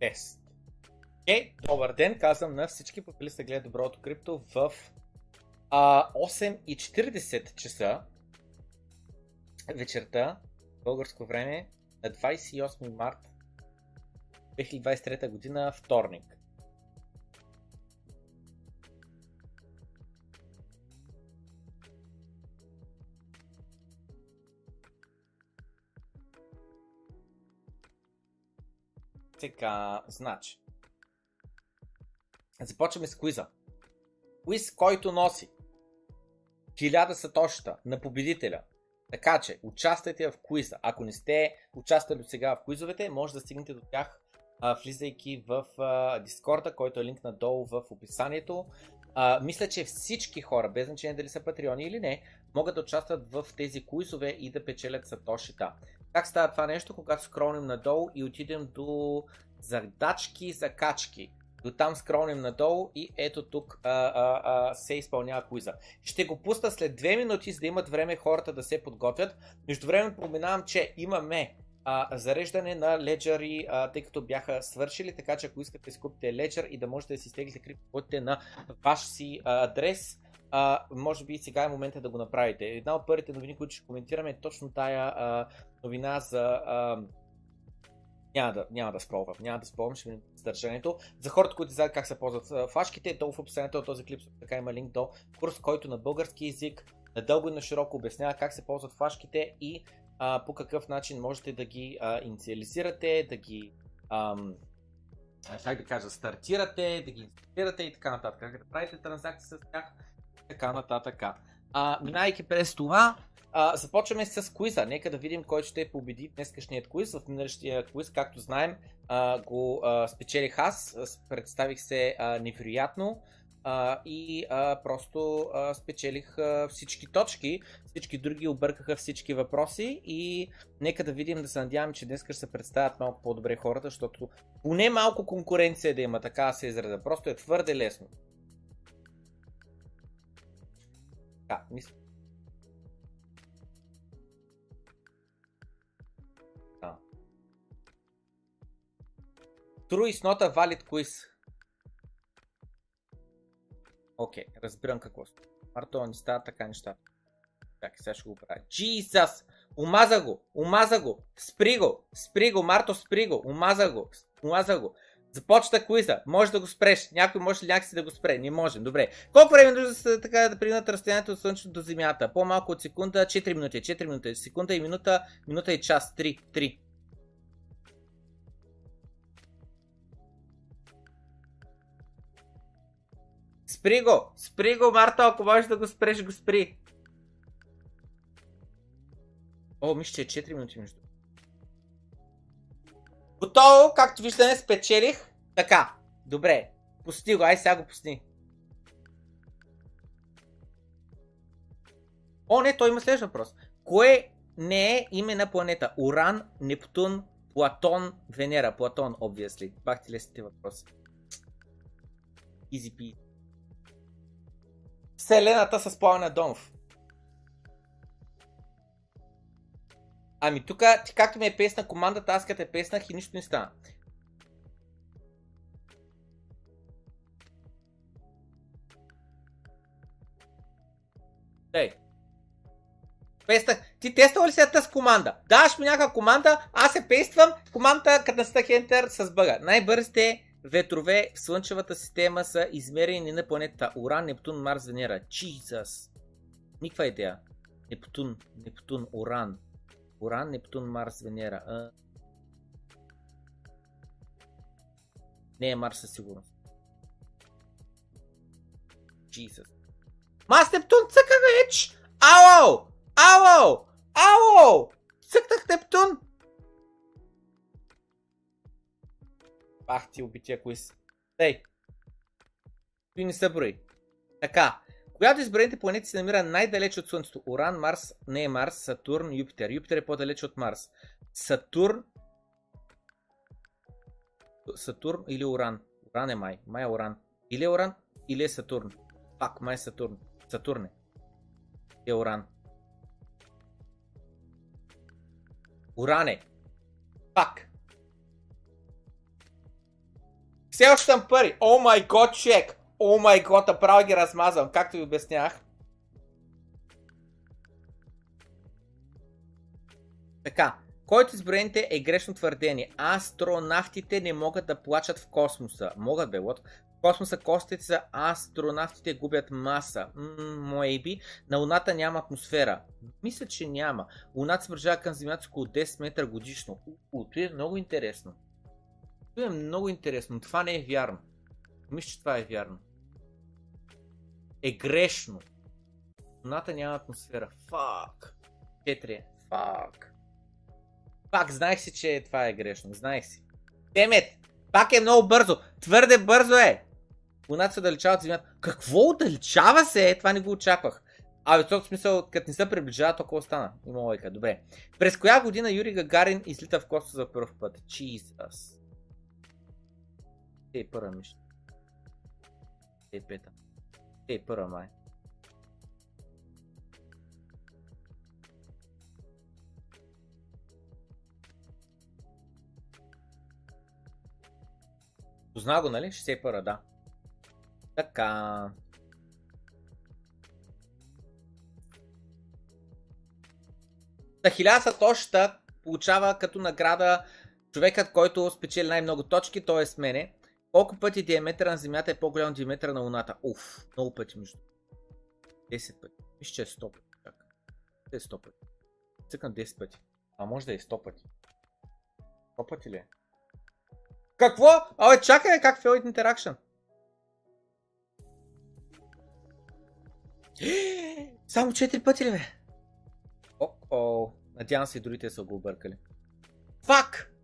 тест. Окей, добър ден, казвам на всички, попили сте гледат Доброто крипто в а, 8.40 часа вечерта, българско време, на 28 март 2023 година, вторник. Така, значи. Започваме с квиза. Квиз, който носи 1000 сатоща на победителя. Така че, участвайте в квиза. Ако не сте участвали до сега в квизовете, може да стигнете до тях, влизайки в Дискорда, който е линк надолу в описанието. А, мисля, че всички хора, без значение дали са патреони или не, могат да участват в тези куизове и да печелят сатошита. Как става това нещо, когато скролнем надолу и отидем до задачки, закачки. До там скролнем надолу и ето тук а, а, а, се изпълнява куиза. Ще го пусна след 2 минути, за да имат време хората да се подготвят. Между време променавам, че имаме а, зареждане на леджери, а, тъй като бяха свършили, така че ако искате да купите леджер и да можете да си стеглите криптовалутите на ваш си а, адрес, а, може би сега е момента да го направите. Една от първите новини, които ще коментираме е точно тая а, новина за а, няма да, няма да спробвам, няма да спробвам, ще ми съдържанието. За хората, които знаят как се ползват флашките, долу в описанието на този клип така има линк до курс, който на български язик надълго и на широко обяснява как се ползват флашките и а, по какъв начин можете да ги а, инициализирате, да ги ам, как да кажа, стартирате, да ги инсталирате и така нататък. Как да правите транзакции с тях, така нататък. А, минайки през това, а, започваме с квиза. Нека да видим кой ще победи днескашният квиз. В миналищия квиз, както знаем, а, го а, спечелих аз. Представих се а, невероятно а, и а, просто а, спечелих а, всички точки. Всички други объркаха всички въпроси и нека да видим, да се надявам, че днес ще се представят малко по-добре хората, защото поне малко конкуренция да има, така се изреда. Просто е твърде лесно. Да, мисля. True is not a valid quiz. Окей, okay, разбирам какво сте. Марто, не става така нещата. Чакай, сега ще го правя. Jesus! Умаза го! Умаза го! Спри го! Спри го, Марто, спри го! Умаза го! Умаза го! Започта куиза. Може да го спреш. Някой може ли някакси да го спре? Не можем. Добре. Колко време нужда са така да преминат разстоянието от Слънцето до Земята? По-малко от секунда, 4 минути. 4 минути. Секунда и минута, минута и час. 3. 3. Спри го! Спри го, Марта, ако можеш да го спреш, го спри. О, мисля, че е 4 минути между. Готово, както виждаме, спечелих. Така, добре. Пусти го, ай сега го пусти. О, не, той има следващ въпрос. Кое не е име на планета? Уран, Нептун, Платон, Венера. Платон, obviously. Бахте лесните въпроси. Easy peasy. Вселената с Пламен Донов. Ами тук, както ми е песна командата, аз като е песнах и нищо не стана. Ей. Песнах. Ти тествал ли си тази команда? Даваш ми някаква команда, аз се пействам, командата като настъх Enter с бъга. Най-бързите ветрове в Слънчевата система са измерени на планетата Уран, Нептун, Марс, Венера. Jesus! Никаква идея. Нептун, Нептун, Уран. Уран, Нептун, Марс, Венера. А... Не е Марс със сигурност. Jesus. Марс, Нептун, цъках веч! Ало! Ало! Ало! Цъкнах Нептун! Ах ти убития квиз. Ей! Той не са брои. Така. Която изброените планети се намира най-далеч от Слънцето? Уран, Марс, не е Марс, Сатурн, Юпитер. Юпитер е по-далеч от Марс. Сатурн. Сатурн или Уран? Уран е май. Май е Уран. Или е Уран, или е Сатурн. Пак, май е Сатурн. Сатурн е. Е Уран. Уран е. Пак. Все още съм пари. О май гот, чек. О май гот, направо ги размазвам, както ви обяснях. Така, който изброените е грешно твърдение. Астронавтите не могат да плачат в космоса. Могат бе, вот. В космоса костите за астронавтите губят маса. Моеби. На Луната няма атмосфера. Мисля, че няма. Луната се приближава към Земята около 10 метра годишно. У, това е много интересно. Това е много интересно. Това не е вярно. Мисля, че това е вярно. Е грешно. Луната няма атмосфера. Фак. 4. Фак. Пак знаех си, че това е грешно. Знаех си. Темет! Пак е много бързо. Твърде бързо е. Луната се отдалечава от Земята. Какво отдалечава се? Това не го очаквах. А, в този смисъл, като не се приближава, толкова стана. Има лойка. Добре. През коя година Юрий Гагарин излита в космоса за първ път? Jesus. Ей, първа миш. Ей, пета. Ей, първа май. Позна го, нали? 61, да. Така. Та 1000 сатошта получава като награда човекът, който спечели най-много точки, т.е. мене. Колко пъти диаметъра на Земята е по-голям от диаметъра на Луната? Уф, много пъти между. 10 пъти. Мисля, че е 100 пъти. Чакай. е 100 пъти. Цъкам 10 пъти. А може да е 100 пъти. 100 пъти ли е? Какво? Абе, чакай, как failed interaction? Само 4 пъти ли бе? О-о, надявам се и другите са го объркали. Фак!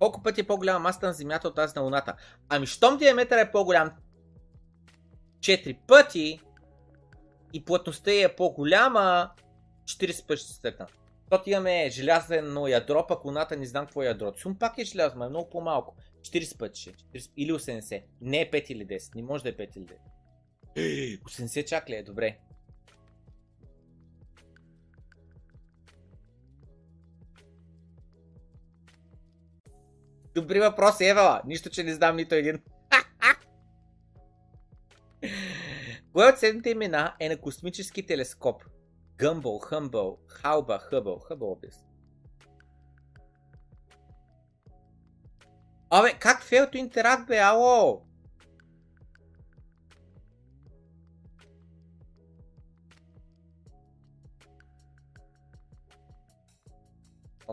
Колко пъти е по-голяма масата на Земята от тази на Луната? Ами, щом диаметър е по-голям 4 пъти, и плътността е по-голяма, 40 пъти ще стъкна. Защото имаме желязено ядро, пък луната не знам какво е ядрото. Сум пак е желязно, е много по-малко. 40 пъти ще. 40, или 80. Не е 5 или 10. Не може да е 5 или 10. 80 чак ли е? Добре. Добри въпроси, Ева. Нищо, че не знам нито един. Кое от седмите имена е на космически телескоп? Гъмбъл, Хъмбъл, Халба, Хъбъл. Хъбъл обяс. Абе, как фейлто интеракт бе, ало?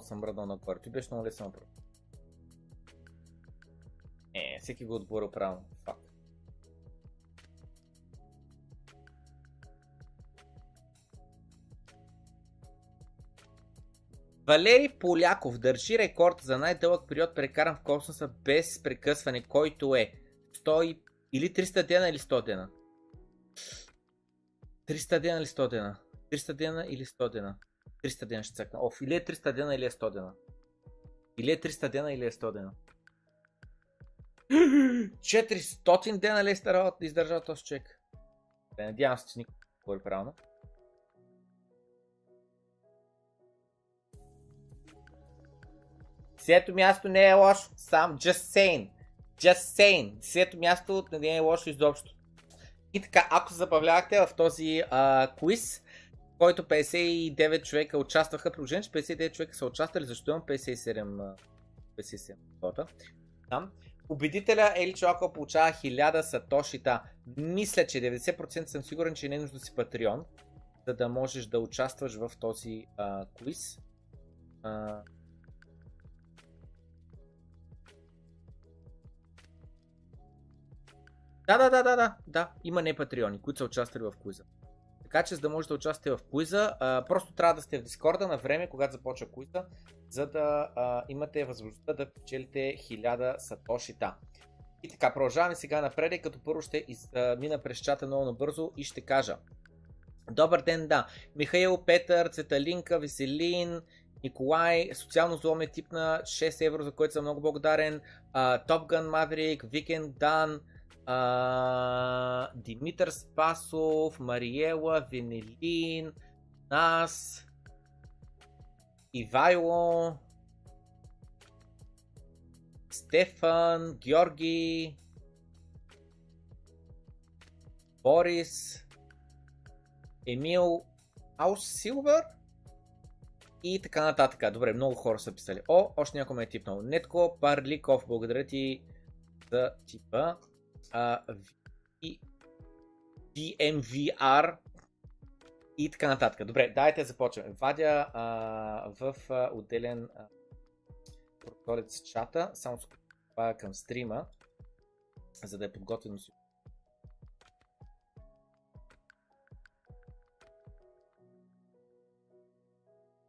Съм бръднал нагоре. Ти беше много лесен въпрос. Е, всеки го отговорил правилно. Факт. Валери Поляков държи рекорд за най-дълъг период прекаран в космоса без прекъсване, който е 100 или 300 дена или 100 дена. 300 дена или 100 дена? 300 дена или 100 дена? 300 дена ще цъкна. Оф, или е 300 дена или е 100 дена? Или е 300 дена или е 100 дена? 400 дена ли е издържал този човек? Надявам се, че никой говори правилно. Десето място не е лошо. Сам just saying. Just saying. Десето място не е лошо изобщо. И така, ако се забавлявахте в този а, квиз, в който 59 човека участваха, приложение, че 59 човека са участвали, защо имам 57 57 вота. Там. Победителя Ели Чоако получава 1000 сатошита. Мисля, че 90% съм сигурен, че не е нужда да си патреон, за да можеш да участваш в този а, квиз. А, Да, да, да, да, да, да. Има не патреони, които са участвали в куиза. Така че за да можете да участвате в куиза, просто трябва да сте в Дискорда на време, когато започва куиза, за да а, имате възможността да печелите 1000 сатошита. И така, продължаваме сега напред, като първо ще из, а, мина през чата много набързо и ще кажа. Добър ден, да. Михаил, Петър, Цветалинка, Веселин, Николай, социално зло ме тип на 6 евро, за което съм много благодарен. Gun Maverick, Weekend Dan, а, Димитър Спасов, Мариела, Венелин, Нас, Ивайло, Стефан, Георги, Борис, Емил Аусилвър и така нататък. Добре, много хора са писали. О, още някой ме е типнал. Нетко Парликов, благодаря ти за типа. А, VMVR и така нататък. Добре, дайте да започваме. Вадя а, в а, отделен протоколец чата, само се към стрима, за да е подготвено си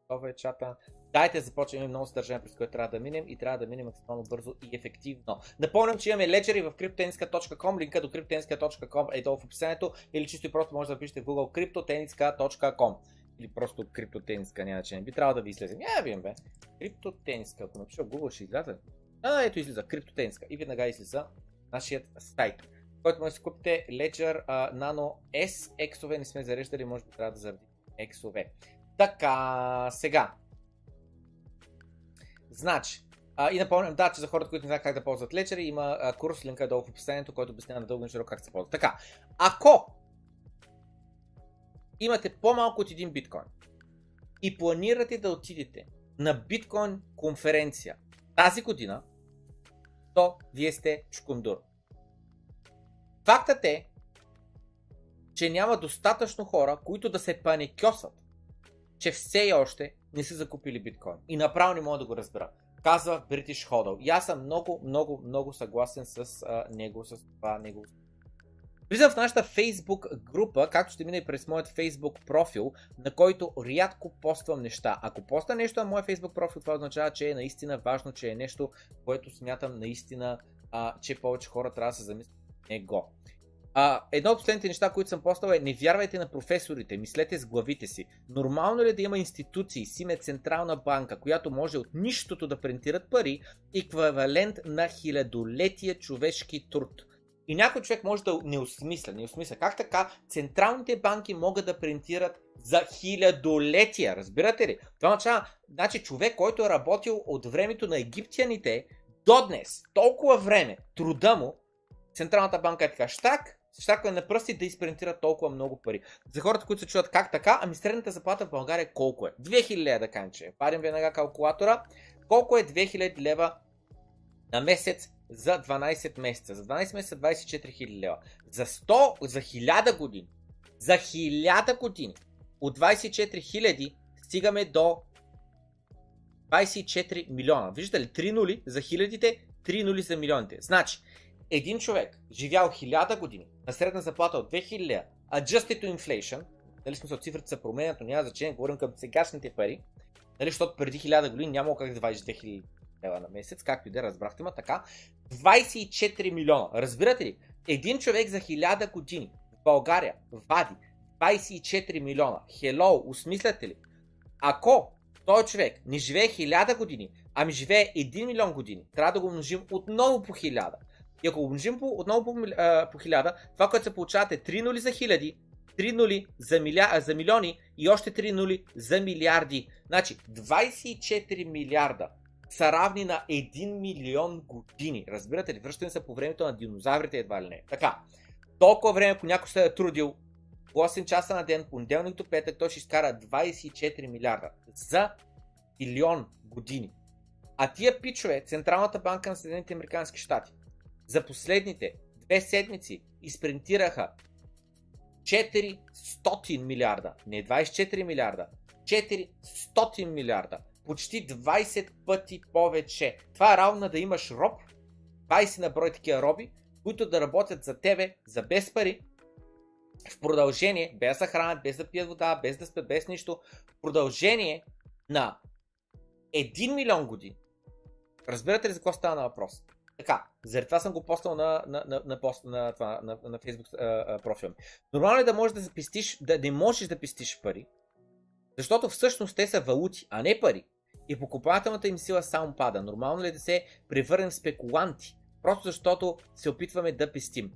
Това е чата. Дайте да започнем много съдържание, през което трябва да минем и трябва да минем максимално бързо и ефективно. Напомням, че имаме леджери в cryptotenska.com, линка до cryptotenska.com е долу в описанието или чисто и просто може да напишете в Google cryptotenska.com или просто криптотениска, няма значение. Би трябвало да ви излезе. Няма ви бе. Криптотениска, ако напиша в Google ще излезе. А, ето излиза, криптотениска. И веднага излиза нашият сайт, който може да си купите Ledger uh, Nano S X-ове. Не сме зареждали, може би трябва да заради X-ове. Така, сега. Значи, а, и напомням, да, че за хората, които не знаят как да ползват лечери, има а, курс, линка е долу в описанието, който обяснява надълго и широко как се ползва. Така, ако имате по-малко от един биткоин и планирате да отидете на биткоин конференция тази година, то вие сте чкундур. Фактът е, че няма достатъчно хора, които да се паникьосват че все още не са закупили биткоин. И направо не мога да го разбера. Казва British Hodl. И аз съм много, много, много съгласен с а, него, с това него. Влизам в нашата Facebook група, както ще мине и през моят Facebook профил, на който рядко поствам неща. Ако поста нещо на моят Facebook профил, това означава, че е наистина важно, че е нещо, което смятам наистина, а, че повече хора трябва да се замислят него. А, едно от последните неща, които съм постал е не вярвайте на професорите, мислете с главите си. Нормално ли е да има институции, с име Централна банка, която може от нищото да принтират пари, еквивалент на хилядолетия човешки труд? И някой човек може да не осмисля, не осмисля. Как така централните банки могат да принтират за хилядолетия? Разбирате ли? Това означава, значи човек, който е работил от времето на египтяните до днес, толкова време, труда му, Централната банка е така, штак, Всяко е на пръсти да изпринтират толкова много пари. За хората, които се чуват как така, ами средната заплата в България колко е? 2000 лева да кажем, че парим веднага калкулатора. Колко е 2000 лева на месец за 12 месеца? За 12 месеца 24 000 лева. За 100, за 1000 години. За 1000 години. От 24 000 стигаме до 24 милиона. Виждате ли? 3 нули за хилядите, 3 нули за милионите. Значи, един човек, живял 1000 години, на средна заплата от 2000, adjusted to inflation, нали смисъл цифрите се променят, но няма значение, говорим към сегашните пари, нали, защото преди 1000 години няма как да вадиш 2000 лева на месец, както и да разбрахте, ма така, 24 милиона. Разбирате ли? Един човек за 1000 години в България вади 24 милиона. Хело, осмисляте ли? Ако той човек не живее 1000 години, ами живее 1 милион години, трябва да го множим отново по 1000. И ако умножим по, отново по, а, по 1000, това, което се получават е 3 нули за хиляди, 3 нули за, миля, за милиони и още 3 нули за милиарди. Значи 24 милиарда са равни на 1 милион години. Разбирате ли? Връщаме се по времето на динозаврите едва ли не. Така, толкова време, ако някой се е трудил 8 часа на ден, понеделник до петък, той ще изкара 24 милиарда за милион години. А тия пичове, Централната банка на Съединените Американски щати, за последните две седмици изпринтираха 400 милиарда, не 24 милиарда, 400 милиарда, почти 20 пъти повече. Това е равно да имаш роб, 20 на брой такива роби, които да работят за тебе за без пари, в продължение, без да хранят, без да пият вода, без да спят, без нищо, в продължение на 1 милион години. Разбирате ли за какво става на въпрос? Така, заради това съм го постал на, на, на, на, пост, на, това, на, на Facebook профил. Нормално е да можеш да запистиш, да не можеш да пестиш пари, защото всъщност те са валути, а не пари. И покупателната им сила само пада. Нормално ли е да се превърнем в спекуланти? Просто защото се опитваме да пестим.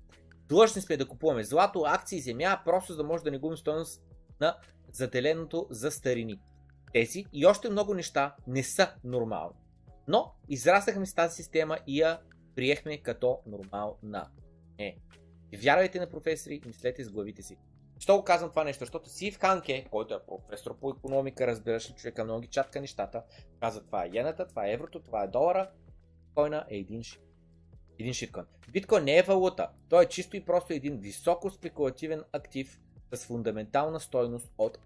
Длъжни сме да купуваме злато, акции, земя, просто за да може да не губим стоеност на заделеното за старини. Тези и още много неща не са нормални. Но израснахме с тази система и я приехме като нормална. Е. Вярвайте на професори, мислете с главите си. Що го казвам това нещо? Защото Сив Ханке, който е професор по економика, разбираш ли човека, много ги чатка нещата, каза това е йената, това е еврото, това е долара, биткоина е един шит. Един шиткоин. Биткоин не е валута. Той е чисто и просто един високо спекулативен актив с фундаментална стойност от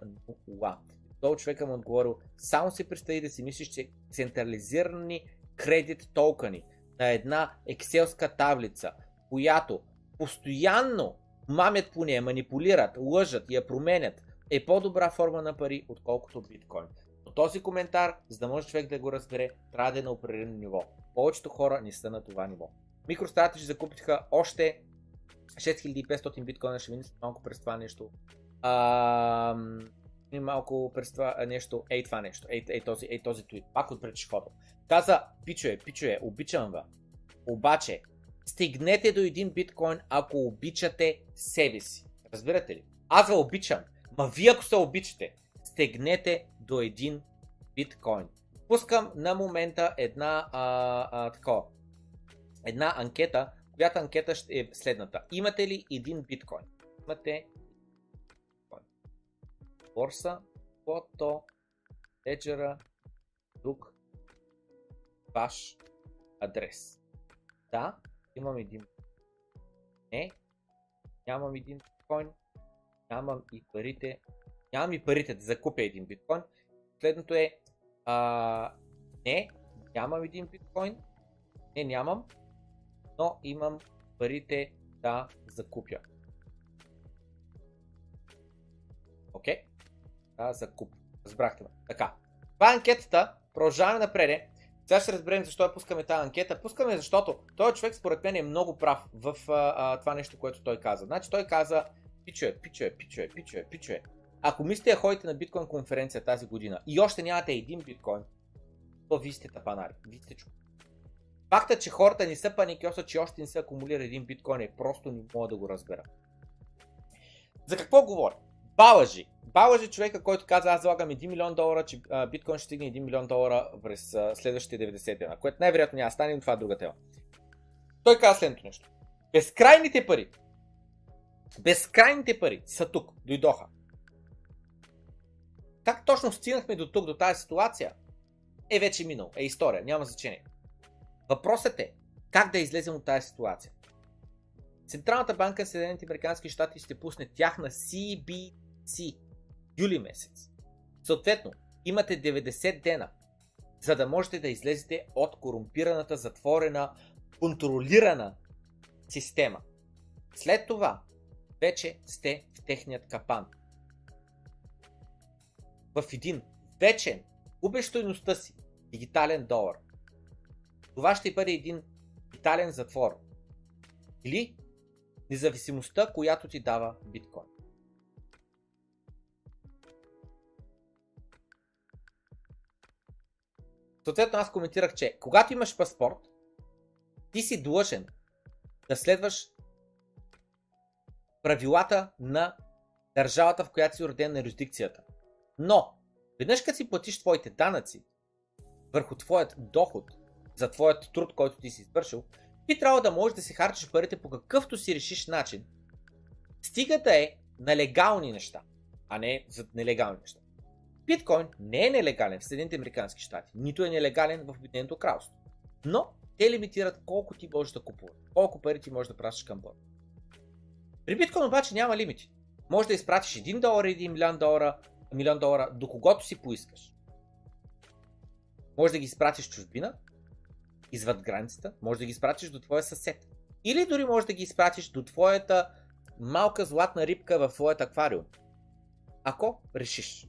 0. Той човека му е отговорил, само си представи да си мислиш, че централизирани кредит токени на една екселска таблица, която постоянно мамят по нея, манипулират, лъжат, я променят, е по-добра форма на пари, отколкото биткоин. Но този коментар, за да може човек да го разбере, трябва да е на определено ниво. Повечето хора не са на това ниво. MicroStrategy закупиха още 6500 биткоина, ще мине малко през това нещо. А, малко през това нещо, ей това нещо, ей, ей този, ей този твит, пак от хода. Каза, пичуе, пичуе, обичам ва. Обаче, стигнете до един биткоин, ако обичате себе си. Разбирате ли? Аз ви обичам. Ма вие ако се обичате, стегнете до един биткоин. Пускам на момента една а, а, такова, една анкета, която анкета ще е следната. Имате ли един биткоин? Имате борса, фото, леджера, тук, ваш адрес. Да, имам един. Не, нямам един биткоин, нямам и парите, нямам и парите да закупя един биткоин. Следното е, а, не, нямам един биткоин, не, нямам, но имам парите да закупя. Окей? Okay? Да, закуп. Разбрахте ме. Така. Това е анкетата. Продължаваме напред. Сега ще разберем защо я пускаме тази анкета. Пускаме, защото този човек според мен е много прав в а, а, това нещо, което той каза. Значи той каза, пичуе, пичуе, пичуе, пичуе, пичуе. Ако мислите да ходите на биткоин конференция тази година и още нямате един биткоин, то вие сте тапанари, вие сте чук. Факта, че хората не са паникьоса, че още не се акумулира един биткоин е просто не мога да го разбера. За какво говоря? Балажи. Балажи човека, който каза аз залагам 1 милион долара, че биткоин ще стигне 1 милион долара през следващите 90 дена, което най-вероятно няма стане, но това е друга тема. Той каза следното нещо. Безкрайните пари, безкрайните пари са тук, дойдоха. Как точно стигнахме до тук, до тази ситуация, е вече минало, е история, няма значение. Въпросът е как да излезем от тази ситуация. Централната банка на Съединените Американски щати ще пусне тяхна CBC юли месец. Съответно, имате 90 дена, за да можете да излезете от корумпираната, затворена, контролирана система. След това, вече сте в техният капан. В един вечен, губещ си, дигитален долар. Това ще бъде един дигитален затвор. Или независимостта, която ти дава биткоин. Съответно аз коментирах, че когато имаш паспорт, ти си длъжен да следваш правилата на държавата, в която си роден на юрисдикцията. Но, веднъж като си платиш твоите данъци върху твоят доход, за твоят труд, който ти си извършил, ти трябва да можеш да си харчиш парите по какъвто си решиш начин. Стига да е на легални неща, а не за нелегални неща. Биткоин не е нелегален в Съединените Американски щати, нито е нелегален в Обединеното кралство. Но те лимитират колко ти можеш да купуваш, колко пари ти можеш да пращаш към борт. При биткоин обаче няма лимити. Може да изпратиш 1 долар или 1 милион долара, милион долара до когото си поискаш. Може да ги изпратиш чужбина, извън границата, може да ги изпратиш до твоя съсед. Или дори може да ги изпратиш до твоята малка златна рибка в твоят аквариум. Ако решиш.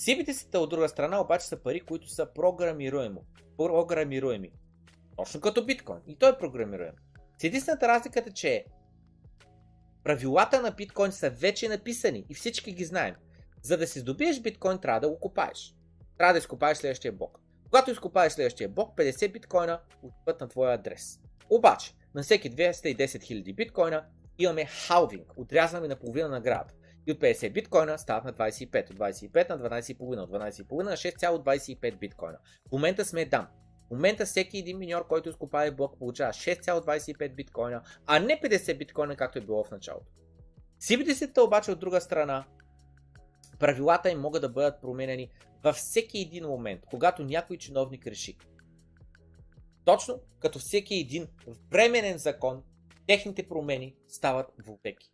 CBDC-та от друга страна обаче са пари, които са програмируеми. програмируеми. Точно като биткоин. И той е програмируем. С единствената е, че правилата на биткоин са вече написани и всички ги знаем. За да си здобиеш биткоин, трябва да го копаеш. Трябва да изкопаеш следващия блок. Когато изкопаеш следващия блок, 50 биткоина отиват на твоя адрес. Обаче, на всеки 210 000 биткоина имаме халвинг, отрязваме на половина награда. От 50 биткоина стават на 25, от 25 на 12,5, от 12,5 на 6,25 биткоина. В момента сме дам. В момента всеки един миньор, който изкопава блок, получава 6,25 биткоина, а не 50 биткоина, както е било в началото. CBDC-та обаче от друга страна, правилата им могат да бъдат променени във всеки един момент, когато някой чиновник реши. Точно като всеки един временен закон, техните промени стават веки.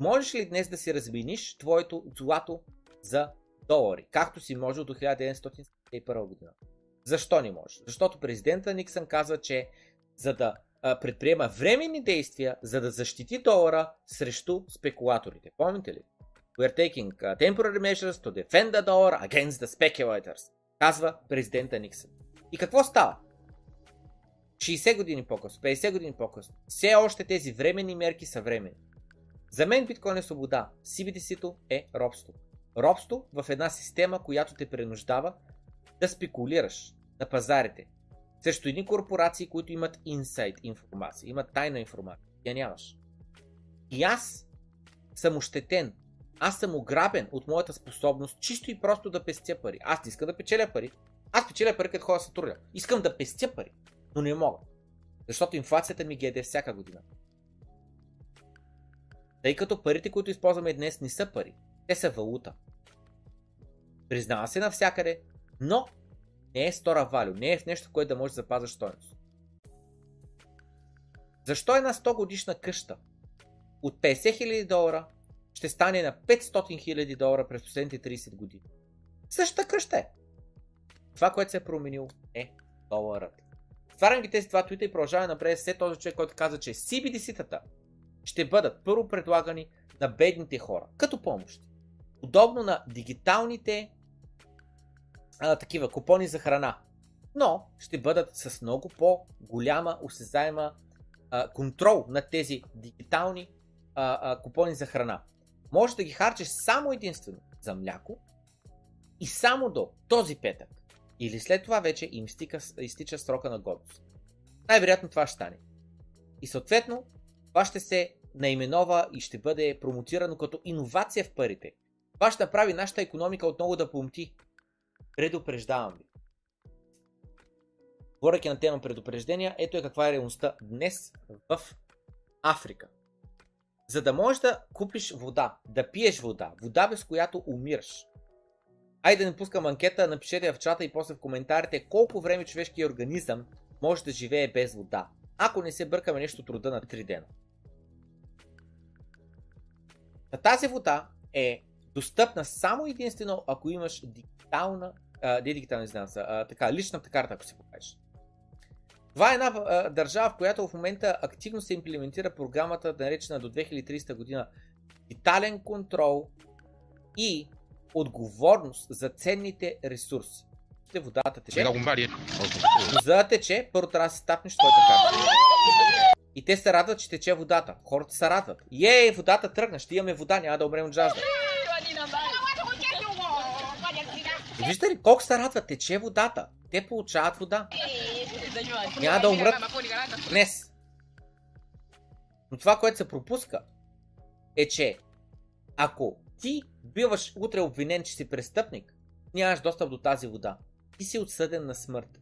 Можеш ли днес да си размениш твоето злато за долари, както си можел до 1971 година? Защо не можеш? Защото президента Никсън казва, че за да предприема временни действия, за да защити долара срещу спекулаторите. Помните ли? We are taking temporary measures to defend the dollar against the speculators, казва президента Никсън. И какво става? 60 години по-късно, 50 години по-късно, все още тези временни мерки са временни. За мен биткоин е свобода, CBDC-то е робство. Робство в една система, която те принуждава да спекулираш на пазарите срещу едни корпорации, които имат инсайт информация, имат тайна информация. Я нямаш. И аз съм ощетен. Аз съм ограбен от моята способност чисто и просто да пестя пари. Аз не искам да печеля пари. Аз печеля пари, като хора се трудя. Искам да пестя пари, но не мога. Защото инфлацията ми ги еде всяка година. Тъй като парите, които използваме днес, не са пари. Те са валута. Признава се навсякъде, но не е стора валю, не е в нещо, което да можеш да запазваш стоеност. Защо една 100 годишна къща от 50 000 долара ще стане на 500 000 долара през последните 30 години? Същата къща е. Това, което се е променил е доларът. Отварям ги тези два твита и продължаваме напред след този човек, който каза, че CBDC-тата ще бъдат първо предлагани на бедните хора, като помощ. Подобно на дигиталните а, такива купони за храна. Но ще бъдат с много по-голяма осезаема а, контрол на тези дигитални а, а, купони за храна. Може да ги харчиш само единствено за мляко и само до този петък. Или след това вече им стика, изтича срока на годност. Най-вероятно това ще стане. И съответно, това ще се наименова и ще бъде промотирано като иновация в парите. Това ще направи нашата економика отново да помти. Предупреждавам ви. Говоряки на тема предупреждения, ето е каква е реалността днес в Африка. За да можеш да купиш вода, да пиеш вода, вода без която умираш. Айде да не пускам анкета, напишете в чата и после в коментарите колко време човешкият организъм може да живее без вода. Ако не се бъркаме нещо труда на 3 дена. Тази вода е достъпна само единствено ако имаш дигитална а, не дигитална изнанца, а, така, личната карта, ако си покажеш. Това е една а, държава, в която в момента активно се имплементира програмата, наречена до 2300 година дигитален контрол и отговорност за ценните ресурси. Водата тече. За да тече, първо трябва да се стапнеш твоята карта. И те се радват, че тече водата. Хората се радват. Ей, водата тръгна, ще имаме вода, няма да умрем от жажда. Виждате ли колко се радват? Тече водата. Те получават вода. Няма да умрат днес. Но това, което се пропуска, е, че ако ти биваш утре обвинен, че си престъпник, нямаш достъп до тази вода. Ти си отсъден на смърт.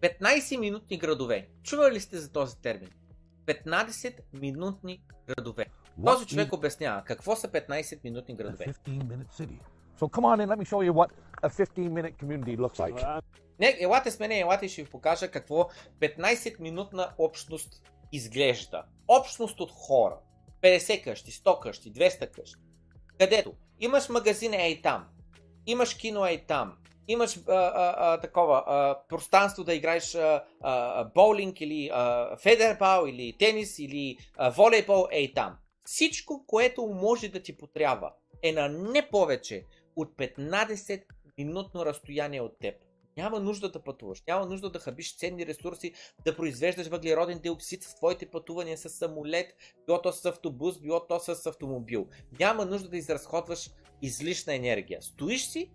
Петнайсет-минутни градове. Чували ли сте за този термин? 15-минутни градове. Този човек обяснява какво са 15-минутни градове. So come on in, let me show you what a 15-minute community looks like. Не, елате с мене, елате и ще ви покажа какво 15-минутна общност изглежда. Общност от хора. 50 къщи, 100 къщи, 200 къщи. Където имаш магазин ей там, имаш кино ей там, имаш а, а, а, такова а, пространство да играеш а, а, боулинг или а, федербал или тенис или а, волейбол, ей там. Всичко, което може да ти потрябва е на не повече от 15 минутно разстояние от теб. Няма нужда да пътуваш, няма нужда да хабиш ценни ресурси, да произвеждаш въглероден диоксид с твоите пътувания с самолет, било то с автобус, било то с автомобил. Няма нужда да изразходваш излишна енергия. Стоиш си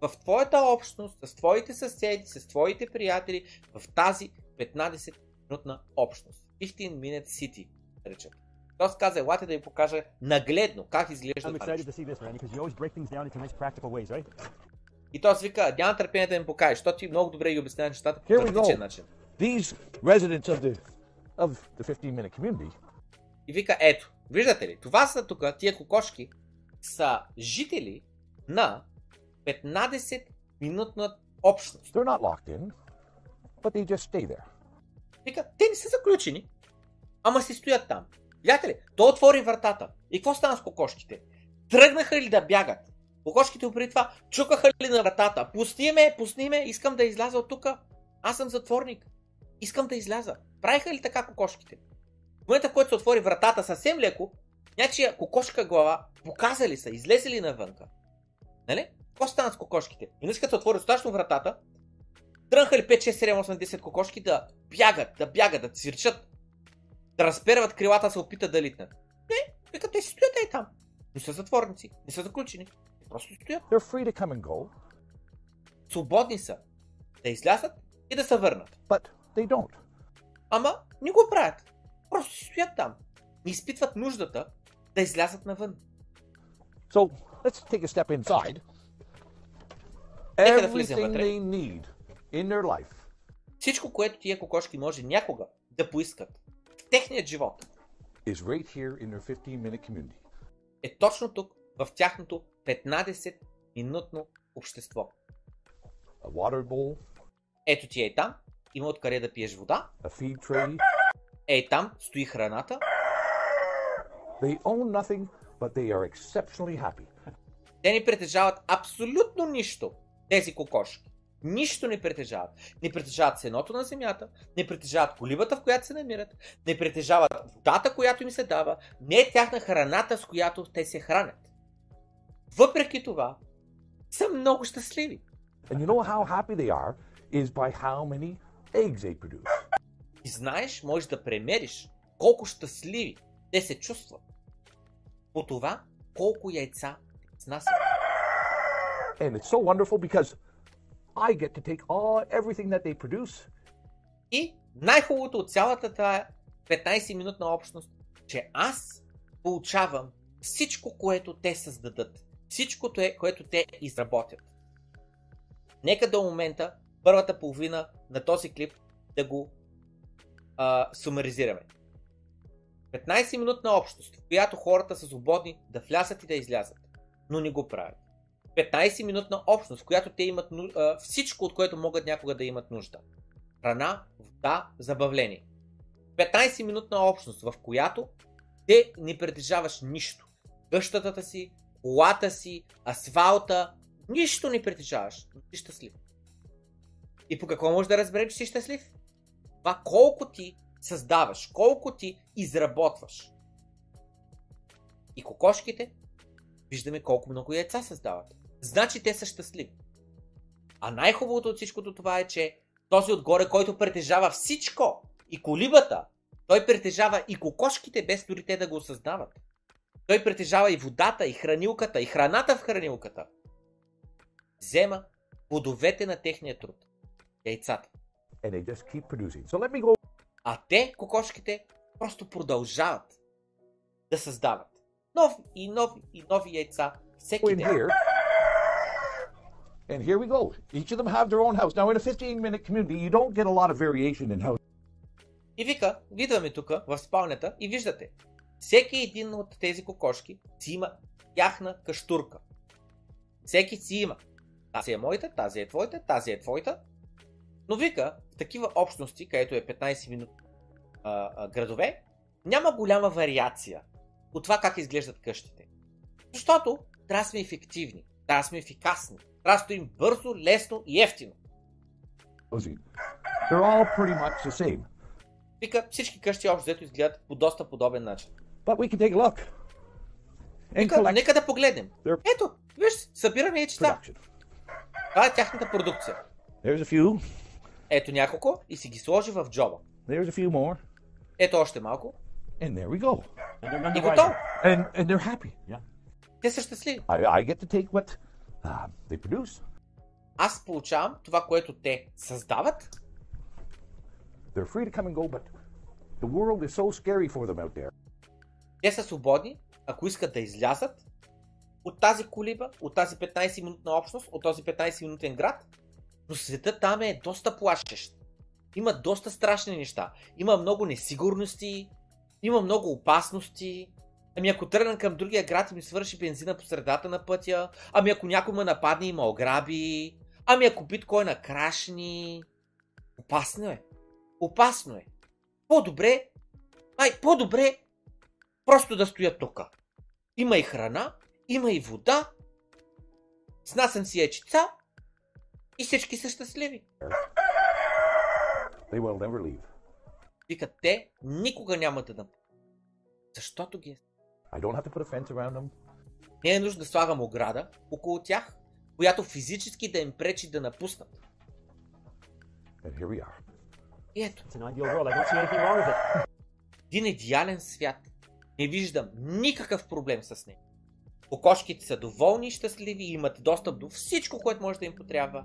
в твоята общност, с твоите съседи, с твоите приятели, в тази 15-минутна общност. 15 Minute City, да речем. Тоест каза, елате да ви покажа нагледно как изглежда I'm това this, right? И той вика, няма търпение да ми покажеш, защото ти много добре ги обяснява нещата по практичен начин. These residents of the of the 15 minute community И вика, ето, виждате ли, това са тук, тия кокошки, са жители на 15-минутна общност. they're not locked in, but they just stay there. Вика, те не са заключени, ама си стоят там. Видяте ли, той отвори вратата. И какво стана с кокошките? Тръгнаха ли да бягат? Кокошките преди това чукаха ли на вратата? Пусни ме, пусни ме, искам да изляза от тук. Аз съм затворник. Искам да изляза. Правиха ли така кокошките? В момента, в който се отвори вратата съвсем леко, някакия кокошка глава показали са, излезли навънка. Нали? Какво стана с кокошките? И като се отвори достатъчно вратата, тръгнаха ли 5, 6, 7, 8, 10 кокошки да бягат, да бягат, да цвирчат, да разперват крилата, се опитат да литнат. Не, вика, те си стоят и там. Не са затворници, не са заключени. Просто стоят. They're free to come and go, Свободни са да излязат и да се върнат. but they don't. Ама не го правят. Просто си стоят там. Не изпитват нуждата да излязат навън. So let's take a step inside. Нека да Everything вътре. they need in their life Всичко, което тия кокошки може някога да поискат в техният живот, is right here in their 15 minute community. е точно тук, в тяхното 15-минутно общество. A water bowl, Ето ти е там, има откъде да пиеш вода, a feed tray. Ей там стои храната. They own nothing, but they are exceptionally happy. Те не притежават абсолютно нищо. Тези кокошки. Нищо не притежават. Не притежават сеното на земята, не притежават колибата, в която се намират, не притежават водата, която им се дава, не е тяхна храната, с която те се хранят. Въпреки това, са много щастливи. And you know how happy they are is by how many eggs they produce. И знаеш, можеш да премериш колко щастливи те се чувстват. По това, колко яйца снасят. And it's so wonderful because I get to take all everything that they produce И най-хубавото от цялата тая 15-минутна общност, че аз получавам всичко, което те създадат. Всичкото е, което те изработят. Нека до момента, първата половина на този клип, да го а, сумаризираме. 15-минутна общност, в която хората са свободни да влязат и да излязат, но не го правят. 15-минутна общност, в която те имат всичко, от което могат някога да имат нужда храна, вода, забавление. 15-минутна общност, в която те не притежаваш нищо. Къщата си, колата си, асфалта, нищо не притежаваш, но щастлив. И по какво можеш да разбереш, че си щастлив? Това колко ти създаваш, колко ти изработваш. И кокошките, виждаме колко много яйца създават. Значи те са щастливи. А най-хубавото от всичкото това е, че този отгоре, който притежава всичко и колибата, той притежава и кокошките, без дори те да го осъзнават. Той притежава и водата, и хранилката, и храната в хранилката. Взема плодовете на техния труд. Яйцата. So А те, кокошките, просто продължават да създават нови и нови и нови яйца всеки ден. And here we go. Each of them have their own house. Now, in a 15 minute community, you don't get a lot of variation in house. И вика, идваме тук в спалнята и виждате, всеки един от тези кокошки си има тяхна каштурка. Всеки си има. Тази е моята, тази е твоята, тази е твоята. Но вика, в такива общности, където е 15 минути а, а, градове, няма голяма вариация от това как изглеждат къщите. Защото трябва да сме ефективни, трябва да сме ефикасни, трябва да стоим бързо, лесно и ефтино. They're all pretty much the same. Вика, всички къщи общо взето изгледат по доста подобен начин. But we can take a look Нека, нека да погледнем. their Ето, виж, събираме яйчета. production. Това е тяхната продукция. There's a few. Ето няколко и си ги сложи в джоба. There's a few more. Ето още малко. And there we go. And they're И готово. And, and they're happy. Yeah. Те са щастливи. I, I get to take what uh, they produce. Аз получавам това, което те създават They're free to come and go, but the world is so scary for them out there. Те са свободни, ако искат да излязат от тази колиба, от тази 15-минутна общност, от този 15-минутен град, но светът там е доста плашещ. Има доста страшни неща. Има много несигурности, има много опасности. Ами ако тръгна към другия град и ми свърши бензина по средата на пътя, ами ако някой ме нападне и ме ограби, ами ако биткоина крашни. Опасно е. Опасно е. По-добре, ай, по-добре просто да стоя тук. Има и храна, има и вода, снасям си ячица и всички са щастливи. They will never leave. Викат, те никога няма да напускат. Защото ги е. I don't have to put a fence around them. Не е нужно да слагам ограда около тях, която физически да им пречи да напуснат. And here we are. И ето, It's an ideal world. I don't see anything wrong with it. един идеален свят. Не виждам никакъв проблем с него. Кокошките са доволни и щастливи и имат достъп до всичко, което може да им потрябва.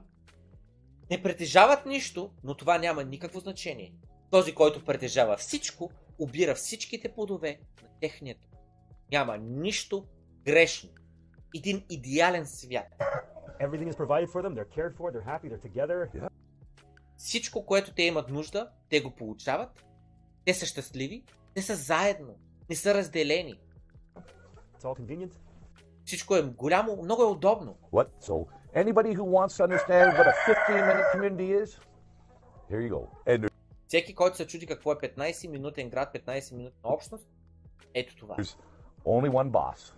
Не притежават нищо, но това няма никакво значение. Този, който притежава всичко, обира всичките плодове на техния труд. Няма нищо грешно. Един идеален свят. Everything is provided for them. They're cared for. They're happy. They're together. Всичко, което те имат нужда, те го получават. Те са щастливи. Те са заедно. Не са разделени. It's all convenient. Всичко е голямо, много е удобно. What? So, anybody who wants to understand what a 15 minute community is, here you go. And Всеки, който се чуди какво е 15-минутен град, 15-минутна общност, ето това. Only one boss,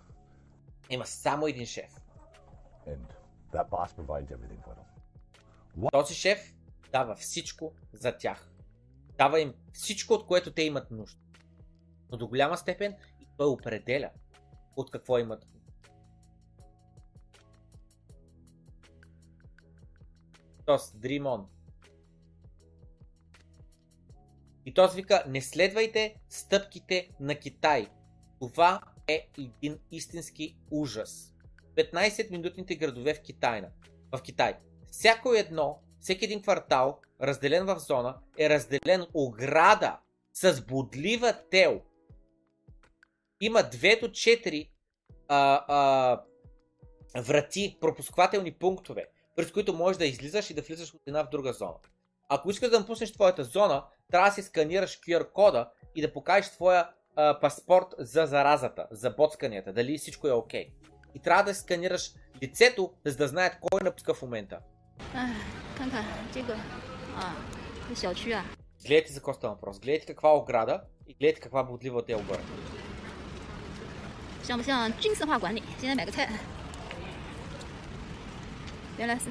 Има само един шеф. and that boss provides everything for them. Този шеф дава всичко за тях. Дава им всичко, от което те имат нужда. Но до голяма степен и той определя от какво имат нужда. Тоест, Dream On. И този вика, не следвайте стъпките на Китай. Това е един истински ужас. 15-минутните градове в Китайна. В Китай. Всяко едно, всеки един квартал, разделен в зона, е разделен ограда с бодлива тел. Има 2 до 4 а, а, врати, пропусквателни пунктове, през които можеш да излизаш и да влизаш от една в друга зона. Ако искаш да напуснеш твоята зона, трябва да си сканираш QR кода и да покажеш твоя а, паспорт за заразата, за боцканията, дали всичко е окей. И трябва да сканираш лицето, за да знаят кой напуска в момента. 哎，看看这个啊，这小区啊， Гледайте за какво става въпрос. Гледайте каква ограда и гледайте каква бодлива те е обърна. 像不像军事化管理？现在买个菜，原来是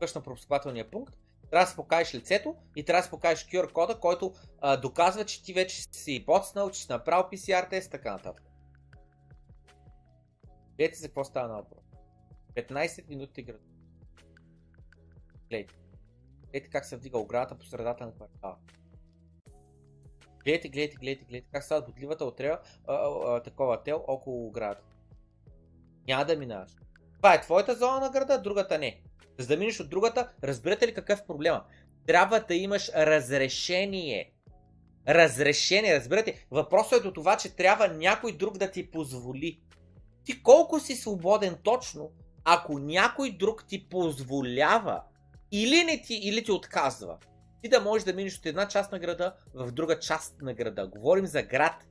Къщ на пропускателния пункт, трябва да си покажеш лицето и трябва да си покажеш QR кода, който а, доказва, че ти вече си боцнал, че си направил PCR тест така нататък. Гледайте за какво става на въпрос. 15 минути град. Гледайте. Гледайте как се вдига оградата по средата на квартала. Гледайте, гледайте, гледайте, гледайте как става бодливата отрева, такова тел около оградата. Няма да минаваш. Това е твоята зона на града, другата не. За да минеш от другата, разбирате ли какъв е проблема? Трябва да имаш разрешение. Разрешение, разбирате? Въпросът е до това, че трябва някой друг да ти позволи. Ти колко си свободен точно, ако някой друг ти позволява или не ти, или ти отказва. Ти да можеш да минеш от една част на града в друга част на града. Говорим за град.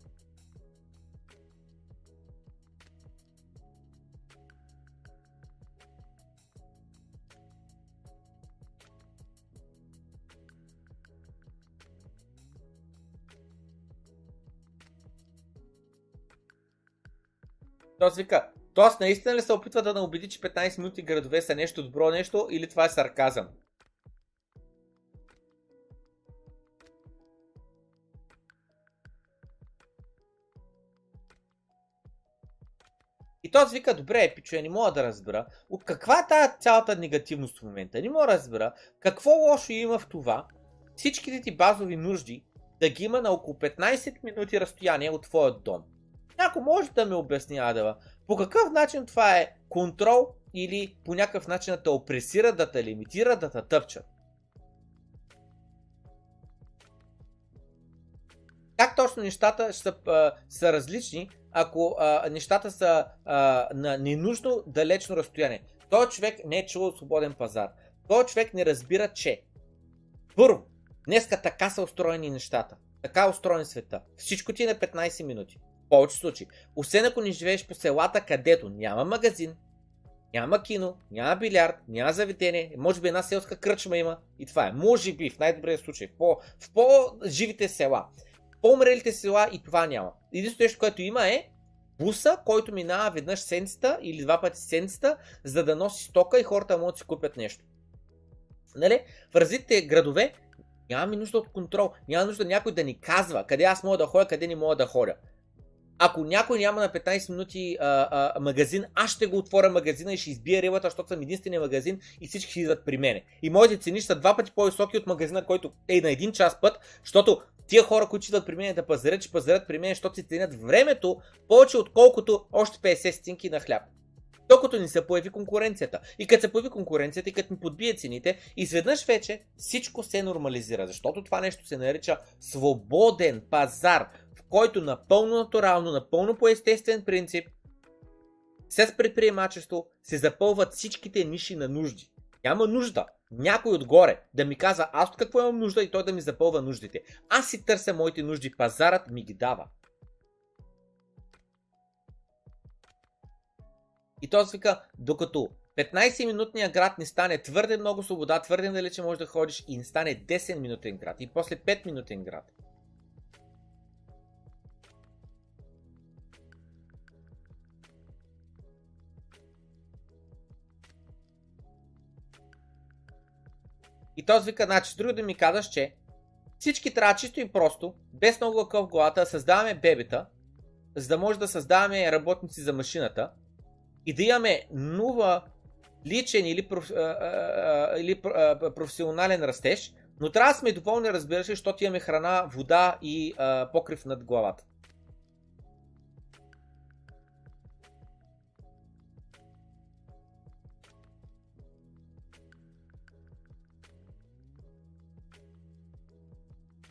Тоест вика, Тоест наистина ли се опитва да наубеди, че 15 минути градове са нещо добро нещо или това е сарказъм? И този вика, добре, пичо, не мога да разбера. От каква е тази цялата негативност в момента? Не мога да разбера. Какво лошо има в това всичките ти базови нужди да ги има на около 15 минути разстояние от твоя дом? Някой може да ме обясни, Адева, по какъв начин това е контрол или по някакъв начин да те опресира, да те лимитира, да те тъпчат. Как точно нещата са, са различни, ако а, нещата са а, на ненужно далечно разстояние? Той човек не е чул свободен пазар. Той човек не разбира, че първо, днеска така са устроени нещата. Така е устроен света. Всичко ти е на 15 минути. В повече случаи. Освен ако не живееш по селата, където няма магазин, няма кино, няма билярд, няма заведение, може би една селска кръчма има и това е. Може би, в най-добрия случай, в, по, в по-живите села. По-умрелите села и това няма. Единственото нещо, което има е буса, който минава веднъж сенцата или два пъти сенцата, за да носи стока и хората могат да си купят нещо. Нали? В развитите градове нямаме нужда от контрол. Няма нужда някой да ни казва къде аз мога да ходя, къде не мога да ходя. Ако някой няма на 15 минути а, а, магазин, аз ще го отворя магазина и ще избия рибата, защото съм единствения магазин и всички ще идват при мене. И моите цени са два пъти по-високи от магазина, който е на един час път, защото тия хора, които идват при мен да пазарят, ще пазарят при мен, защото си ценят времето повече отколкото още 50 стинки на хляб. Докато ни се появи конкуренцията. И като се появи конкуренцията и като ни подбие цените, изведнъж вече всичко се нормализира. Защото това нещо се нарича свободен пазар, който напълно натурално, напълно по естествен принцип, с предприемачество се запълват всичките ниши на нужди. Няма нужда някой отгоре да ми казва аз от какво имам нужда и той да ми запълва нуждите. Аз си търся моите нужди, пазарът ми ги дава. И той вика, докато 15-минутният град не стане твърде много свобода, твърде далече можеш да ходиш и не стане 10-минутен град и после 5-минутен град. И този вика, значи, друго да ми казваш, че всички трябва чисто и просто, без много лъка в да създаваме бебета, за да може да създаваме работници за машината и да имаме нова личен или, проф, а, а, или а, професионален растеж, но трябва да сме доволни, разбира се, защото имаме храна, вода и а, покрив над главата.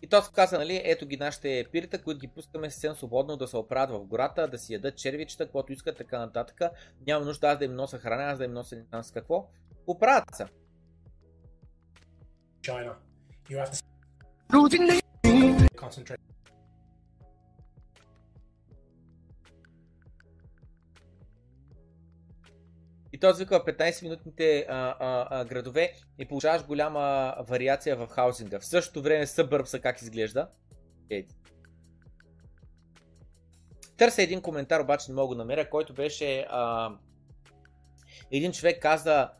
И то каза, нали, ето ги нашите пирита, които ги пускаме съвсем свободно да се оправят в гората, да си ядат червичета, каквото искат, така нататък. Няма нужда аз да им нося храна, аз да им нося не знам с какво. Оправят се. China. You have to И този вика 15-минутните а, а, а, градове и получаваш голяма вариация в хаузинга. В същото време събърбса как изглежда. Еди. Търся един коментар, обаче не мога да намеря, който беше а, един човек каза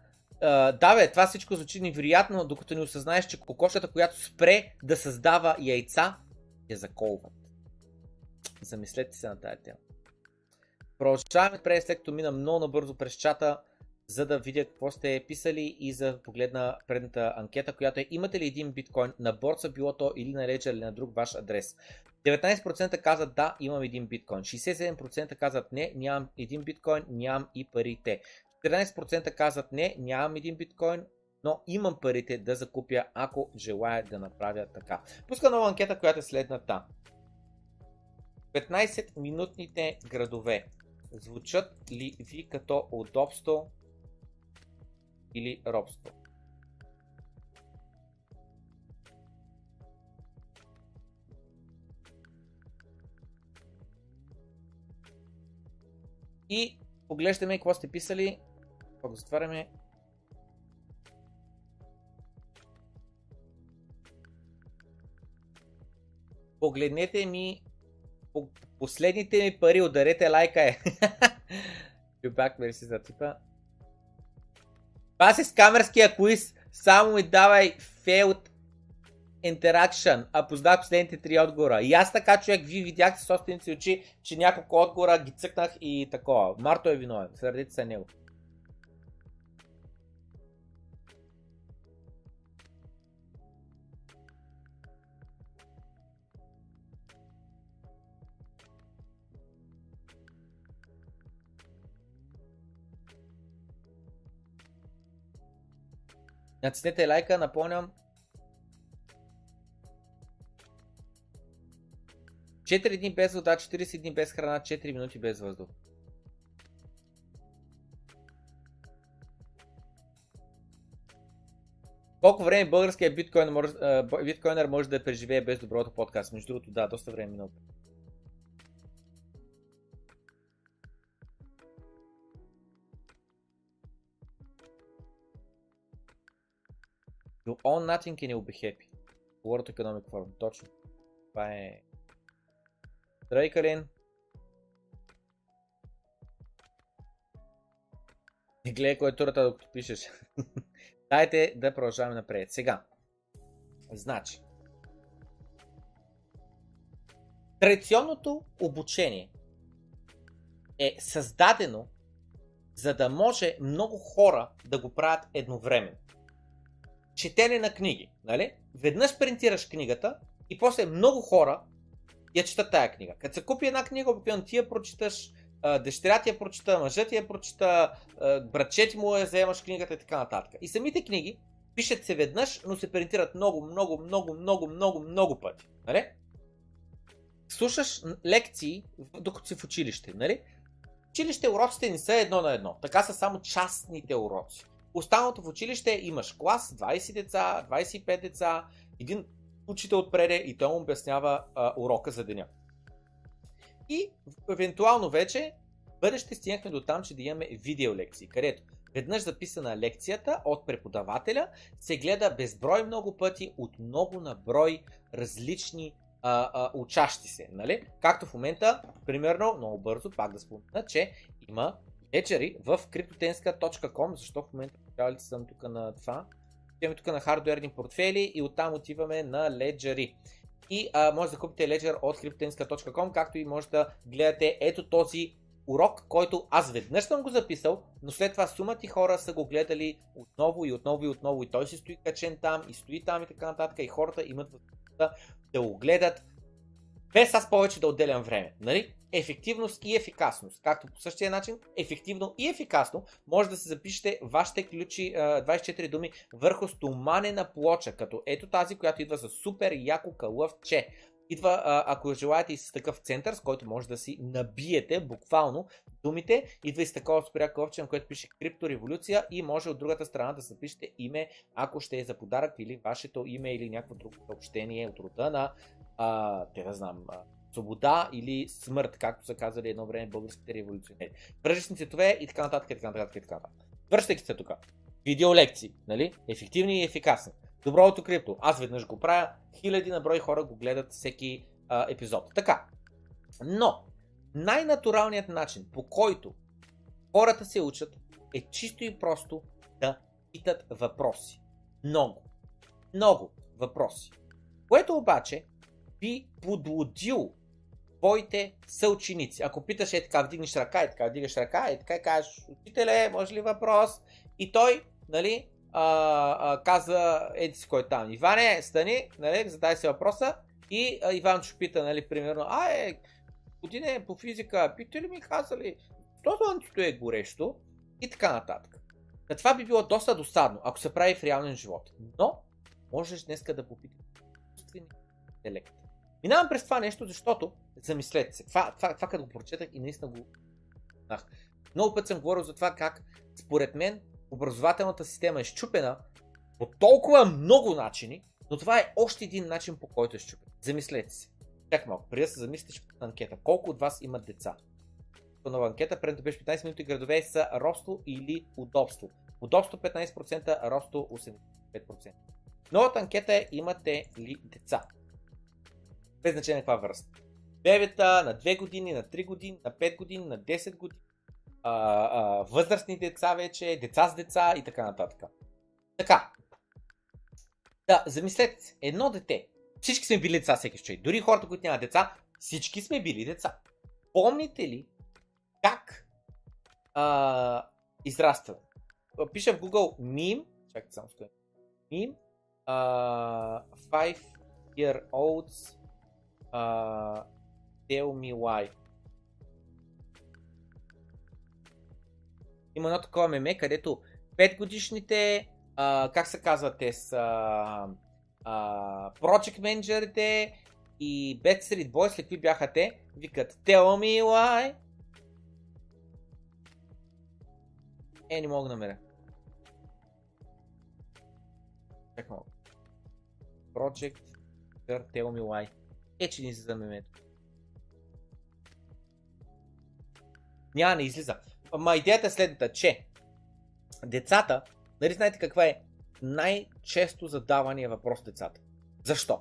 а, да бе, това всичко звучи невероятно, докато не осъзнаеш, че кокошата, която спре да създава яйца, я заколват. Замислете се на тази тема. Продължаваме през след като мина много набързо през чата, за да видя какво сте писали и за погледна предната анкета, която е имате ли един биткоин на борса, било то или на Ledger или на друг ваш адрес. 19% казват да, имам един биткоин. 67% казват не, нямам един биткоин, нямам и парите. 14% казват не, нямам един биткоин, но имам парите да закупя, ако желая да направя така. Пуска нова анкета, която е следната. 15-минутните градове звучат ли ви като удобство или робство? И поглеждаме какво сте писали. Ако го затваряме. Погледнете ми последните ми пари, ударете лайка е. Любак, мерси за типа. Това с камерския квиз. Само ми давай failed interaction, а познах последните три отговора. И аз така, човек, вие видяхте собствените си очи, че няколко отговора ги цъкнах и такова. Марто е виновен, сърдите се него. Натиснете лайка, напомням. 4 дни без вода, 40 дни без храна, 4 минути без въздух. Колко време българският биткоин може, биткоинер може да преживее без доброто подкаст? Между другото, да, доста време минало. Do own nothing and you'll be happy. World Economic Forum. Точно. Това е... Здравей, Калин. Не гледай кой е докато пишеш. Дайте да продължаваме напред. Сега. Значи. Традиционното обучение е създадено за да може много хора да го правят едновременно четене на книги. Нали? Веднъж принтираш книгата и после много хора я четат тая книга. Като се купи една книга, обикновено ти я прочиташ, дъщеря ти я прочита, мъжът ти я прочита, братче ти му я вземаш книгата и така нататък. И самите книги пишат се веднъж, но се принтират много, много, много, много, много, много пъти. Нали? Слушаш лекции, докато си в училище. Нали? Училище уроците не са едно на едно. Така са само частните уроци. Останалото в училище имаш клас, 20 деца, 25 деца, един учител отпреде и той му обяснява а, урока за деня. И евентуално вече бъдеще стигнахме до там, че да имаме видеолекции, където веднъж записана лекцията от преподавателя се гледа безброй много пъти от много на брой различни а, а, учащи се. Нали? Както в момента, примерно, много бързо, пак да спомена, че има леджери в cryptotenska.com, защо в момента ли съм тук на това. Отиваме тук на хардуерни портфели и оттам отиваме на леджери. И а, може да купите Ledger от cryptotenska.com, както и може да гледате ето този урок, който аз веднъж съм го записал, но след това сумата и хора са го гледали отново и отново и отново и той си стои качен там и стои там и така нататък и хората имат възможността да го гледат без аз повече да отделям време. Нали? Ефективност и ефикасност. Както по същия начин, ефективно и ефикасно може да се запишете вашите ключи, 24 думи върху стоманена плоча, като ето тази, която идва с супер яко кълъвче. Идва, ако желаете и с такъв център, с който може да си набиете буквално думите, идва и с такова спря кълъвче, на което пише криптореволюция и може от другата страна да запишете име, ако ще е за подарък или вашето име или някакво друго съобщение от рода на, а, те да знам, свобода или смърт, както са казали едно време българските революционери. Връжечни цветове и така нататък, и така нататък, и така нататък. Връщайки се тук. Видеолекции, нали? Ефективни и ефикасни. Доброто крипто. Аз веднъж го правя. Хиляди на брой хора го гледат всеки а, епизод. Така. Но, най-натуралният начин, по който хората се учат, е чисто и просто да питат въпроси. Много. Много въпроси. Което обаче би подлудил твоите съученици. Ако питаш е така, вдигнеш ръка, е така, вдигаш ръка, е така и кажеш, учителе, може ли въпрос? И той, нали, а, а, каза, еди си кой е там. Иване, стани, нали, задай си въпроса. И а, Иван пита, нали, примерно, а е, године по физика, питате ли ми казали, що слънцето е горещо? И така нататък. На това би било доста досадно, ако се прави в реален живот. Но, можеш днеска да попиташ интелект. Минавам през това нещо, защото замислете се. Това, това, това като го прочетах и наистина го знах. Много път съм говорил за това как, според мен, образователната система е щупена по толкова много начини, но това е още един начин по който е щупен. Замислете се. Чакай малко, преди да се замислите, ще анкета. Колко от вас имат деца? нова анкета, предното беше 15 минути градове са росто или удобство. Удобство 15%, росто 85%. Новата анкета е имате ли деца? без значение каква възраст. Бебета на 2 години, на 3 години, на 5 години, на 10 години, а, а, възрастни деца вече, деца с деца и така нататък. Така. Да, замислете се, едно дете. Всички сме били деца всеки човек. Дори хората, които нямат деца, всички сме били деца. Помните ли как а, израства? Пиша в Google meme, чакайте само стоя. Meme, uh, 5 year olds uh, Tell Me Why. Има едно такова меме, където 5 годишните а, как се казва, те са а, Project менеджерите и Backstreet Boys, какви бяха те, викат Tell me why. Е, не мога да намеря. Чакай малко. Project Tell me why. Е, че ни излиза мемето. Няма, не излиза. Ама идеята е следната, че децата, нали знаете каква е най-често задавания въпрос децата? Защо?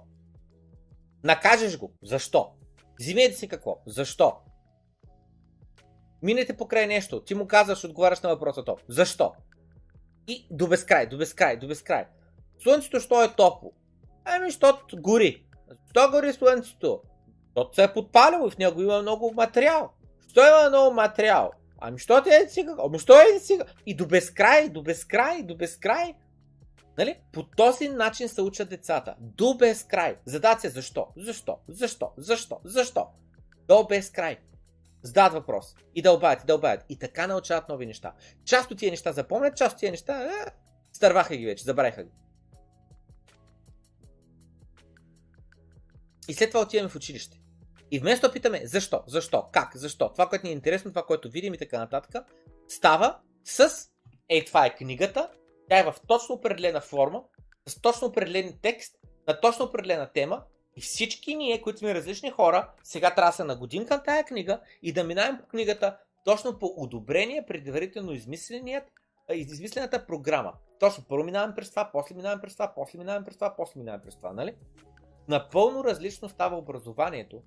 Накажеш го. Защо? Взимете си какво? Защо? Минете покрай нещо. Ти му казваш, отговаряш на въпроса то. Защо? И до безкрай, до безкрай, до безкрай. Слънцето, що е топло? Ами, защото гори. Що гори слънцето? Защото се е подпалило и в него има много материал. Що има много материал? Ами, що ти е сега? Ами, що е сега? И до безкрай, до безкрай, до безкрай. Нали? По този начин се учат децата. До безкрай. Задат се защо? Защо? Защо? Защо? Защо? До безкрай. Задават въпрос. И дълбаят, и дълбаят. И така научават нови неща. Част от тия неща запомнят, част от тия неща е, стърваха ги вече, забравиха ги. И след това отиваме в училище. И вместо да питаме защо, защо, как, защо, това, което ни е интересно, това, което видим и така нататък, става с, ей, това е книгата, тя е в точно определена форма, с точно определен текст, на точно определена тема и всички ние, които сме различни хора, сега трябва да се нагодим към тая книга и да минаем по книгата точно по одобрение, предварително измислената програма. Точно първо минаваме през това, после минаваме през това, после минаваме през това, после минаваме през това, нали? Напълно различно става образованието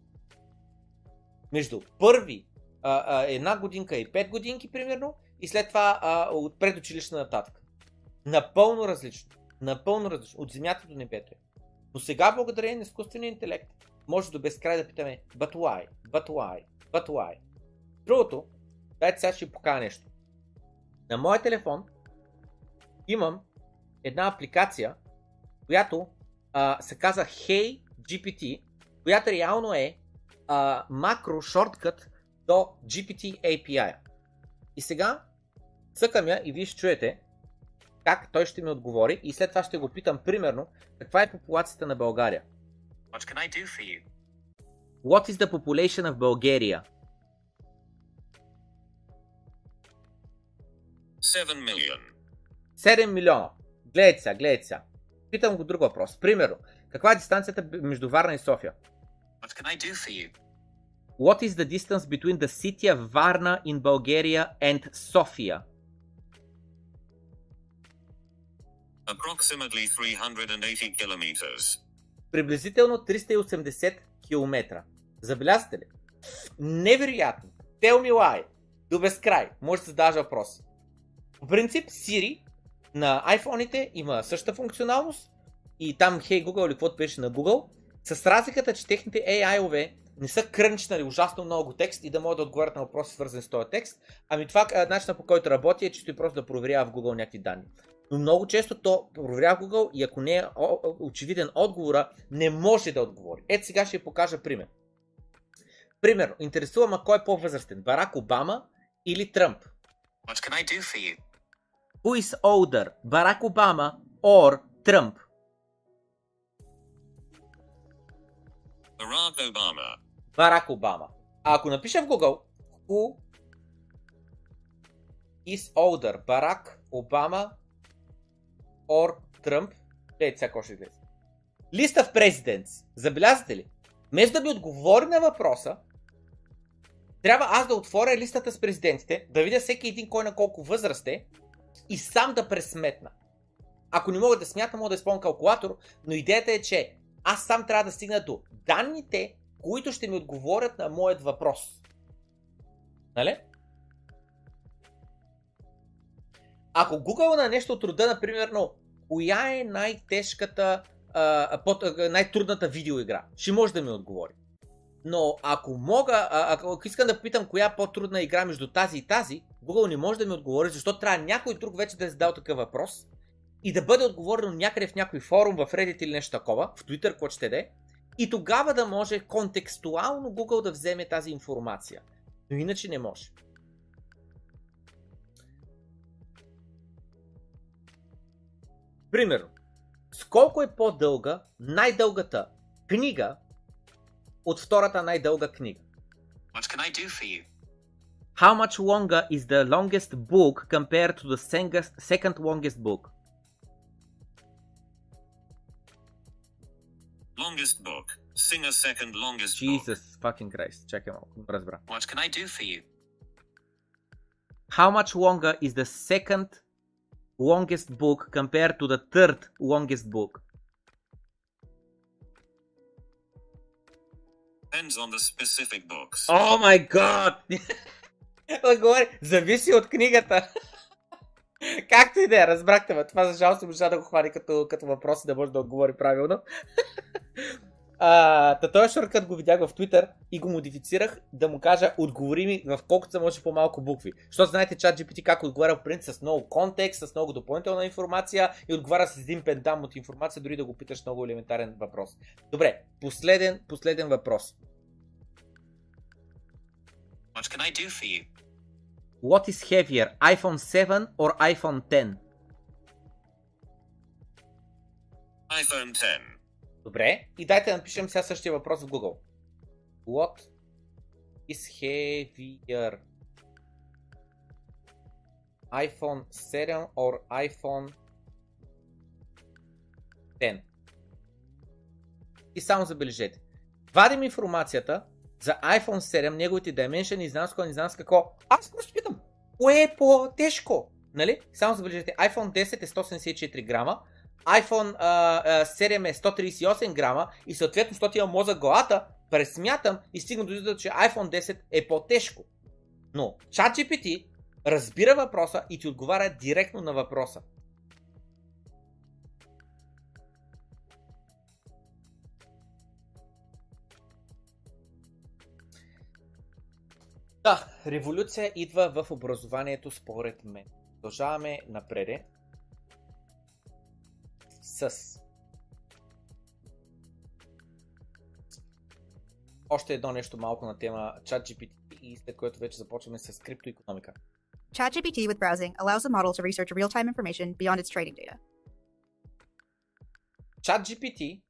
между първи а, а, една годинка и пет годинки, примерно, и след това а, от предучилищна нататък. Напълно различно. Напълно различно. От земята до небето. Но сега, благодарение на изкуствения интелект, може до безкрай да питаме but why, but why, but why. Другото, дайте сега ще покажа нещо. На моя телефон имам една апликация, която а, се казва Hey GPT, която реално е а, макро шорткът до GPT API. И сега цъкам я и вие ще чуете как той ще ми отговори и след това ще го питам примерно каква е популацията на България. What can I do for you? What is the population of Bulgaria? 7 million. 7 милиона. Гледайте сега, гледайте сега. Питам го друг въпрос. Примерно, каква е дистанцията между Варна и София? What can I do for you? What is the distance between the city of Varna in Bulgaria and Sofia? Approximately 380 kilometers. Приблизително 380 км. Забелязате ли? Невероятно. Tell me why. До безкрай. Може да се задаваш въпрос. По принцип, Siri на iPhone-ите има същата функционалност и там Hey Google или каквото беше на Google, с разликата, че техните AI-ове не са крънчнали ужасно много текст и да могат да отговарят на въпроси свързани с този текст. Ами това начинът по който работи е чисто и просто да проверява в Google някакви данни. Но много често то проверява Google и ако не е очевиден отговора, не може да отговори. Ето сега ще ви покажа пример. Примерно, интересувам кой е по-възрастен, Барак Обама или Тръмп? What can I do for you? Who is older, Барак Обама or Тръмп? Barack Obama. Барак Обама. А ако напиша в Google Who is older, Барак Обама or Тръмп, гледайте сега ще излезе. List of Presidents. Забелязвате ли? Вместо да ми отговори на въпроса, трябва аз да отворя листата с президентите, да видя всеки един кой на колко възраст е и сам да пресметна. Ако не мога да смятам, мога да изпълня калкулатор, но идеята е, че аз сам трябва да стигна до данните, които ще ми отговорят на моят въпрос. Нали? Ако Google на нещо от рода, например, коя е най-тежката, а, под, а, най-трудната видеоигра, ще може да ми отговори. Но ако мога, а, ако искам да попитам коя е по-трудна игра между тази и тази, Google не може да ми отговори, защото трябва някой друг вече да е задал такъв въпрос и да бъде отговорено някъде в някой форум, в Reddit или нещо такова, в Twitter, какво ще де, и тогава да може контекстуално Google да вземе тази информация. Но иначе не може. Примерно, с колко е по-дълга най-дългата книга от втората най-дълга книга? What can I do for you? How much longer is the longest book compared to the second longest book? Longest book. Sing a second longest book. Jesus fucking Christ. Чакай малко, не разбра. What can I do for you? How much longer is the second longest book compared to the third longest book? Depends on the specific books. О май гад! Отговори, зависи от книгата. Както и да е, разбрахте ме. Това за жалост можа да го хвани като, като въпрос и да може да отговори правилно. А, та този шорткът го видях в Twitter и го модифицирах да му кажа отговори ми в колкото се може по-малко букви. Защото знаете чат GPT как отговаря в принцип с много контекст, с много допълнителна информация и отговаря с един пендам от информация, дори да го питаш много елементарен въпрос. Добре, последен, последен въпрос. What can I do for you? What is heavier, iPhone 7 or iPhone 10? iPhone 10. Добре, и дайте да напишем сега същия въпрос в Google. What is heavier? iPhone 7 or iPhone 10? И само забележете. Вадим информацията за iPhone 7, неговите Dimension, не знам с какво, не знам с какво. Аз просто питам, кое е по-тежко? Нали? Само забележете, iPhone 10 е 174 грама, iPhone а, а, 7 е 138 грама и съответно, защото имам мозък главата, пресмятам и стигна до извода, че iPhone 10 е по-тежко. Но ChatGPT разбира въпроса и ти отговаря директно на въпроса. Революция идва в образованието според мен. Продължаваме напреде с още едно нещо малко на тема ChatGPT и след което вече започваме с криптоекономика. ChatGPT with browsing allows the model to research real time information beyond its training data. ChatGPT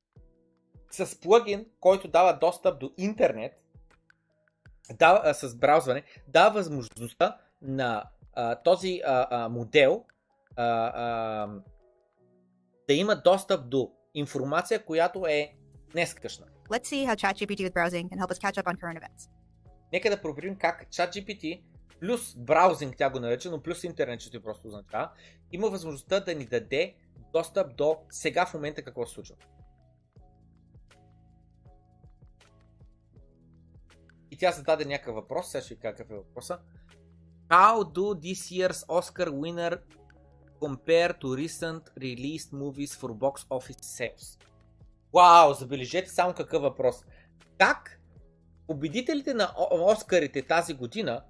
с плагин, който дава достъп до интернет, дава, а, с браузване, дава възможността на а, този а, а, модел а, а, да има достъп до информация, която е днескашна. Let's see how ChatGPT with browsing can help us catch up on current events. Нека да проверим как ChatGPT плюс браузинг, тя го нарече, но плюс интернет, че просто означава, има възможността да ни даде достъп до сега в момента какво се случва. Тя зададе някакъв въпрос, сега ще ви кажа какъв е въпроса. How do this year's Oscar winner compare to recent released movies for box office sales? Вау, забележете само какъв въпрос. Как победителите на Оскарите тази година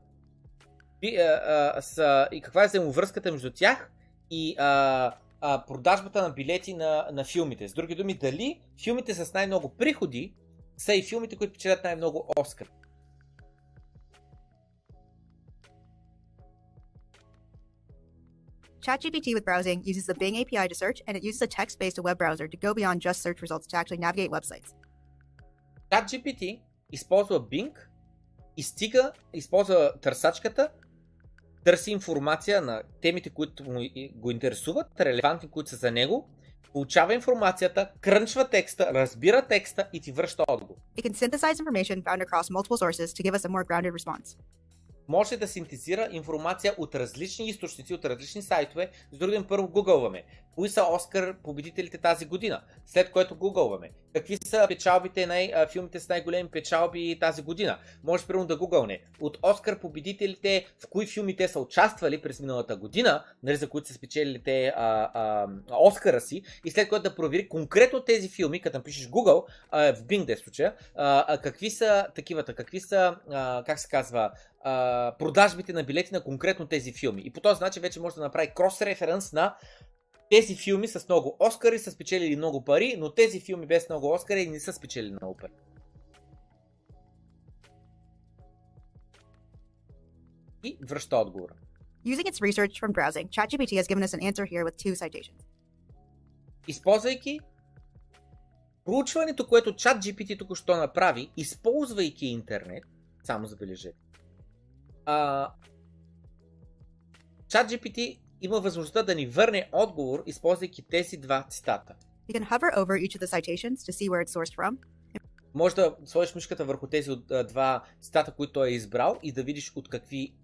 би, а, а, са, и каква е взаимовръзката между тях и а, а, продажбата на билети на, на филмите. С други думи, дали филмите с най-много приходи са и филмите, които печелят най-много Оскар. ChatGPT with browsing uses the Bing API to search, and it uses a text based web browser to go beyond just search results to actually navigate websites. ChatGPT използва Bing и стига, използва търсачката, търси информация на темите, които му го интересуват, релевантни, които са за него, получава информацията, крънчва текста, разбира текста и ти връща отговор. It can synthesize information found across multiple sources to give us a more grounded response. Може да синтезира информация от различни източници, от различни сайтове. С други думи, първо гугълваме. Кои са Оскар победителите тази година? След което гугълваме. Какви са печалбите, най- а, филмите с най-големи печалби тази година? Може примерно да гугълне. От Оскар победителите, в кои филми те са участвали през миналата година, нали, за които са спечелили те а, а, Оскара си, и след което да провери конкретно тези филми, като напишеш Google, а, в Bing да е случая, а, а, какви са такивата, какви са, а, как се казва, продажбите на билети на конкретно тези филми. И по този начин вече може да направи крос-референс на тези филми с много Оскари са спечелили много пари, но тези филми без много Оскари не са спечелили много пари. И връща отговора. Using its research from browsing, ChatGPT has given us an answer here with two citations. използвайки проучването, което чат GPT току-що направи, използвайки интернет, само забележете, а, чат GPT има възможността да ни върне отговор, използвайки тези два цитата. You can hover over each of the citations to see where it's sourced from. Може да сложиш мишката върху тези два цитата, които той е избрал и да видиш от какви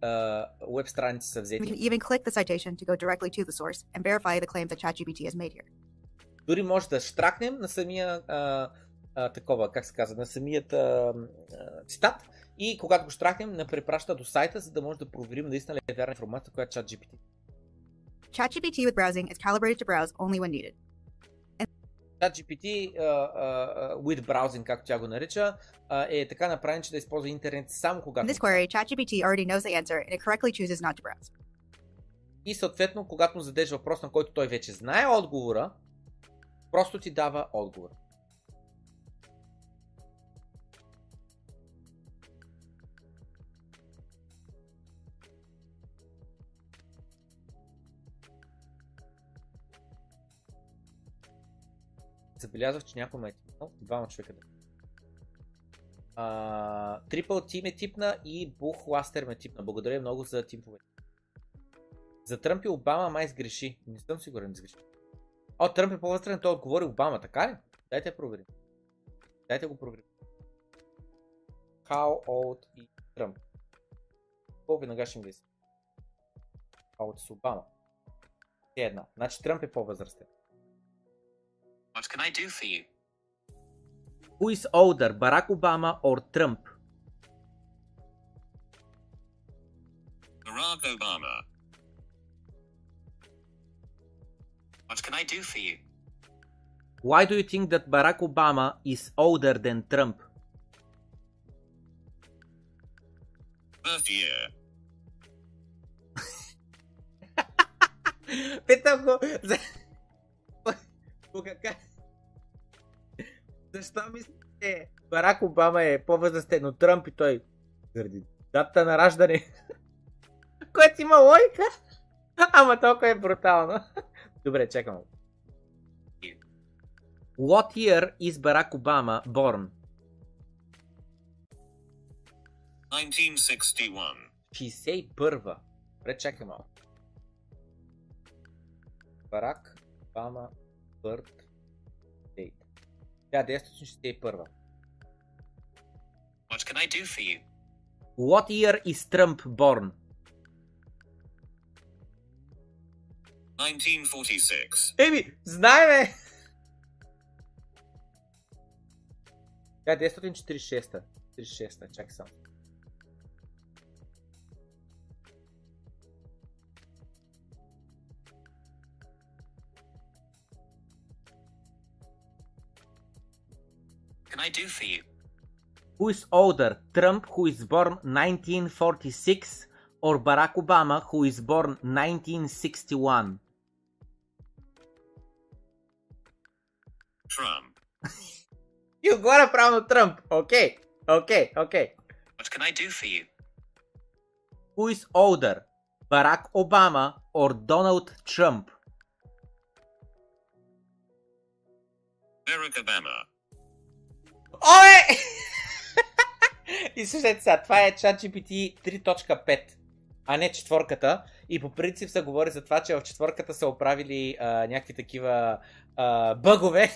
веб страници са взети. can even click the citation to go directly to the source and verify the claim that ChatGPT has made here. Дори може да штракнем на самия а, а, такова, как се казва, на самият а, а, цитат и когато го штракнем, не препраща до сайта, за да може да проверим наистина ли е вярна информация, която чат GPT. ChatGPT with browsing is calibrated to browse only when needed. Чат GPT а, а, а, with browsing, както тя го нарича, а, е така направен, че да използва интернет само In когато. this query, ChatGPT already knows the answer and it correctly chooses not to browse. И съответно, когато му зададеш въпрос, на който той вече знае отговора, просто ти дава отговор. Забелязвах, че някой ме е типнал. Двама човека да. Triple T ме типна и Бух Ластер ме типна. Благодаря много за тимпове. За Тръмп и Обама май сгреши. Не съм сигурен сгреши. О, Тръмп е по-възрастен, той отговори Обама, така ли? Дайте я проверим. Дайте го проверим. How old is Тръмп? Какво веднага ще ми влезе? How old is Обама? Е една. Значи Тръмп е по-възрастен. What can I do for you? Who is older, Barack Obama or Trump? Barack Obama. What can I do for you? Why do you think that Barack Obama is older than Trump? Birth year. Питам го за... По кака... Защо мислите, че Барак Обама е по-възрастен от Тръмп и той заради дата на раждане? Което има лойка. Ама толкова е брутално. Добре, чакам. What year is Barack Obama born? 1961. 61. Добре, чакай малко. Барак Обама date. 1961. What can I do for you? What year is Trump born? 1946. Еми, знаеме! 1946. 46, чакай само. can I do for you? Who is older, Trump, who is born 1946, or Barack Obama, who is born 1961? Trump. you got a problem with Trump. Okay, okay, okay. What can I do for you? Who is older, Barack Obama or Donald Trump? Barack Obama. Ое! И слушайте сега, това е ChatGPT 3.5, а не четвърката. И по принцип се говори за това, че в четвърката са оправили а, някакви такива а, бъгове.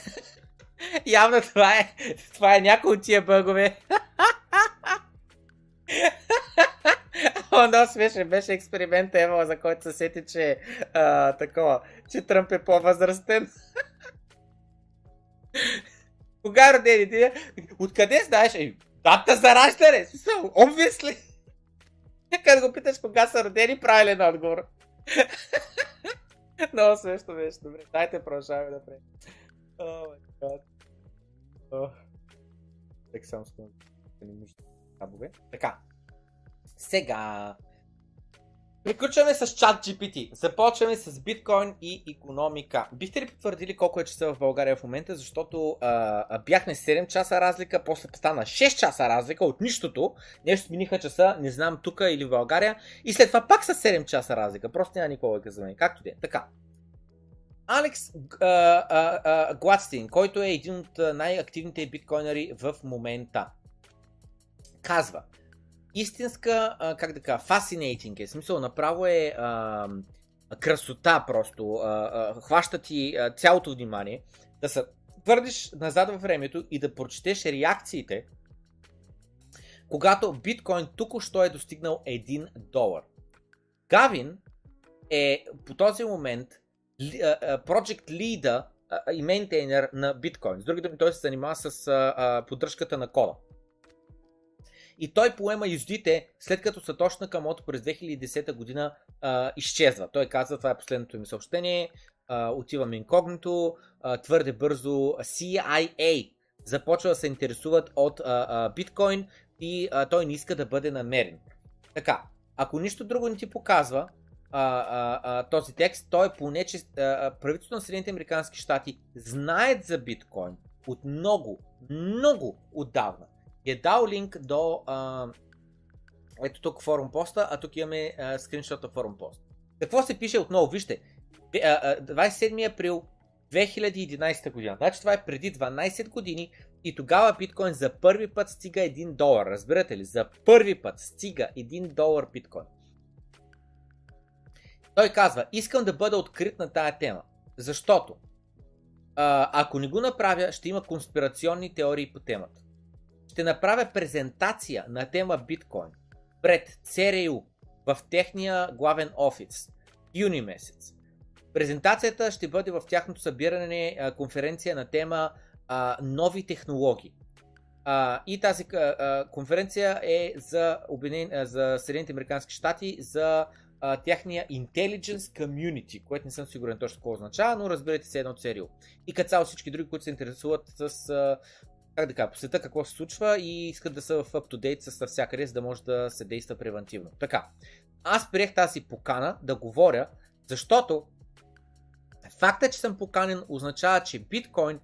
Явно това е, това е някой от тия бъгове. Много смешен беше експеримент Ева, за който се сети, че а, такова, че Тръмп е по-възрастен. Кога родени ти? Откъде знаеш? Е, дата за раждане. Смисъл, obviously. Като го питаш кога са родени, правилен отговор. Много смешно беше. Добре, дайте продължаваме напред. О, май гад. О. Так само нужда табове. Така. Сега. Приключваме с чат GPT. Започваме с биткоин и економика. Бихте ли потвърдили колко е часа в България в момента, защото а, а, бяхме 7 часа разлика, после стана 6 часа разлика от нищото. Нещо смениха часа, не знам тук или в България. И след това пак са 7 часа разлика. Просто няма никога логика за мен. Както де. Така. Алекс Гладстин, който е един от най-активните биткоинери в момента, казва, истинска, а, как да кажа, fascinating е, смисъл направо е а, красота просто, а, а, хваща ти а, цялото внимание, да се твърдиш назад във времето и да прочетеш реакциите, когато биткоин току-що е достигнал 1 долар. Гавин е по този момент project leader и мейнтейнер на биткоин. С други думи, той се занимава с поддръжката на кода. И той поема юздите, след като Сатош Накамото през 2010 година а, изчезва. Той казва, това е последното ми съобщение, а, отивам инкогнито, а, твърде бързо CIA започва да се интересуват от а, а, биткоин и а, той не иска да бъде намерен. Така, ако нищо друго не ти показва а, а, а, този текст, той е поне, че правителството на Съединените Американски щати знаят за биткоин от много, много отдавна. Е дал линк до а, ето тук форум поста, а тук имаме а, скриншота форум пост. Какво се пише отново? Вижте, Бе- а, а, 27 април 2011 година. Значи това е преди 12 години и тогава биткоин за първи път стига 1 долар. Разбирате ли? За първи път стига 1 долар биткоин. Той казва, искам да бъда открит на тая тема, защото ако не го направя, ще има конспирационни теории по темата. Ще направя презентация на тема биткоин пред CRU в техния главен офис юни месец. Презентацията ще бъде в тяхното събиране конференция на тема а, нови технологии. А, и тази а, конференция е за, обедин, а, за Съединените Американски щати за а, тяхния Intelligence Community, което не съм сигурен точно какво означава, но разберете се едно от сериал. И като цяло всички други, които се интересуват с а, как да кажа, по какво се случва и искат да са в up-to-date с навсякъде, за да може да се действа превентивно. Така, аз приех тази покана да говоря, защото факта, че съм поканен, означава, че биткоин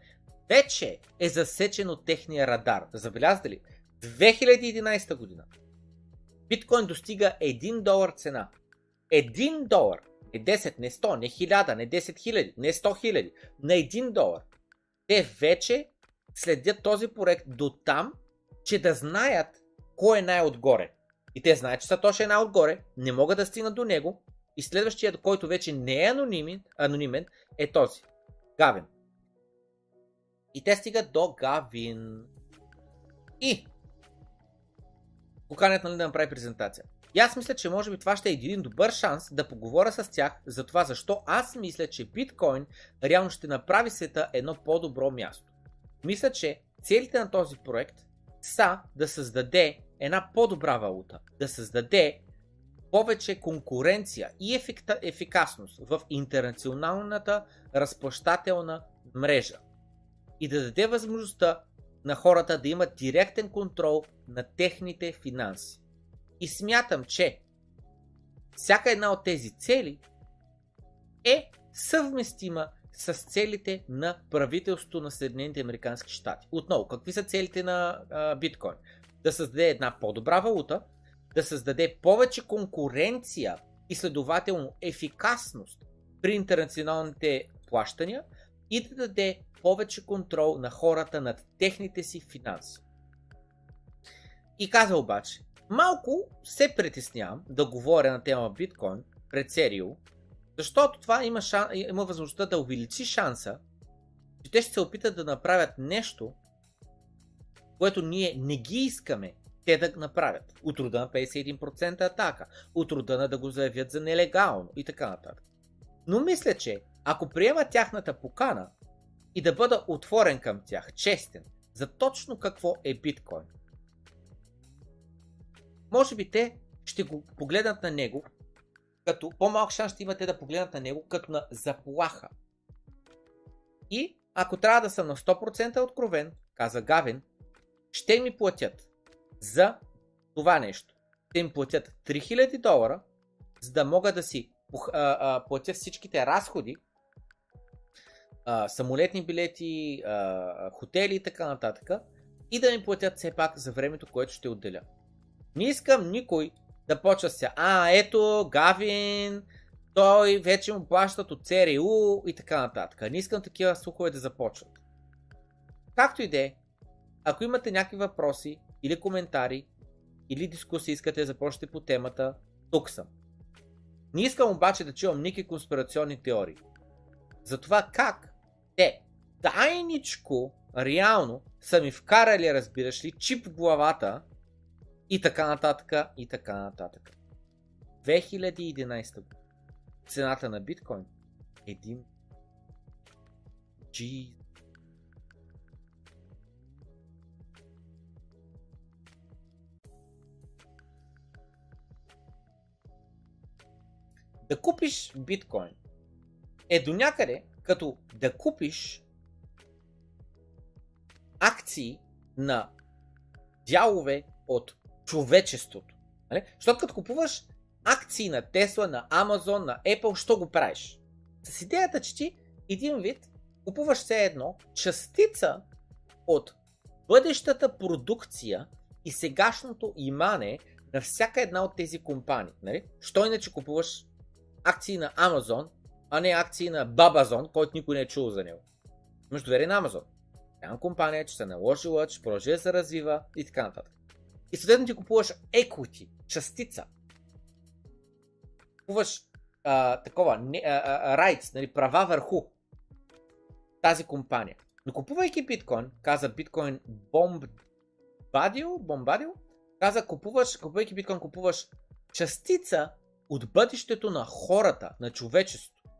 вече е засечен от техния радар. Забелязате ли? 2011 година биткоин достига 1 долар цена. 1 долар. Не 10, не 100, не 1000, не 10 хиляди, не 100 хиляди. На 1 долар. Те вече следят този проект до там, че да знаят кой е най-отгоре. И те знаят, че Сатош е най-отгоре, не могат да стигнат до него и следващият, който вече не е анонимен, анонимен е този. Гавин. И те стигат до Гавин. И поканят нали, да направи презентация. И аз мисля, че може би това ще е един добър шанс да поговоря с тях за това защо аз мисля, че биткоин реално ще направи света едно по-добро място. Мисля, че целите на този проект са да създаде една по-добра валута, да създаде повече конкуренция и ефикта, ефикасност в интернационалната разплащателна мрежа и да даде възможността на хората да имат директен контрол на техните финанси. И смятам, че всяка една от тези цели е съвместима с целите на правителството на Съединените Американски щати. Отново, какви са целите на а, биткоин? Да създаде една по-добра валута, да създаде повече конкуренция и следователно ефикасност при интернационалните плащания и да даде повече контрол на хората над техните си финанси. И каза обаче, малко се притеснявам да говоря на тема биткоин пред Серио, защото това има, шан... има възможността да увеличи шанса, че те ще се опитат да направят нещо, което ние не ги искаме те да направят. От рода на 51% атака, от рода на да го заявят за нелегално и така нататък. Но мисля, че ако приема тяхната покана и да бъда отворен към тях, честен, за точно какво е биткоин, може би те ще го погледнат на него, като по-малък шанс ще имате да погледнат на него като на заплаха. И ако трябва да съм на 100% откровен, каза Гавин, ще ми платят за това нещо. Ще им платят 3000 долара, за да мога да си платя всичките разходи, самолетни билети, хотели и така нататък, и да ми платят все пак за времето, което ще отделя. Не искам никой да почва се, а ето Гавин той вече му плащат от ЦРУ и така нататък. Не искам такива слухове да започват. Както и да е, ако имате някакви въпроси или коментари, или дискусии искате да започнете по темата, тук съм. Не искам обаче да чувам никакви конспирационни теории. За това как те тайничко, реално, са ми вкарали, разбираш ли, чип в главата и така нататък, и така нататък. 2011 година. Цената на биткоин. Един G. Да купиш биткоин е до някъде като да купиш акции на дялове от човечеството. Нали? Защото като купуваш акции на Тесла, на Амазон, на Apple, що го правиш? С идеята, че ти един вид купуваш все едно частица от бъдещата продукция и сегашното имане на всяка една от тези компании. Нали? Що иначе купуваш акции на Амазон, а не акции на Бабазон, който никой не е чул за него. Имаш доверие на Амазон. Тя компания, че се наложила, че продължи да се развива и така нататък. И съответно ти купуваш equity, частица. Купуваш а, такова, не, а, а, rights, нали, права върху тази компания. Но купувайки биткоин, каза биткоин Бомбадил, Бомбадил, каза купуваш, купувайки биткоин, купуваш частица от бъдещето на хората, на човечеството.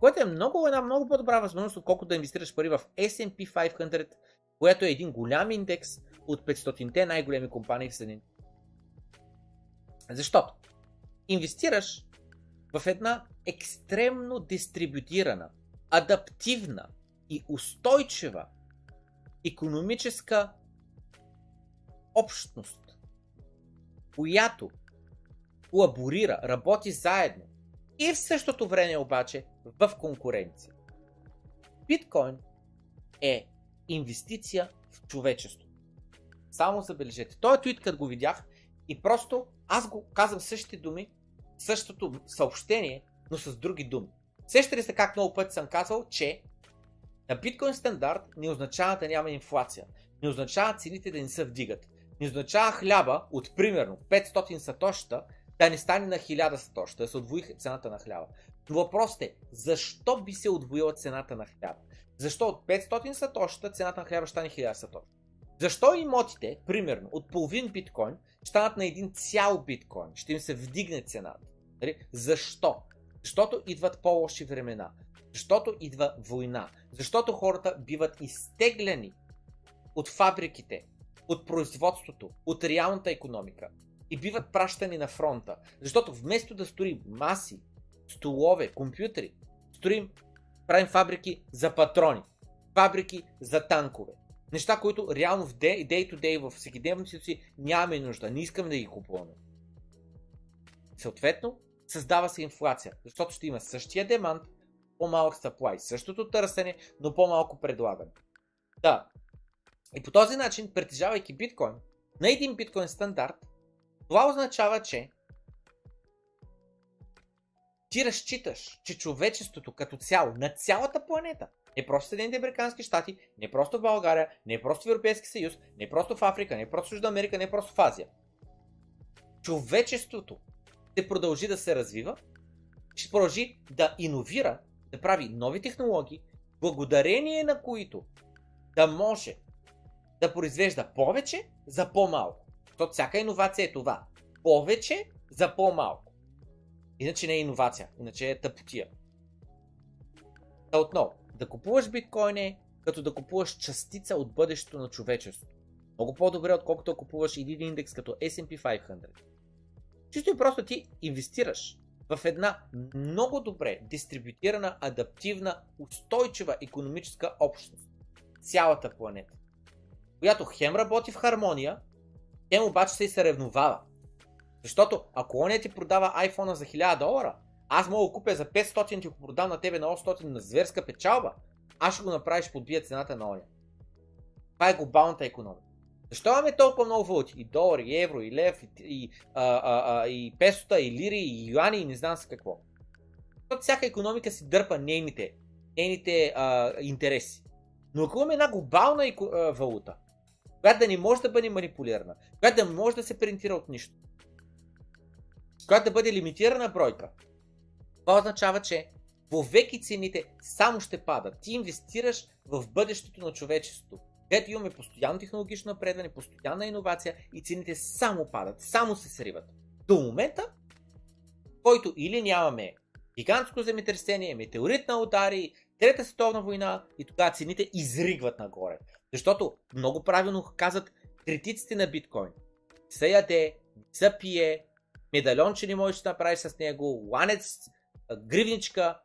Което е много, една много по-добра възможност, отколкото да инвестираш пари в S&P 500, което е един голям индекс от 500-те най-големи компании в Съединените. Защото инвестираш в една екстремно дистрибутирана, адаптивна и устойчива економическа общност, която колаборира, работи заедно и в същото време обаче в конкуренция. Биткоин е инвестиция в човечество. Само забележете. Той твит, като го видях, и просто аз го казвам същите думи, същото съобщение, но с други думи. Сещате ли се как много пъти съм казал, че на биткоин стандарт не означава да няма инфлация. Не означава цените да не се вдигат. Не означава хляба от примерно 500 сатоща да не стане на 1000 сатоща, да се отвои цената на хляба. Но въпросът е, защо би се отвоила цената на хляба? Защо от 500 сатоща цената на хляба стане 1000 сатоща? Защо имотите, примерно, от половин биткоин, станат на един цял биткоин? Ще им се вдигне цената. Нали? Защо? Защото идват по-лоши времена. Защото идва война. Защото хората биват изтегляни от фабриките, от производството, от реалната економика и биват пращани на фронта. Защото вместо да строим маси, столове, компютри, строим, правим фабрики за патрони, фабрики за танкове. Неща, които реално в day, to day, в всекидневните си нямаме нужда, не искаме да ги купуваме. Съответно, създава се инфлация, защото ще има същия демант, по-малък supply, същото търсене, но по-малко предлагане. Да. И по този начин, притежавайки биткоин, на един биткоин стандарт, това означава, че ти разчиташ, че човечеството като цяло, на цялата планета, не просто Съединените Американски щати, не просто в България, не просто в Европейски съюз, не просто в Африка, не просто в Южна Америка, не просто в Азия. Човечеството ще продължи да се развива, ще продължи да иновира, да прави нови технологии, благодарение на които да може да произвежда повече за по-малко. Защото всяка иновация е това. Повече за по-малко. Иначе не е иновация, иначе е тъпотия. Та отново, да купуваш биткоин е като да купуваш частица от бъдещето на човечеството. Много по-добре, отколкото купуваш един индекс като S&P 500. Чисто и просто ти инвестираш в една много добре дистрибутирана, адаптивна, устойчива економическа общност. Цялата планета. Която хем работи в хармония, хем обаче се и съревновава. Защото ако он ти продава iPhone за 1000 долара, аз мога да купя за 500 и го продам на тебе на 800 на зверска печалба, аз ще го направиш подбия цената на оня. Това е глобалната економика. Защо имаме толкова много валути? И долари, и евро, и лев, и, и, а, а, а, и песота, и лири, и юани, и не знам с какво. Защото всяка економика си дърпа нейните, нейните а, интереси. Но ако имаме една глобална валута, която да не може да бъде манипулирана, която да може да се принтира от нищо, която да бъде лимитирана бройка, това означава, че вовеки цените само ще падат. Ти инвестираш в бъдещето на човечеството, където имаме постоянно технологично напредване, постоянна иновация и цените само падат, само се сриват. До момента, който или нямаме гигантско земетресение, метеоритна удари, Трета световна война и тогава цените изригват нагоре. Защото много правилно казват критиците на биткоин. Са яде, са пие, медальонче не можеш да направиш с него, ланец, гривничка,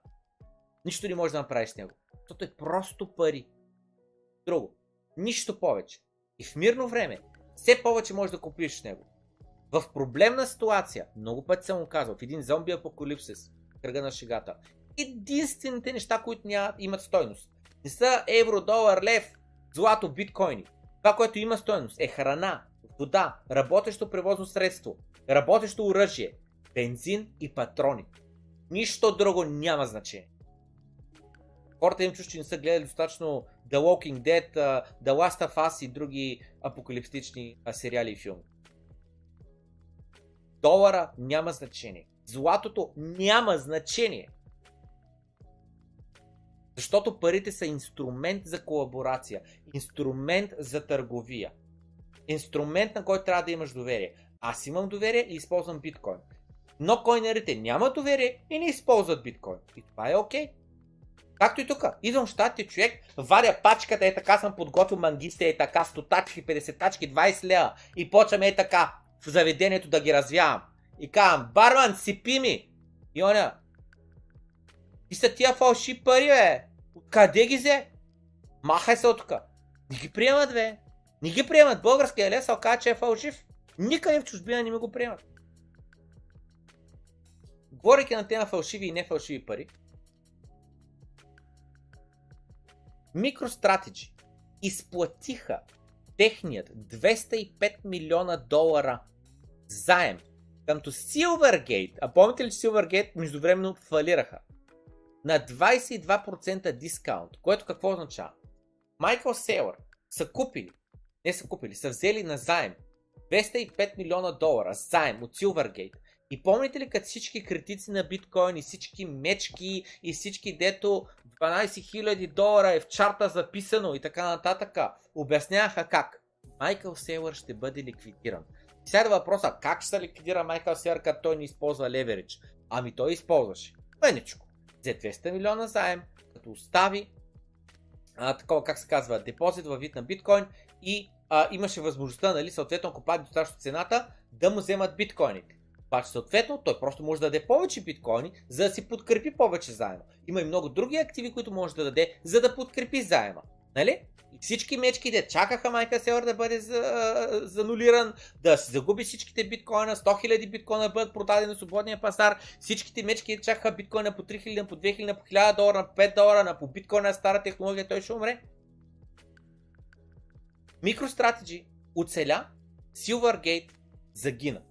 нищо не можеш да направиш с него. Защото е просто пари. Друго. Нищо повече. И в мирно време все повече можеш да купиш с него. В проблемна ситуация, много пъти съм му казал, в един зомби апокалипсис, кръга на шегата, единствените неща, които няма, имат стойност. Не са евро, долар, лев, злато, биткоини. Това, което има стойност е храна, вода, работещо превозно средство, работещо оръжие, бензин и патрони. Нищо друго няма значение. Хората им чуш, че не са гледали достатъчно The Walking Dead, The Last of Us и други апокалиптични сериали и филми. Долара няма значение. Златото няма значение. Защото парите са инструмент за колаборация, инструмент за търговия, инструмент на който трябва да имаш доверие. Аз имам доверие и използвам биткоин. Но койнерите нямат доверие и не използват биткоин. И това е окей. Okay. Както и тук. Идвам в щатите човек, варя пачката, е така съм подготвил мангисте, е така, 100 тачки, 50 тачки, 20 лева. И почваме е така в заведението да ги развявам. И казвам, барман, сипи ми! И оня, и са тия фалши пари, бе. Къде ги взе? Махай се от тук. Не ги приемат, бе. Не ги приемат. Българския лес се че е фалшив. Никъде в чужбина не ми го приемат. Говорейки на тема фалшиви и нефалшиви пари, MicroStrategy изплатиха техният 205 милиона долара заем къмто Silvergate, а помните ли, че Silvergate междувременно фалираха, на 22% дискаунт, което какво означава? Майкъл Сейлър са купили, не са купили, са взели на заем 205 милиона долара заем от Silvergate и помните ли като всички критици на биткоин и всички мечки и всички дето 12 000 долара е в чарта записано и така нататък, обясняваха как Майкъл Сейлър ще бъде ликвидиран. Сега е въпроса, как ще се ликвидира Майкъл Сейлър, като той не използва леверидж? Ами той използваше. Мъничко. Взе 200 милиона заем, като остави а, такова, как се казва, депозит във вид на биткоин и а, имаше възможността, нали, съответно, ако падне достатъчно цената, да му вземат биткоините. Обаче, съответно, той просто може да даде повече биткоини, за да си подкрепи повече заема. Има и много други активи, които може да даде, за да подкрепи заема. Нали? И всички мечките чакаха Майка Селър да бъде за, занулиран, да се загуби всичките биткоина, 100 000 биткоина да бъдат продадени на свободния пазар, всичките мечки чакаха биткоина по 3000, по 2000, по 1000 долара, на 5 долара, на по биткоина стара технология, той ще умре. MicroStrategy оцеля, Silvergate загина.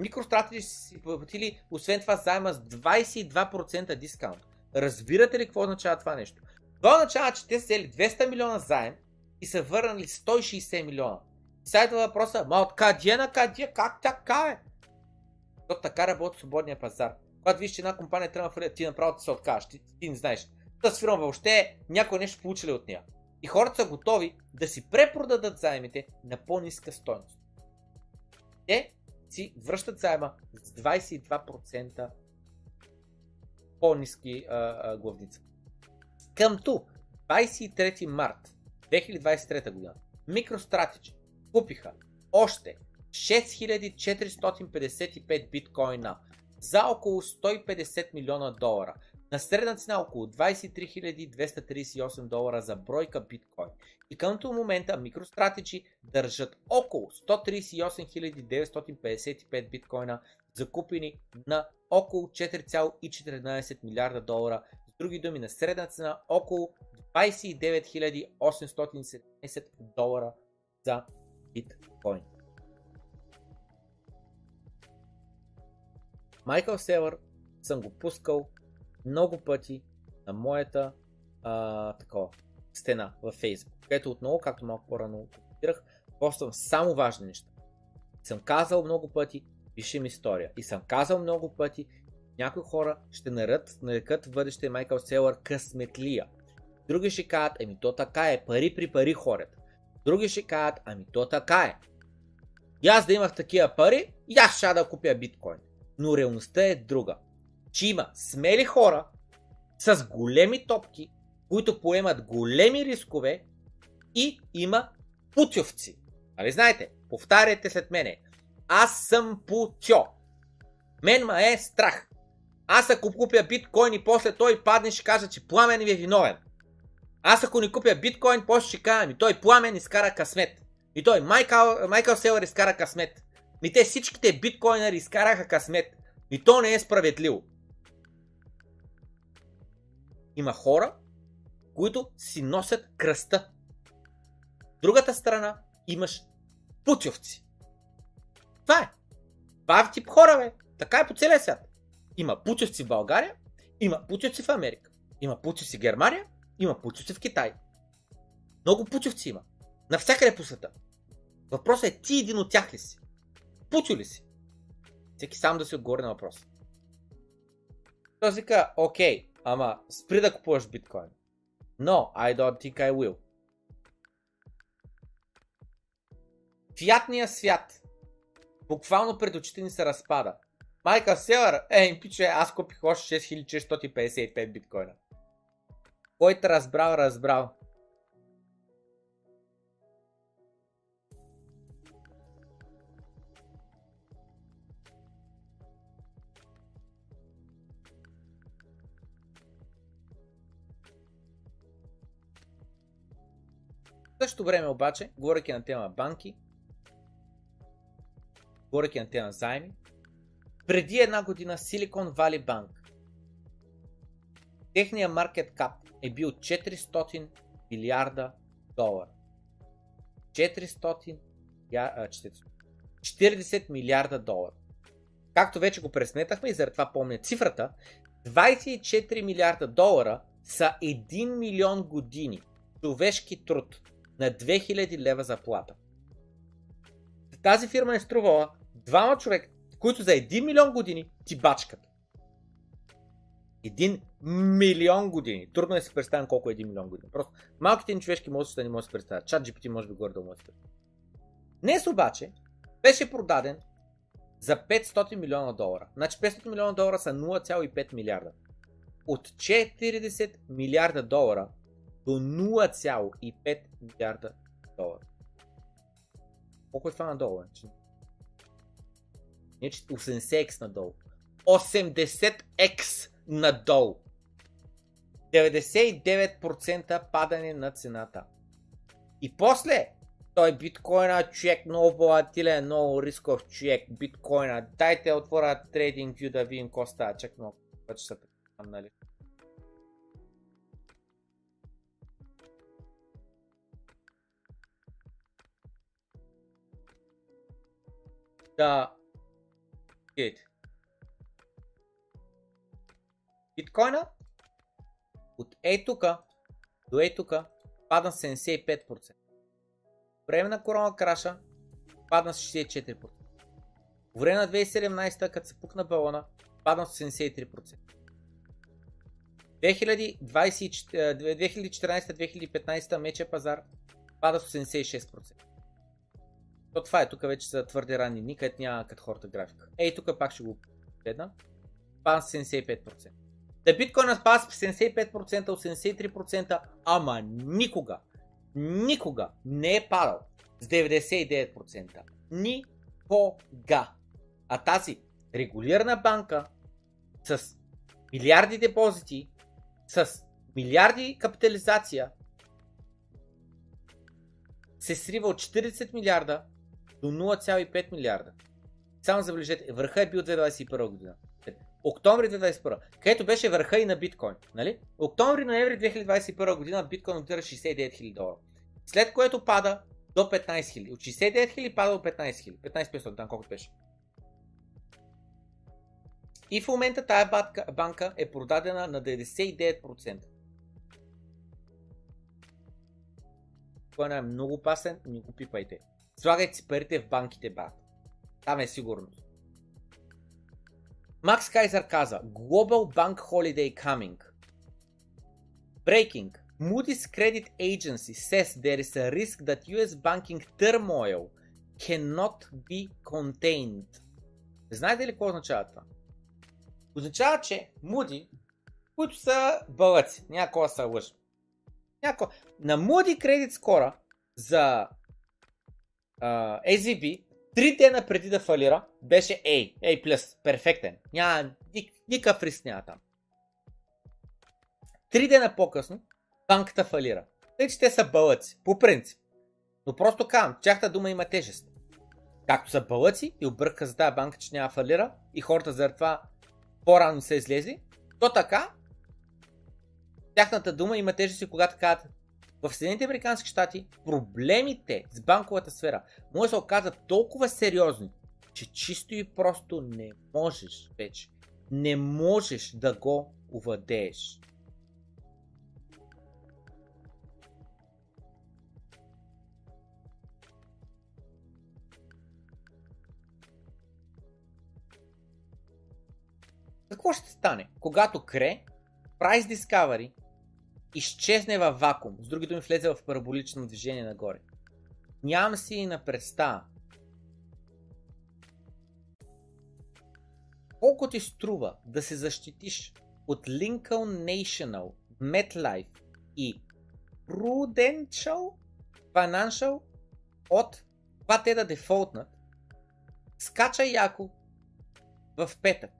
MicroStrategy си платили, освен това, заема с 22% дискаунт. Разбирате ли какво означава това нещо? Това означава, че те са взели 200 милиона заем и са върнали 160 милиона. Сега идва въпроса, ма откъде на къде, как така е? То така работи свободния пазар. Когато виж, че една компания трябва да ти направо да се откажеш, ти, ти не знаеш. Тази фирма въобще някой нещо получили от нея. И хората са готови да си препродадат заемите на по-ниска стойност. Те си връщат заема с 22% по-низки а, а, главница. Къмто 23 март 2023 година MicroStrategy купиха още 6455 биткоина за около 150 милиона долара на средна цена около 23 238 долара за бройка биткоин. И към момента MicroStrategy държат около 138 955 биткоина закупени на около 4,14 милиарда долара с други думи, на средна цена около 29 817 долара за биткоин. Майкъл Селър съм го пускал много пъти на моята а, такова, стена във Facebook, където отново, както малко по-рано коментирах, поствам само важни неща. Съм казал много пъти, пишем история. И съм казал много пъти, някои хора ще нарекат, нарекат бъдеще Майкъл Селър късметлия. Други ще кажат, ами то така е, пари при пари хората. Други ще кажат, ами то така е. И аз да имах такива пари, и аз ще да купя биткоин. Но реалността е друга. Че има смели хора с големи топки, които поемат големи рискове и има путьовци. Нали знаете? Повтаряйте след мене. Аз съм путьо. Мен ма е страх. Аз ако купя биткоин и после той падне, ще кажа, че пламен ви е виновен. Аз ако не купя биткоин, после ще кажа, ми той пламен изкара късмет. И той Майкъл, Майкъл Селър изкара късмет. Ми те всичките биткоинери изкараха късмет. И то не е справедливо. Има хора, които си носят кръста. Другата страна имаш путьовци. Това е. Е тип хора, бе. Така е по целия свят. Има путьовци в България, има путьовци в Америка, има путьовци в Германия, има путьовци в Китай. Много путьовци има. Навсякъде по света. Въпросът е ти един от тях ли си? Путю ли си? Всеки сам да си отговори на въпроса. Той вика, окей, ама спри да купуваш биткоин. No, I don't think I will. Фиатният свят буквално пред очите ни се разпада. Майка Селър, ей, пиче, аз купих още 6655 биткоина. Който разбрал, разбрал. Същото време обаче, говоряки на тема банки, говоряки на тема заеми, преди една година Silicon Valley Bank, техният маркет кап е бил 400 милиарда долара. 400, 40 милиарда долара. Както вече го пресметахме и заради това помня цифрата, 24 милиарда долара са 1 милион години човешки труд на 2000 лева заплата. Тази фирма е струвала двама човека, които за 1 милион години ти бачкат. 1 милион години. Трудно е да си представям колко е 1 милион години. Просто малките ни човешки мозъци не може да си представят. Чат GPT може би горе да да Днес обаче беше продаден за 500 милиона долара. Значи 500 милиона долара са 0,5 милиарда. От 40 милиарда долара до 0,5 милиарда долара. Колко е това надолу? Значи? Не, че 80x надолу. 80x надолу. 99% падане на цената. И после той биткоина човек много волатилен, много рисков човек. Биткоина. Дайте отворя TradingView да видим какво става. Чак много ще се нали? Да. Видите. Биткоина от ей тука до ей тука падна 75%. Време на корона краша падна с 64%. По време на 2017, като се пукна балона, падна с 73%. 2014-2015 мече пазар пада с 86%. То това е, тук вече са твърде ранни дни, където няма като хората графика. Ей, тук пак ще го гледна. Пада с 75%. Да биткоина спада с 75%, 83%, ама никога, никога не е падал с 99%. Никога. А тази регулирана банка с милиарди депозити, с милиарди капитализация, се срива от 40 милиарда до 0,5 милиарда. Само забележете, върха е бил 2021 година. Октомври 2021, където беше върха и на биткоин. Нали? Октомври-ноември 2021 година биткоин отира 69 000 долара. След което пада до 15 000. От 69 000 пада до 15 000. 15 500, там колкото беше. И в момента тая банка, банка е продадена на 99%. Той е много опасен, не го пипайте. Слагайте си парите в банките, брат. Там е сигурност. Макс Кайзер каза Global Bank Holiday Coming. Breaking. Moody's Credit Agency says there is a risk that US banking turmoil cannot be contained. Знаете ли какво означава това? Означава, че Moody, които са бълъци, някаква са лъж. Някаква... На Moody Credit Score за uh, SVB, три дена преди да фалира, беше A, A+, перфектен. Няма ник- никакъв риск няма там. Три дена по-късно, банката фалира. Тъй, че те са бълъци, по принцип. Но просто казвам, тяхта дума има тежест. Както са бълъци и обърка за тази банка, че няма фалира и хората заради това по-рано са излезли, то така тяхната дума има тежест и когато казват в Съединените Американски щати проблемите с банковата сфера може да се оказат толкова сериозни, че чисто и просто не можеш вече. Не можеш да го овладееш. Какво ще стане, когато Кре, Price Discovery, изчезне във вакуум, с други думи влезе в параболично движение нагоре? Нямам си и на представа. Колко ти струва да се защитиш от Lincoln National, MetLife и Prudential Financial от това те да дефолтнат, скача яко в петък,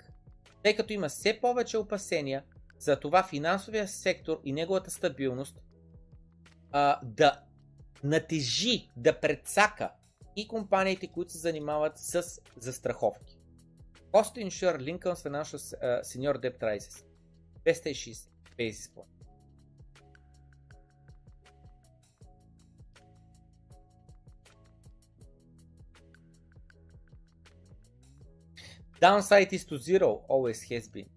тъй като има все повече опасения за това финансовия сектор и неговата стабилност а, да натежи, да предсака и компаниите, които се занимават с застраховки. Cost Insure Lincoln Financial Senior Debt Rises 260 basis point. Downside is to zero, always has been.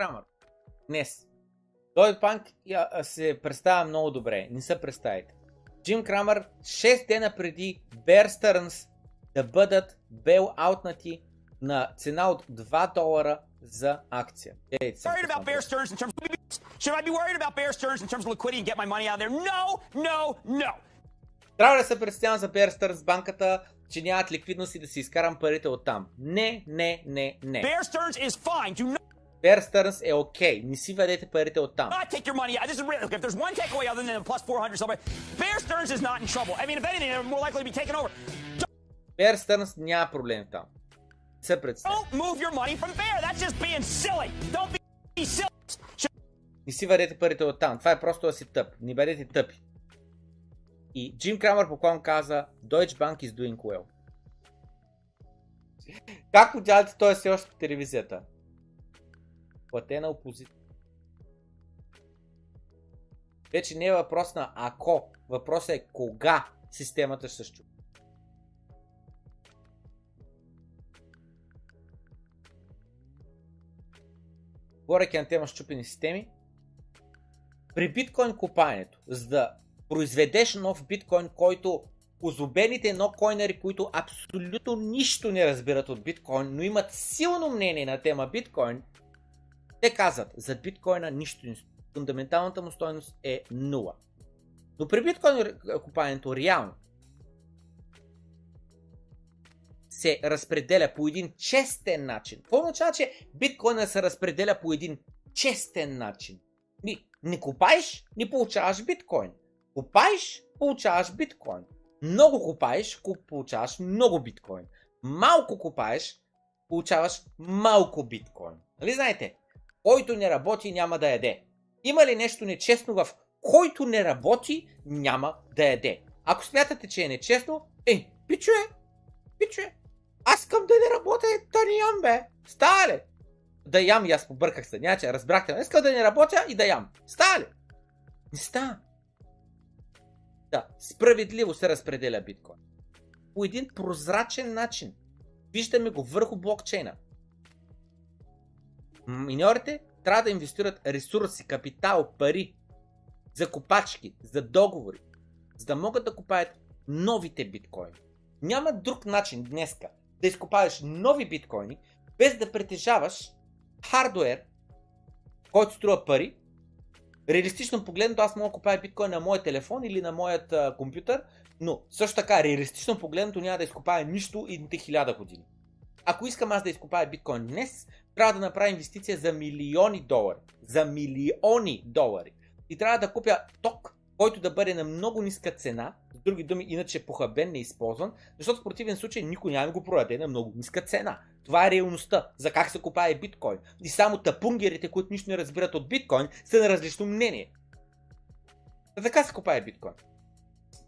Крамър. Днес. Той панк се представя много добре. Не се представите. Джим Крамър 6 дена преди Bear Stearns да бъдат бел аутнати на цена от 2 долара за акция. Трябва да се представям за Bear Stearns банката, че нямат ликвидност и да си изкарам парите от там. Не, не, не, не. Bear Stearns is fine. Do Bear Stearns е окей. Не си ведете парите от там. not take your money. This is. Look, if there's one takeaway other than plus 400 somebody, Bear Stearns is not in trouble. I mean, if anything, they're more likely to be taken over. Bear Stearns няма проблем там. Се представя. Don't move your money from Bear. That's just being silly. Don't be silly. Не си вадете парите от там. Това е просто да си тъп. Не бъдете тъпи. И Джим Крамър поклон каза Deutsche Bank is doing well. Как отделяте той е все още по телевизията? Платена опозиция. Вече не е въпрос на ако, въпросът е кога системата ще се. Говоряки на тема щупени системи, при биткоин копаенето, за да произведеш нов биткоин, който озубените нокоинери, които абсолютно нищо не разбират от биткоин, но имат силно мнение на тема биткоин, те казват, за биткоина нищо не стои. Фундаменталната му стоеност е нула. Но при биткоин копаенето реално се разпределя по един честен начин. Какво означава, че биткоина се разпределя по един честен начин? Ни, не копаеш, не получаваш биткоин. Копаеш, получаваш биткоин. Много копаеш, куп- получаваш много биткоин. Малко копаеш, получаваш малко биткоин. Нали знаете? Който не работи, няма да яде. Има ли нещо нечестно в който не работи, няма да яде? Ако смятате, че е нечестно, е, пичове, Пиче, аз искам да не работя, да не ям, бе. Става ли? Да ям и аз побърках се. Няче, разбрахте. ме. Искам да не работя и да ям. Става ли? Не става. Да, справедливо се разпределя биткоин. По един прозрачен начин. Виждаме го върху блокчейна. Миньорите трябва да инвестират ресурси, капитал, пари, за копачки, за договори, за да могат да купаят новите биткоини. Няма друг начин днеска да изкопаеш нови биткоини, без да притежаваш хардуер, който струва пари. Реалистично погледнато аз мога да купая биткоин на моят телефон или на моят а, компютър, но също така реалистично погледнато няма да изкопая нищо идните хиляда години. Ако искам аз да изкопая биткоин днес, трябва да направя инвестиция за милиони долари. За милиони долари. И трябва да купя ток, който да бъде на много ниска цена, с други думи, иначе е похабен, неизползван, защото в противен случай никой няма го продаде на много ниска цена. Това е реалността за как се купае биткоин. И само тапунгерите, които нищо не разбират от биткоин, са на различно мнение. Та така се купае биткоин.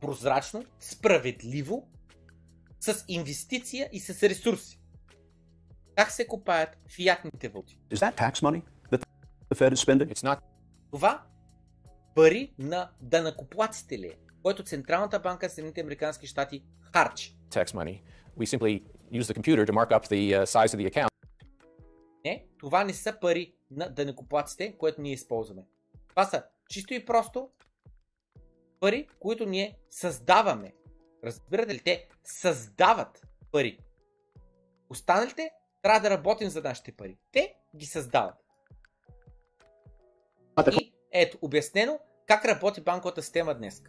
Прозрачно, справедливо, с инвестиция и с ресурси. Как се купаят фиатните валути? Is that tax money that the Fed is spending? It's not. Това пари на данакоплаците ли е, който Централната банка на Съединените Американски щати харчи. Tax money. We simply use the computer to mark up the size of the account. Не, това не са пари на данакоплаците, което ние използваме. Това са чисто и просто пари, които ние създаваме. Разбирате ли? Те създават пари. Останалите трябва да работим за нашите пари. Те ги създават. И ето, обяснено как работи банковата система днес.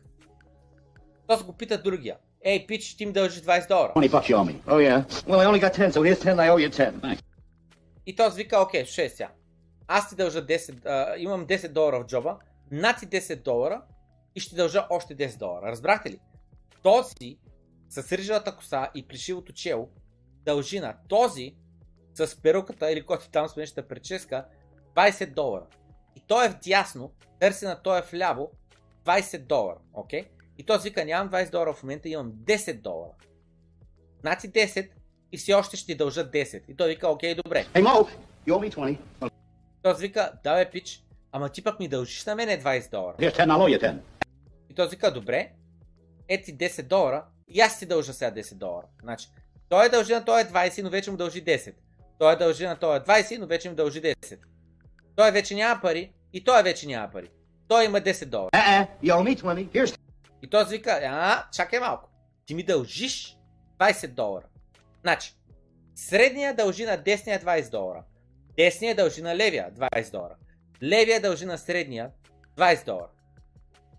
Този го пита другия. Ей, пич, ти ми дължи 20 долара. 20 bucks you owe me. Oh, yeah? Well, I only got 10, so here's 10, I owe you 10. Thanks. И този вика, окей, 6 сега. Аз ти дължа 10, а, имам 10 долара в джоба, на ти 10 долара и ще дължа още 10 долара. Разбрахте ли? Този с рижавата коса и плешивото чело дължи на този с перуката или който там с нещата прическа 20 долара. И той е вдясно, търси на той е вляво 20 долара, окей? И той вика, нямам 20 долара в момента, имам 10 долара. Значи 10 и все още ще ти дължа 10. И той вика, окей, добре. Hey, Mo, you owe me 20. Той вика, да бе, пич, ама ти пък ми дължиш на мене 20 долара. Here's 10, I'll owe you 10. И той вика, добре, ети 10 долара и аз ти дължа сега 10 долара. Значи, той е дължи на той е 20, но вече му дължи 10. Той е дължи на той е 20, но вече му дължи 10. Той вече няма пари и той вече няма пари. Той има 10 долара. Uh-uh, you owe me 20. Here's И той вика, а, чакай малко. Ти ми дължиш 20 долара. Значи, средния дължи на десния 20 долара. Десния дължи на левия 20 долара. Левия дължи на средния 20 долара.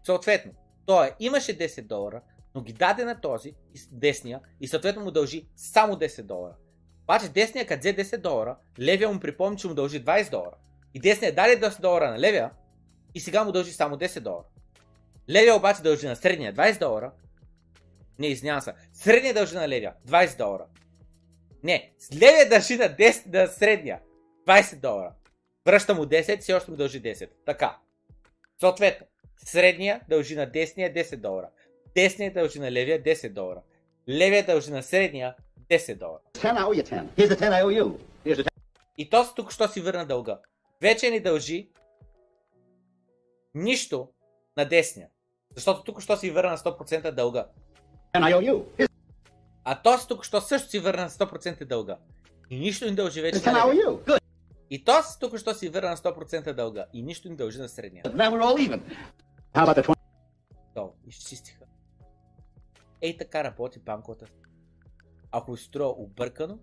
Съответно, той имаше 10 долара, но ги даде на този, десния, и съответно му дължи само 10 долара. Обаче десния като взе 10 долара, левия му припомни, че му дължи 20 долара. И десния даде 10 долара на левия, и сега му дължи само 10 долара. Левия обаче дължи на средния 20 долара. Не, извинявам се. Средния дължи на левия 20 долара. Не, левия дължи на, 10, на средния 20 долара. Връща му 10, все още му дължи 10. Така. Съответно, средния дължи на десния 10 долара. Десния дължи на левия 10 долара. Левия дължи на средния 10 долара. 10, I owe you 10. Here's the 10 I owe you. Here's the 10. И то тук що си върна дълга. Вече ни дължи нищо на десния. Защото тук що си върна 100% дълга. 10 I owe you. Here's А този тук що също си върна 100% дълга. И нищо ни дължи вече the 10 на. И този тук що си върна 100% дълга. И нищо ни дължи на средния. Now we're all even. How about the 20? Долу. Изчистиха. Ей така работи банковата. Ако ви се струва объркано,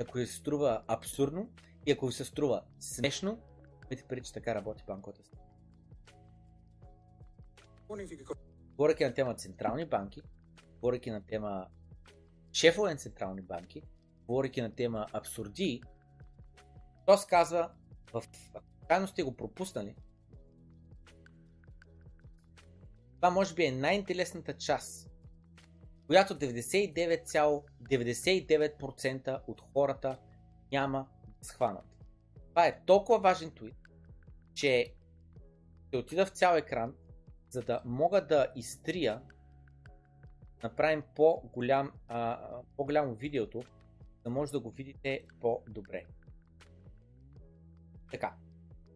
ако ви се струва абсурдно и ако ви се струва смешно, имайте преди, че така работи банковата. Говорейки на тема централни банки, говорейки на тема шефове на централни банки, говорейки на тема абсурдии, то се казва, в крайно сте го пропуснали, това може би е най-интересната част, която 99,99% от хората няма да схванат. Това е толкова важен твит, че ще отида в цял екран, за да мога да изтрия направим по-голям, а, по-голямо видеото, да може да го видите по-добре. Така.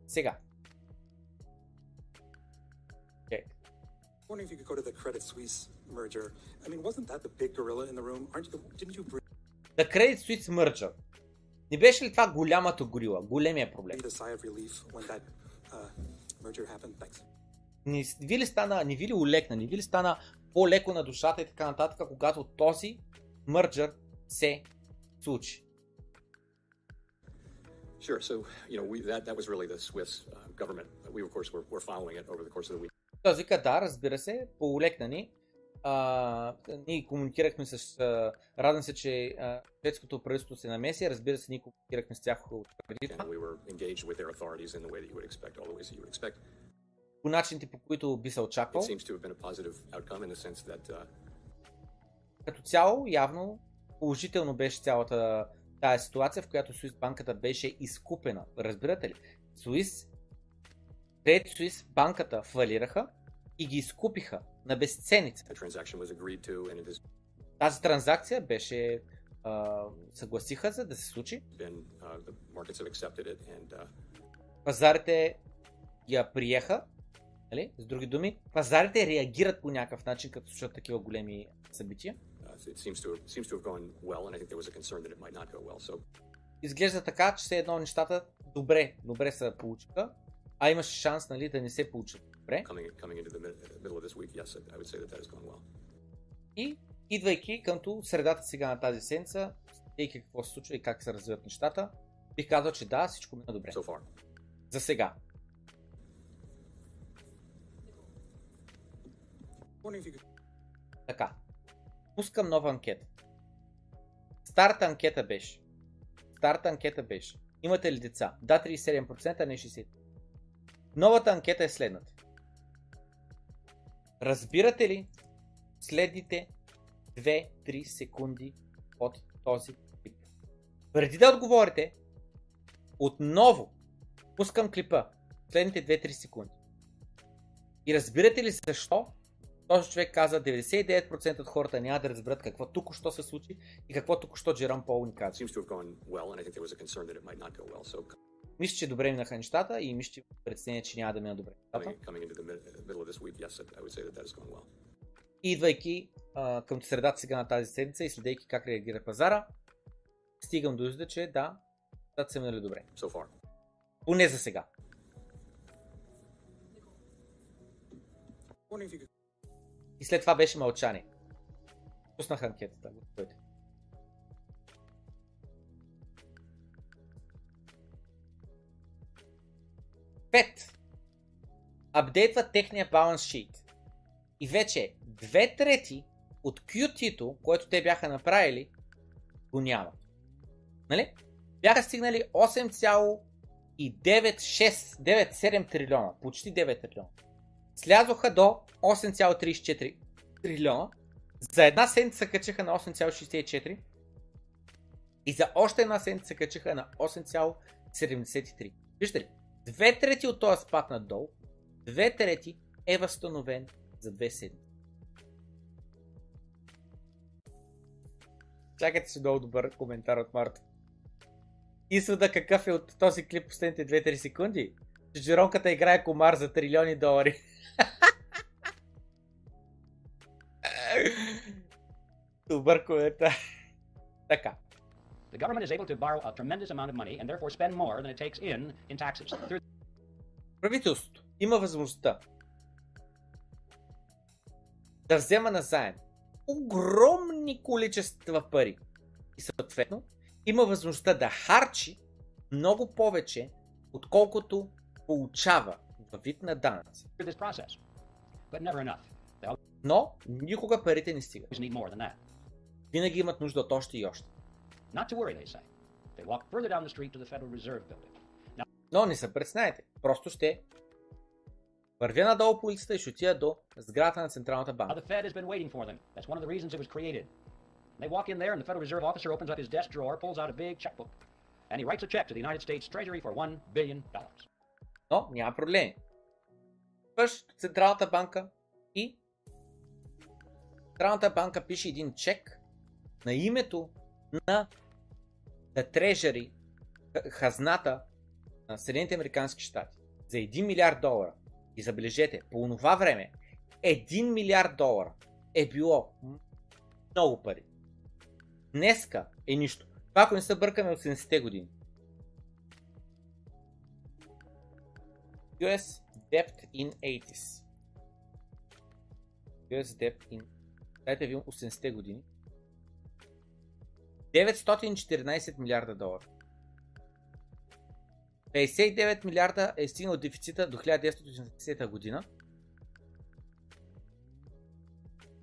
Сега. Suisse merger. I mean, wasn't that the big gorilla in the room? Aren't you? Didn't you The Credit Suisse merger. Не беше ли това голямата горила, големия проблем? breathe a sigh of relief when that uh, merger happened? Thanks. Не ви ли стана, не ви ли улекна, не ви ли стана по-леко на душата и така нататък, когато този мърджър се случи? Sure. So, you know, we, that, that was really the Swiss uh, government. We, of course, were, were following it over the course of the week. Той вика, да, разбира се, по-улекна ни. А, ние комуникирахме с... А, радвам се, че а, шведското правителство се намеси. Разбира се, ние комуникирахме с тях от преди това. По начините, по които би се очаквал. That uh, Като цяло, явно, положително беше цялата тази ситуация, в която Суис банката беше изкупена. Разбирате ли? Суис, Credit Suisse банката фалираха и ги изкупиха на безценица. Тази транзакция беше а, съгласиха се да се случи. uh, uh, Пазарите я приеха. Нали? С други думи, пазарите реагират по някакъв начин, като слушат такива големи събития. uh, Изглежда така, че все едно нещата добре, добре се получиха, а имаше шанс нали, да не се получат добре. yes, well. И идвайки къмто средата сега на тази седмица, следейки какво се случва и как се развиват нещата, бих казал, че да, всичко мина добре. So far, За сега. Така. Пускам нова анкета. Старта анкета беше. Старта анкета беше. Имате ли деца? Да, 37%, а не 60%. Новата анкета е следната. Разбирате ли следните 2-3 секунди от този клип? Преди да отговорите, отново пускам клипа. Следните 2-3 секунди. И разбирате ли защо този човек каза 99% от хората няма да разберат какво тук-що се случи и какво тук-що Джером Пол ни каза мисля, че е добре минаха нещата и мисля, че преценя, че няма да мина добре нещата. Идвайки а, към средата сега на тази седмица и следейки как реагира пазара, стигам до изда, че да, нещата са минали добре. So far. Поне за сега. И след това беше мълчание. Пуснах анкетата. Готовете. 5. Апдейтват техния баланс шит. И вече две трети от QT-то, което те бяха направили, го няма. Нали? Бяха стигнали 8,9697 трилиона, почти 9 трилиона. Слязоха до 8,34 трилиона. За една седмица качиха на 8,64 и за още една седмица качиха на 8,73. Вижте ли? Две трети от този спад надолу, две трети е възстановен за две седмици. Чакайте си много добър коментар от Марта. Извода какъв е от този клип последните 2-3 секунди? Че Джеронката играе комар за трилиони долари. Добър коментар. Така. The government is able to borrow a tremendous amount of money and therefore spend more than it takes in in taxes. Правителството има възможността да взема на заем огромни количества пари и съответно има възможността да харчи много повече, отколкото получава във вид на данъци. Но никога парите не стигат. Винаги имат нужда от още и още. Not to worry, they say. They walk further down the street to the Federal Reserve building. Now, Но не се притеснявайте. Просто ще вървя надолу по улицата и ще отида до сградата на Централната банка. the Fed has been waiting for them. That's one of the reasons it was created. They walk in there, and the Federal Reserve officer opens up his desk drawer, pulls out a big checkbook, and he writes a check to the United States Treasury for $1 billion. Но няма проблеми. Пъш Централната банка и Централната банка пише един чек на името на The Treasury, хазната на Съединените Американски щати за 1 милиард долара. И забележете, по това време 1 милиард долара е било много пари. Днеска е нищо. Това, ако не се бъркаме от 70-те години. US Debt in 80s. US Debt in... Дайте ви 80-те години. 914 милиарда долара. 59 милиарда е стигнал дефицита до 1980 година.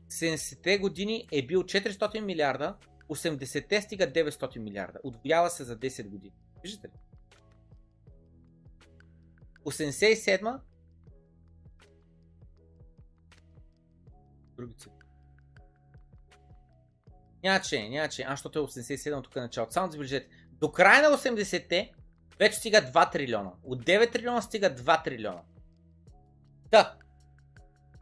70-те години е бил 400 милиарда, 80-те стига 900 милиарда. Отвоява се за 10 години. Виждате ли? 87 Други цифри. Няма че, няма че. А, защото е 87 тук е началото. Само забележете. До края на 80-те вече стига 2 трилиона. От 9 трилиона стига 2 трилиона. Да.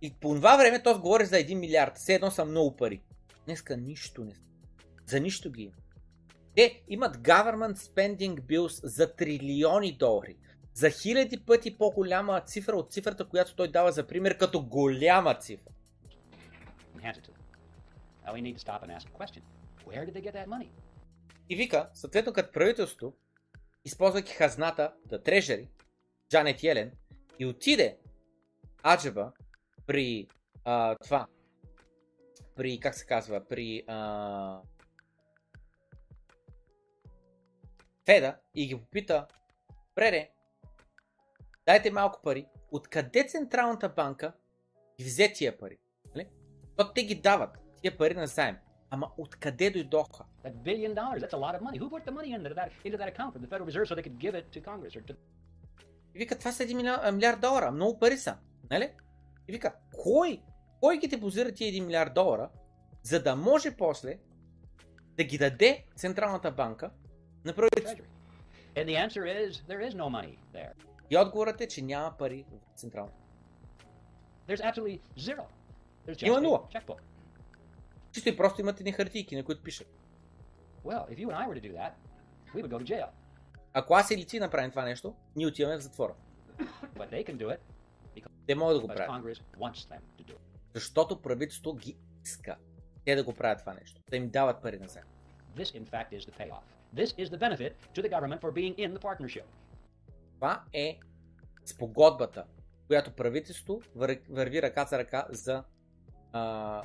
И по това време то говори за 1 милиард. Все едно са много пари. Днеска нищо не За нищо ги има. Те имат government spending bills за трилиони долари. За хиляди пъти по-голяма цифра от цифрата, която той дава за пример като голяма цифра. and We need to stop and ask a question. Where did they get that money? И вика, съответно като правителство, използвайки хазната, да трежери, Джанет Йелен, и отиде Аджеба при а, това, при, как се казва, при а, Феда и ги попита, Преде, дайте малко пари, откъде Централната банка ги взе тия пари? Нали? То те ги дават, тия пари на заем. Ама откъде дойдоха? That billion dollars, that's a lot of money. Who put the money into that, into that account for the Federal Reserve so they could give it to Congress or to И вика, това са 1 милиард, милиард долара, много пари са, нали? И вика, кой, кой ги депозира тия 1 милиард долара, за да може после да ги даде Централната банка на правителството? And the answer is there is no money there. И отговорът е, че няма пари в Централната. There's absolutely zero. There's just Има нула. checkbook. Чисто и просто имат едни хартийки, на които пишат. Well, if you and I were to do that, we would go to jail. Ако аз или ти направим това нещо, ние отиваме в затвора. But they can do it Те могат да го because правят. Защото правителството ги иска. Те да го правят това нещо. Да им дават пари назад. This, in fact, is the payoff. This is the benefit to the government for being in the partnership. Това е спогодбата, която правителството вър- върви ръка за ръка за а,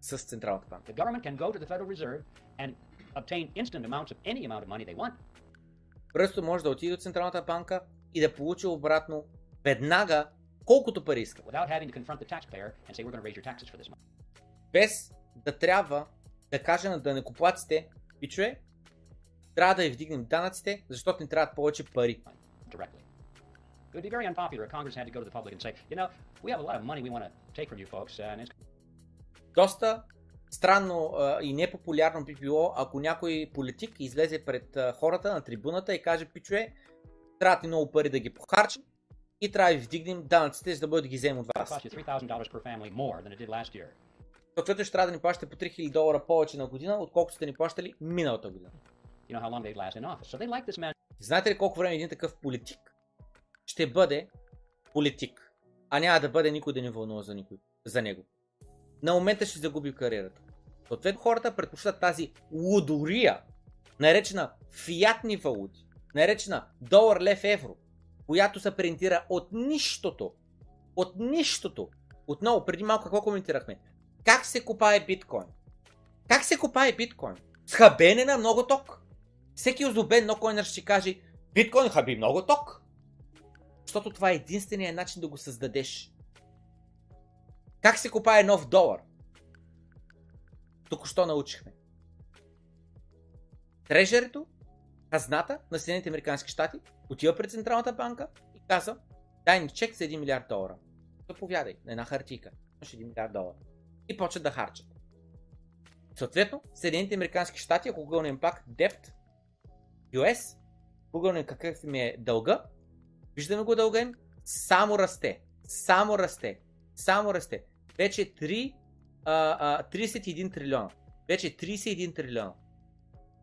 с Централната банка. The government can go to the Federal Reserve and obtain instant amounts of any amount of money they want. Правителството може да отиде от Централната банка и да получи обратно веднага колкото пари иска. without having to confront the taxpayer and say we're going to raise your taxes for this month. Без да трябва да каже на данекоплаците, пичове, трябва да ви вдигнем данъците, защото ни трябват повече пари. directly. It would be very unpopular if Congress had to go to the public and say, you know, we have a lot of money we want to take from you folks, uh, and it's Доста странно а, и непопулярно би било, ако някой политик излезе пред а, хората на трибуната и каже, пичове, трябва ни много пари да ги похарчим и трябва да ви вдигнем данъците, за да бъде да ги вземем от вас. cost you $3,000 per family more than it did last year. Съответно ще трябва да ни плащате по 3000 долара повече на година, отколкото сте ни плащали миналата година. You know. So like. Знаете ли колко време един такъв политик ще бъде политик, а няма да бъде никой да не вълнува за, никой, за него? На момента ще загуби кариерата. Съответно хората предпочитат тази лудория, наречена фиатни валути, наречена долар, лев, евро, която се принтира от нищото. От нищото. Отново, преди малко какво коментирахме? Как се купае биткоин? Как се купае биткоин? С хабене на много ток. Всеки озлобен нокоинър ще каже биткоин хаби много ток. Защото това е единственият начин да го създадеш. Как се купае нов долар? Току-що научихме. Трежерито, хазната на Съединените Американски щати, отива пред Централната банка и казва, дай ни чек за 1 милиард долара. Заповядай на една хартийка. Имаш 1 милиард долара. И почват да харчат. Съответно, Съединените Американски щати, ако гълнем пак депт, US, гугълнем какъв им е дълга, виждаме го дълга им, само расте. Само расте. Само расте. Вече 3 а, а, 31 трилиона. Вече 31 трилиона.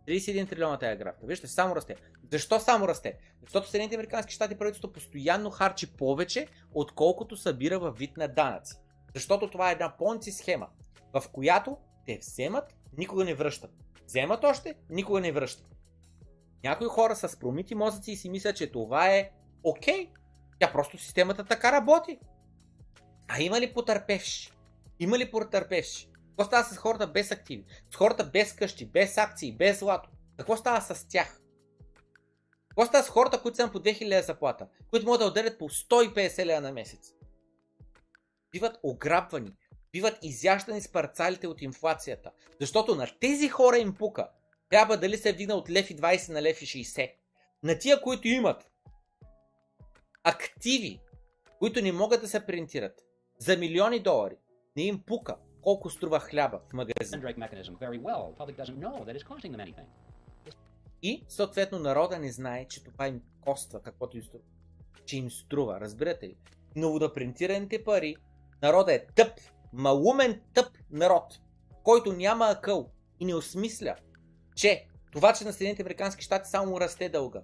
31 трилиона тая графика. Вижте, само расте. Защо само расте? Защото Съединените Американски щати правителството постоянно харчи повече, отколкото събира във вид на данъци. Защото това е една понци схема, в която те вземат, никога не връщат. Вземат още, никога не връщат. Някои хора с промити мозъци и си мислят, че това е окей. Тя просто системата така работи. А има ли потърпевши? Има ли потърпевши? Какво става с хората без активи? С хората без къщи, без акции, без злато? Какво става с тях? Какво става с хората, които са по 2000 заплата? Които могат да отделят по 150 лева на месец? Биват ограбвани, биват изяждани с парцалите от инфлацията. Защото на тези хора им пука. Трябва дали се вдигна от лев и 20 на лев и 60. На тия, които имат активи, които не могат да се принтират за милиони долари, не им пука колко струва хляба в магазин. И съответно народа не знае, че това им коства, каквото им струва. Че им струва, разбирате ли? Новодопринтираните пари, народа е тъп, малумен тъп народ, който няма акъл и не осмисля, че това, че на Съединените Американски щати само расте дълга,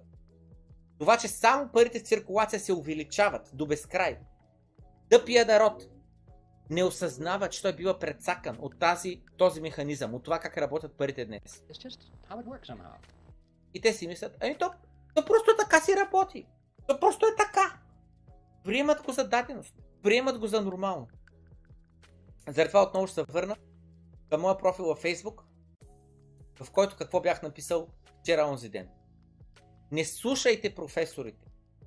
това, че само парите в циркулация се увеличават до безкрай, тъпия народ не осъзнава, че той бива предсакан от тази, този механизъм, от това как работят парите днес. И те си мислят, ами то, то просто така си работи. То просто е така. Приемат го за даденост. Приемат го за нормално. Заради това отново ще се върна към моя профил във Facebook, в който какво бях написал вчера онзи ден. Не слушайте професорите.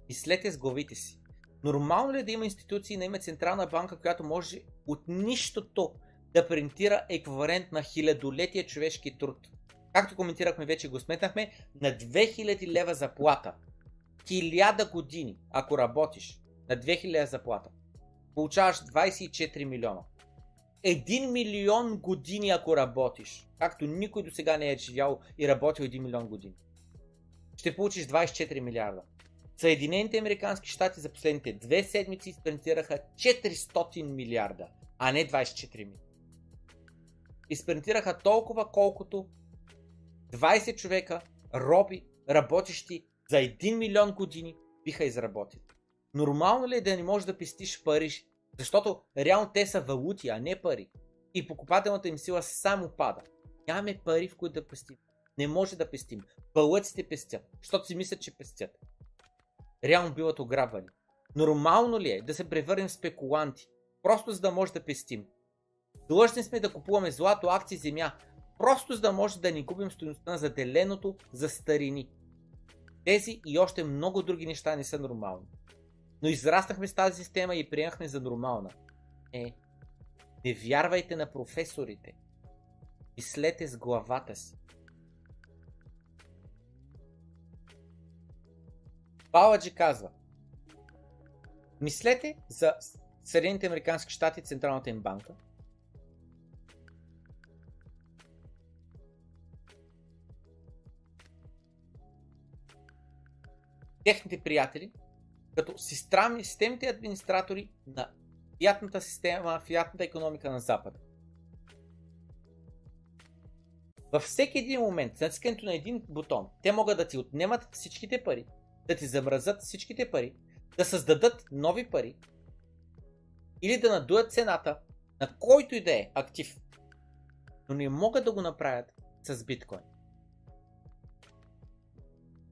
Мислете с главите си. Нормално ли е да има институции, да има централна банка, която може от нищото да принтира еквивалент на хилядолетия човешки труд? Както коментирахме вече, го сметнахме на 2000 лева заплата. 1000 години, ако работиш на 2000 заплата, получаваш 24 милиона. 1 милион години, ако работиш, както никой до сега не е живял и работил 1 милион години, ще получиш 24 милиарда. Съединените Американски щати за последните две седмици изпринтираха 400 милиарда, а не 24 милиарда. Изпринтираха толкова, колкото 20 човека, роби, работещи за 1 милион години биха изработили. Нормално ли е да не можеш да пестиш пари? Защото реално те са валути, а не пари. И покупателната им сила само пада. Нямаме пари, в които да пестим. Не може да пестим. Бълъците пестят, защото си мислят, че пестят. Реално биват ограбвани. Нормално ли е да се превърнем в спекуланти, просто за да може да пестим? Длъжни сме да купуваме злато, акции, земя, просто за да може да ни губим стоеността на заделеното за старини. Тези и още много други неща не са нормални. Но израснахме с тази система и приемахме за нормална. Е, не вярвайте на професорите. Мислете с главата си. Баладжи казва Мислете за Съединените Американски щати, Централната им банка, техните приятели, като системни, системните администратори на фиатната система, фиатната економика на Запада. Във всеки един момент, с натискането на един бутон, те могат да ти отнемат всичките пари, да ти замразят всичките пари, да създадат нови пари или да надуят цената на който и да е актив. Но не могат да го направят с биткоин.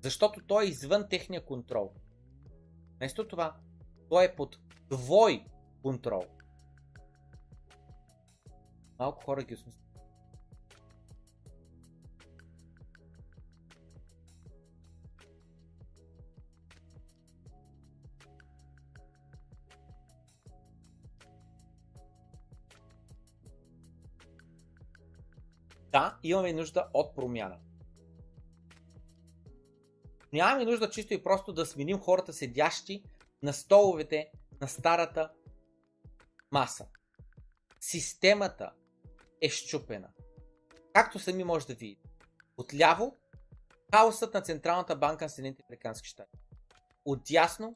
Защото той е извън техния контрол. Вместо това, той е под твой контрол. Малко хора ги осмислят. Да, имаме нужда от промяна. Нямаме нужда чисто и просто да сменим хората седящи на столовете на старата маса. Системата е щупена. Както сами може да видите. Отляво хаосът на Централната банка на Съединените Американски щати. Отясно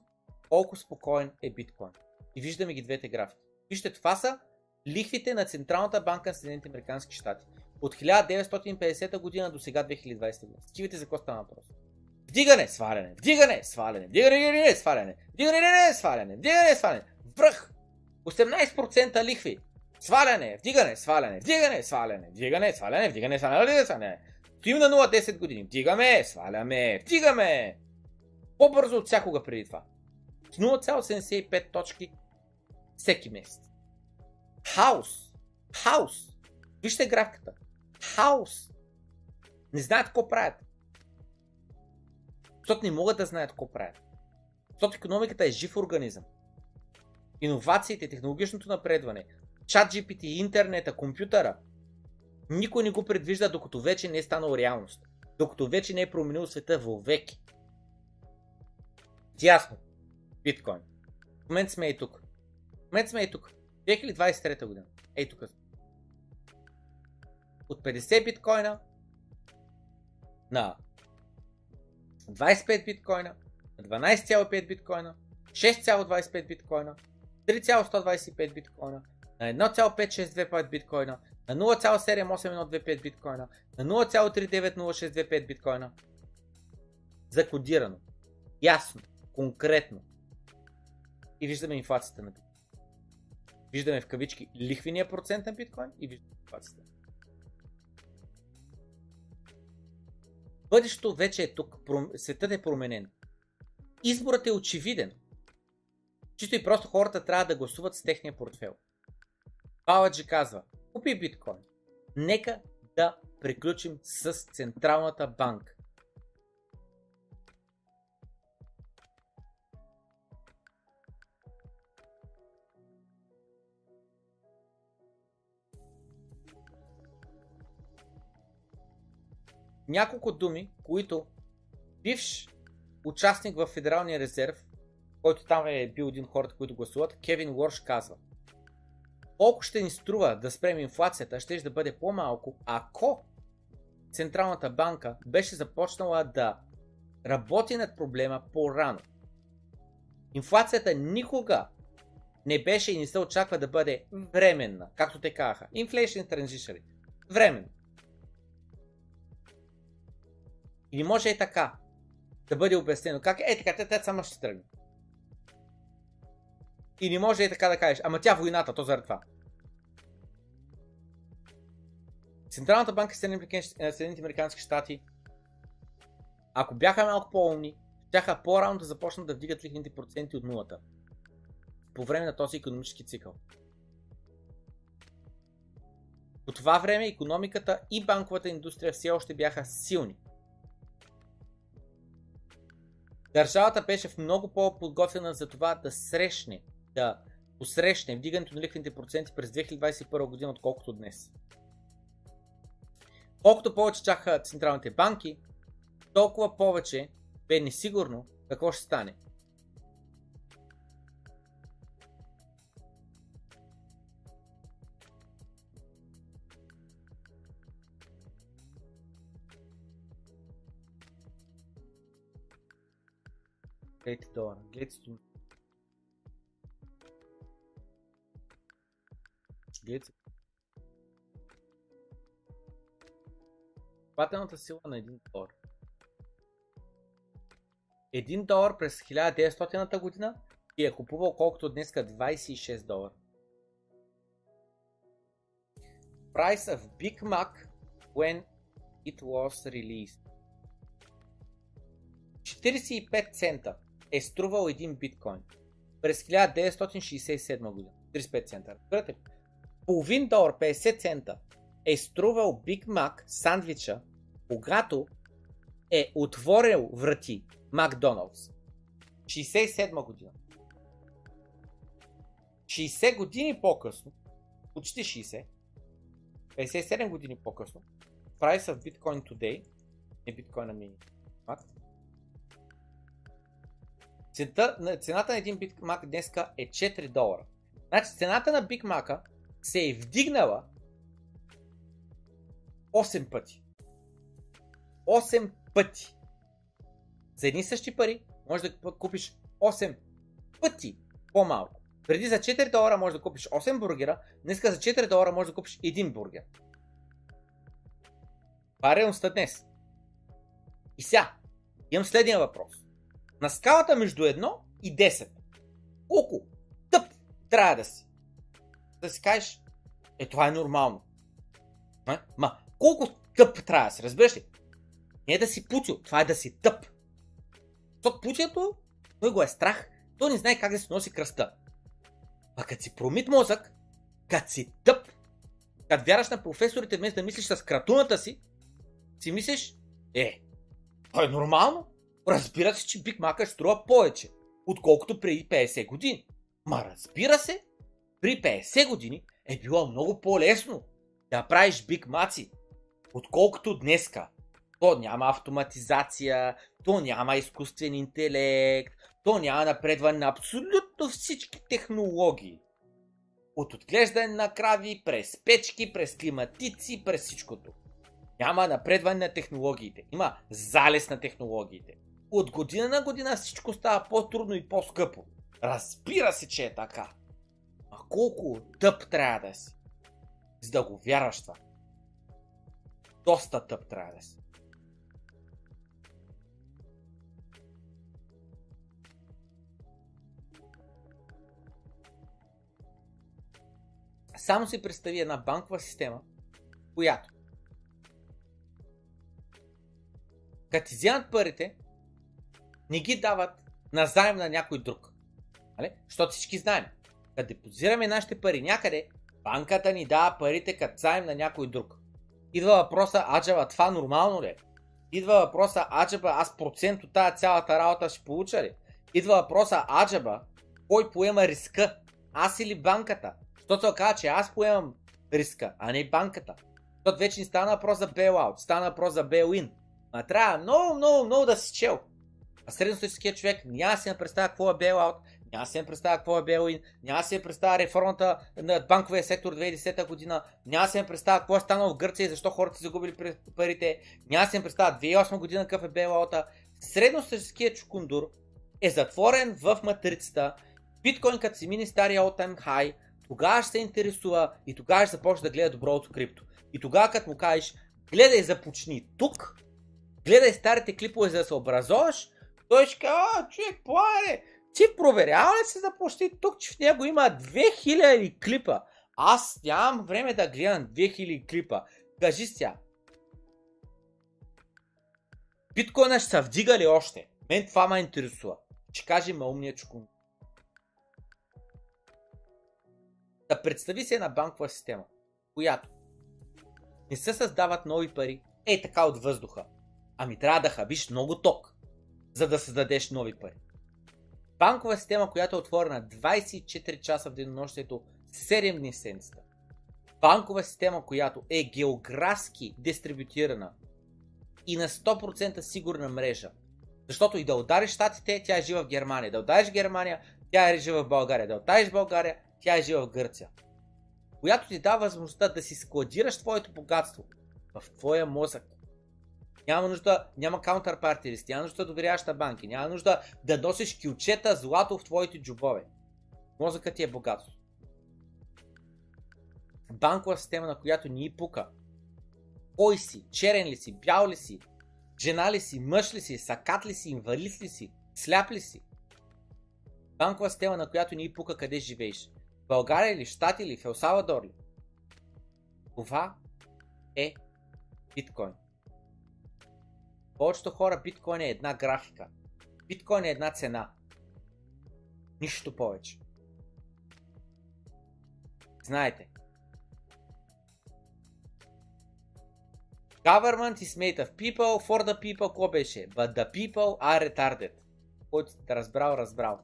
колко спокоен е биткоин. И виждаме ги двете графики. Вижте, това са лихвите на Централната банка на Съединените Американски щати от 1950 година до сега 2020 година. Скивайте за какво става въпрос. Вдигане, сваляне, вдигане, сваляне, вдигане, вдигане, сваляне, вдигане, сваляне, вдигане, сваляне, връх, 18% лихви, сваляне, вдигане, сваляне, вдигане, сваляне, вдигане, сваляне, вдигане, сваляне, вдигане, сваляне. Стоим на 0-10 години, вдигаме, сваляме, вдигаме. По-бързо от всякога преди това. С 0,75 точки всеки месец. Хаос. Хаос. Вижте графиката. Хаос. Не знаят какво правят. Защото не могат да знаят какво правят. Защото економиката е жив организъм. Иновациите, технологичното напредване, чат GPT, интернета, компютъра, никой не го предвижда, докато вече не е станал реалност. Докато вече не е променил света веки. Ясно. Биткоин. В момента сме и тук. В момента сме и тук. 2023 година. Ей тук. От 50 биткоина на 25 биткоина, на 12,5 биткоина, 6,25 биткоина, 3,125 биткоина, на 1,562 биткоина, на 0,78125 биткоина, на 0,390625 биткоина. Закодирано. Ясно. Конкретно. И виждаме инфлацията на биткоин. Виждаме в кавички лихвения процент на биткоин и виждаме инфлацията. Бъдещето вече е тук. Светът е променен. Изборът е очевиден. Чисто и просто хората трябва да гласуват с техния портфел. Баладжи казва, купи биткоин. Нека да приключим с Централната банка. Няколко думи, които бивш участник в Федералния резерв, който там е бил един хората, които гласуват, Кевин Уорш казва колко ще ни струва да спрем инфлацията, ще да бъде по-малко, ако Централната банка беше започнала да работи над проблема по-рано. Инфлацията никога не беше и не се очаква да бъде временна, както те казаха. Inflation Transition. Временно. И може и така да бъде обяснено. Как е така, тя, тя само ще тръгне. И не може и така да кажеш, ама тя войната, то заради това. Централната банка в Съединените Американски щати, ако бяха малко по-умни, щяха по-рано да започнат да вдигат лихвените проценти от нулата. По време на този економически цикъл. По това време економиката и банковата индустрия все още бяха силни. Държавата беше в много по-подготвена за това да срещне, да посрещне вдигането на лихвените проценти през 2021 година, отколкото днес. Колкото повече чаха централните банки, толкова повече бе несигурно какво ще стане. Гледайте долара, гледайте. Покупателната сила на 1 долар. 1 долар през 1900 година и е купувал колкото днеска 26 долара. Price of Big Mac when it was released. 45 цента е струвал един биткоин през 1967 година. 35 цента. Разбирате? Половин долар, 50 цента е струвал Биг Мак сандвича, когато е отворил врати Макдоналдс. 67 година. 60 години по-късно, почти 60, 57 години по-късно, Price of Bitcoin Today, не биткоина ми, Цената, цената на един Big Mac днеска е 4 долара. Значи цената на Big Mac се е вдигнала 8 пъти. 8 пъти. За едни същи пари може да купиш 8 пъти по-малко. Преди за 4 долара можеш да купиш 8 бургера, днеска за 4 долара можеш да купиш един бургер. Това е реалността днес. И сега, имам следния въпрос. На скалата между 1 и 10, колко тъп трябва да си? Да си кажеш, е това е нормално. Ма, ма колко тъп трябва да си, разбираш ли? Не е да си путил, това е да си тъп. Защото путието, той го е страх, той не знае как да си носи кръста. А като си промит мозък, като си тъп, като вяраш на професорите, вместо да мислиш с кратуната си, си мислиш, е, това е нормално. Разбира се, че Биг Мака струва повече, отколкото преди 50 години. Ма разбира се, при 50 години е било много по-лесно да правиш Биг Маци, отколкото днеска. То няма автоматизация, то няма изкуствен интелект, то няма напредване на абсолютно всички технологии. От отглеждане на крави, през печки, през климатици, през всичкото. Няма напредване на технологиите. Има залез на технологиите. От година на година всичко става по-трудно и по-скъпо. Разбира се, че е така. А колко тъп трябва да си, за да го вярваш това? Доста тъп трябва да си. Само си представи една банкова система, която като ти вземат парите, не ги дават назаем на някой друг. Нали? Защото всички знаем, като депозираме нашите пари някъде, банката ни дава парите като заем на някой друг. Идва въпроса, аджаба, това нормално ли е? Идва въпроса, аджаба, аз процент от тази цялата работа ще получа ли? Идва въпроса, аджаба, кой поема риска? Аз или банката? Защото се оказа, че аз поемам риска, а не банката. Защото вече не стана въпрос за bailout, стана въпрос за bail-in. А трябва много, много, много да си чел. А средностатическият човек няма да си не представя какво е bailout, няма да си не представя какво е bail-in, няма да си не представя реформата на банковия сектор 2010 година, няма да си не представя какво е станало в Гърция и защо хората са загубили парите, няма да си не представя 2008 година какъв е bailout Средностатическият чукундур е затворен в матрицата, биткоин като си мини стария all time high, тогава ще се интересува и тогава ще започне да гледа доброто крипто. И тогава като му кажеш, гледай започни тук, гледай старите клипове за да се образоваш, той ще каже, а, човек, плане, ти проверява ли се започни тук, че в него има 2000 клипа? Аз нямам време да гледам 2000 клипа. Кажи сега. Биткоина ще се вдига ли още? Мен това ме интересува. Ще каже ме умния чукун. Да представи се една банкова система, която не се създават нови пари, е така от въздуха. Ами трябва да хабиш много ток, за да създадеш нови пари. Банкова система, която е отворена 24 часа в денонощието, 7 дни седмицата. Банкова система, която е географски дистрибутирана и на 100% сигурна мрежа. Защото и да удариш щатите, тя е жива в Германия. Да удариш Германия, тя е жива в България. Да удариш България, тя е жива в Гърция. Която ти дава възможността да си складираш твоето богатство в твоя мозък. Няма нужда, няма каунтерпарти листи, няма нужда да доверяваш на банки, няма нужда да носиш кючета злато в твоите джобове. Мозъкът ти е богатство. Банкова система, на която ни пука. Кой си? Черен ли си? Бял ли си? Жена ли си? Мъж ли си? Сакат ли си? Инвалид ли си? Сляп ли си? Банкова система, на която ни пука къде живееш. България или Штати или в Елсалвадор ли? Това е биткоин. Повечето хора биткоин е една графика. Биткоин е една цена. Нищо повече. Знаете. Government is made of people, for the people, какво беше? But the people are retarded. Който сте разбрал, разбрал.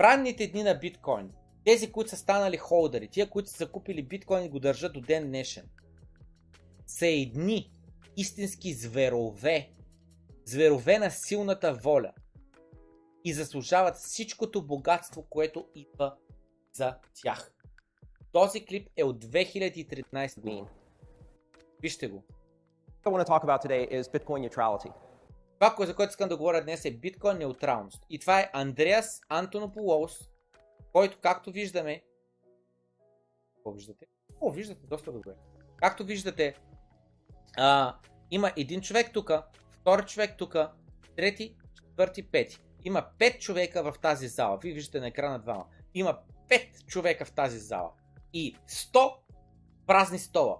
Ранните дни на биткоин, тези, които са станали холдери, тия, които са закупили биткоин и го държат до ден днешен, са едни истински зверове, зверове на силната воля и заслужават всичкото богатство, което идва за тях. Този клип е от 2013 година. Вижте го. Това, за което искам да говоря днес е биткоин неутралност. И това е Андреас Антонополос, който, както виждаме, какво виждате? О, виждате доста добре. Както виждате, а, има един човек тук, втори човек тук, трети, четвърти, пети. Има пет човека в тази зала. Вие виждате на екрана двама. Има пет човека в тази зала. И 100 празни стола.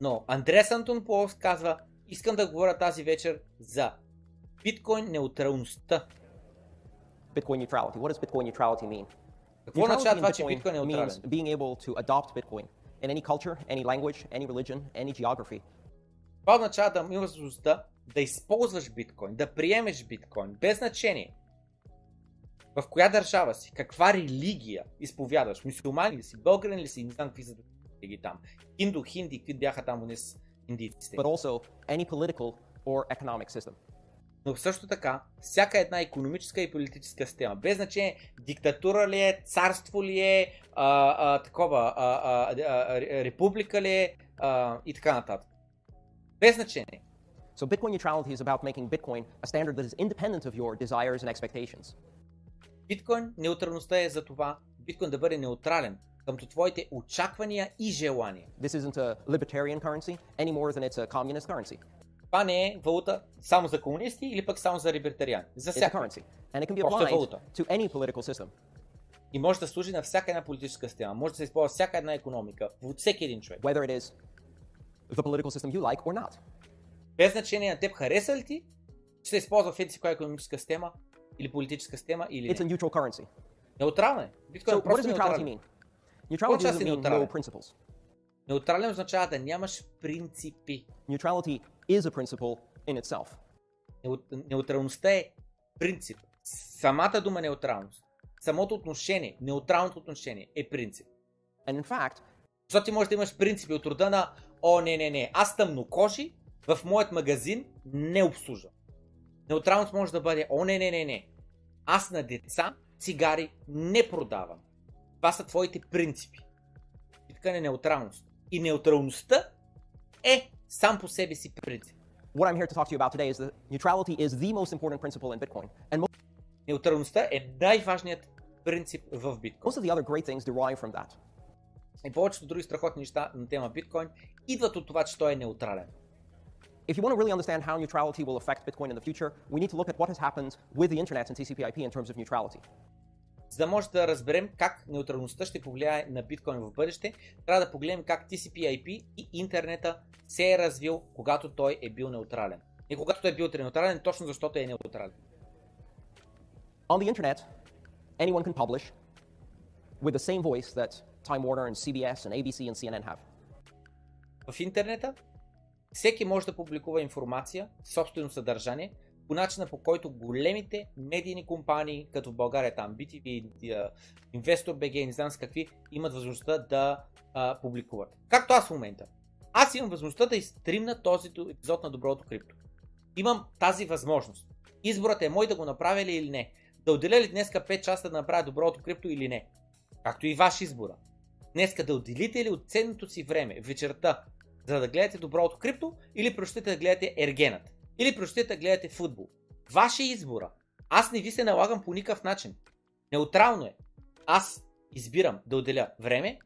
Но Андреас Антон Полос казва, искам да говоря тази вечер за биткоин неутралността. Bitcoin neutrality. What does Bitcoin neutrality mean? Какво означава това, че биткоин е неутрален? means being able to adopt Bitcoin in any culture, any language, any religion, any geography. Това означава да имаш възможността да използваш биткоин, да приемеш биткоин, без значение в коя държава си, каква религия изповядваш, мусулмани ли си, българин ли си, не знам какви са религии там, хинду, хинди, какви бяха там днес индийците. But also any political or economic system. Но също така, всяка една економическа и политическа система, без значение диктатура ли е, царство ли е, а, а, такова, а, а, а, република ли е а, и така нататък. Без значение. So Bitcoin neutrality is about making Bitcoin a standard that is independent of your desires and expectations. Биткоин, неутралността е за това биткоин да бъде неутрален къмто твоите очаквания и желания. This isn't a libertarian currency any more than it's a communist currency. Това не е валута само за комунисти или пък само за либертариани. За It's a всяка. currency. And it can be Просто е applied валута. to any political system. И може да служи на всяка една политическа система. Може да се използва всяка една економика. От всеки един човек. Whether it is the political system you like or not. Без значение на теб хареса ли ти, че се използва в еди коя економическа система или политическа система или It's a не. neutral currency. Неутрална е. Биткоин So е просто неутрален. mean? Neutrality doesn't е mean no principles. Неутрален означава да нямаш принципи. Neutrality is a principle in itself. Неу- Неутралността е принцип. Самата дума неутралност. Самото отношение, неутралното отношение е принцип. And in fact, Защото ти можеш да имаш принципи от рода на О, не, не, не, аз тъмнокожи в моят магазин не обслужвам. Неутралност може да бъде О, не, не, не, не. Аз на деца цигари не продавам. Това са твоите принципи. И така не неутралност. И неутралността е сам по себе си принцип. what I'm here to talk to you about today is that neutrality is the most important principle in Bitcoin. And mo- Неутралността е най-важният принцип в биткоин. most of the other great things derive from that. И повечето други страхотни неща на тема биткоин идват от това, че той е неутрален. If you want to really understand how neutrality will affect Bitcoin in the future, we need to look at what has happened with the internet and TCP/IP in terms of neutrality. За да може да разберем как неутралността ще повлияе на биткоин в бъдеще, трябва да погледнем как TCP/IP и интернета се е развил, когато той е бил неутрален. И когато той е бил неутрален, точно защото е неутрален. On the internet, anyone can publish with the same voice that Time Warner and CBS and ABC and CNN have. В интернета всеки може да публикува информация, собствено съдържание, по начина по който големите медийни компании, като в България там BTV, InvestorBG, не знам с какви, имат възможността да а, публикуват. Както аз в момента. Аз имам възможността да изстримна този епизод на Доброто крипто. Имам тази възможност. Изборът е мой да го направя ли или не. Да отделя ли днеска 5 часа да направя Доброто крипто или не. Както и ваш избора. Днеска да отделите ли от ценното си време вечерта, за да гледате доброто крипто, или предпочитате да гледате ергенът, или предпочитате да гледате футбол. Ваше избора. Аз не ви се налагам по никакъв начин. Неутрално е. Аз избирам да отделя време,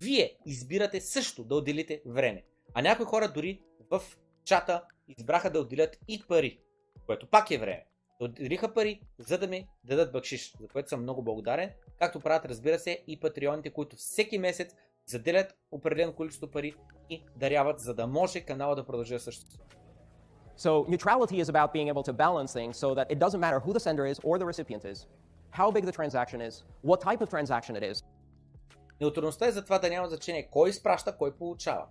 вие избирате също да отделите време. А някои хора дори в чата избраха да отделят и пари, което пак е време. Отделиха пари, за да ми дадат бъкшиш, за което съм много благодарен, както правят разбира се и патреоните, които всеки месец заделят определено количество пари и даряват, за да може канала да продължи да съществува. So neutrality is about being able to balance things so that it doesn't matter who the sender is or the recipient is, how big the transaction is, what type of transaction it is, Неутралността е за това да няма значение кой изпраща, кой получава.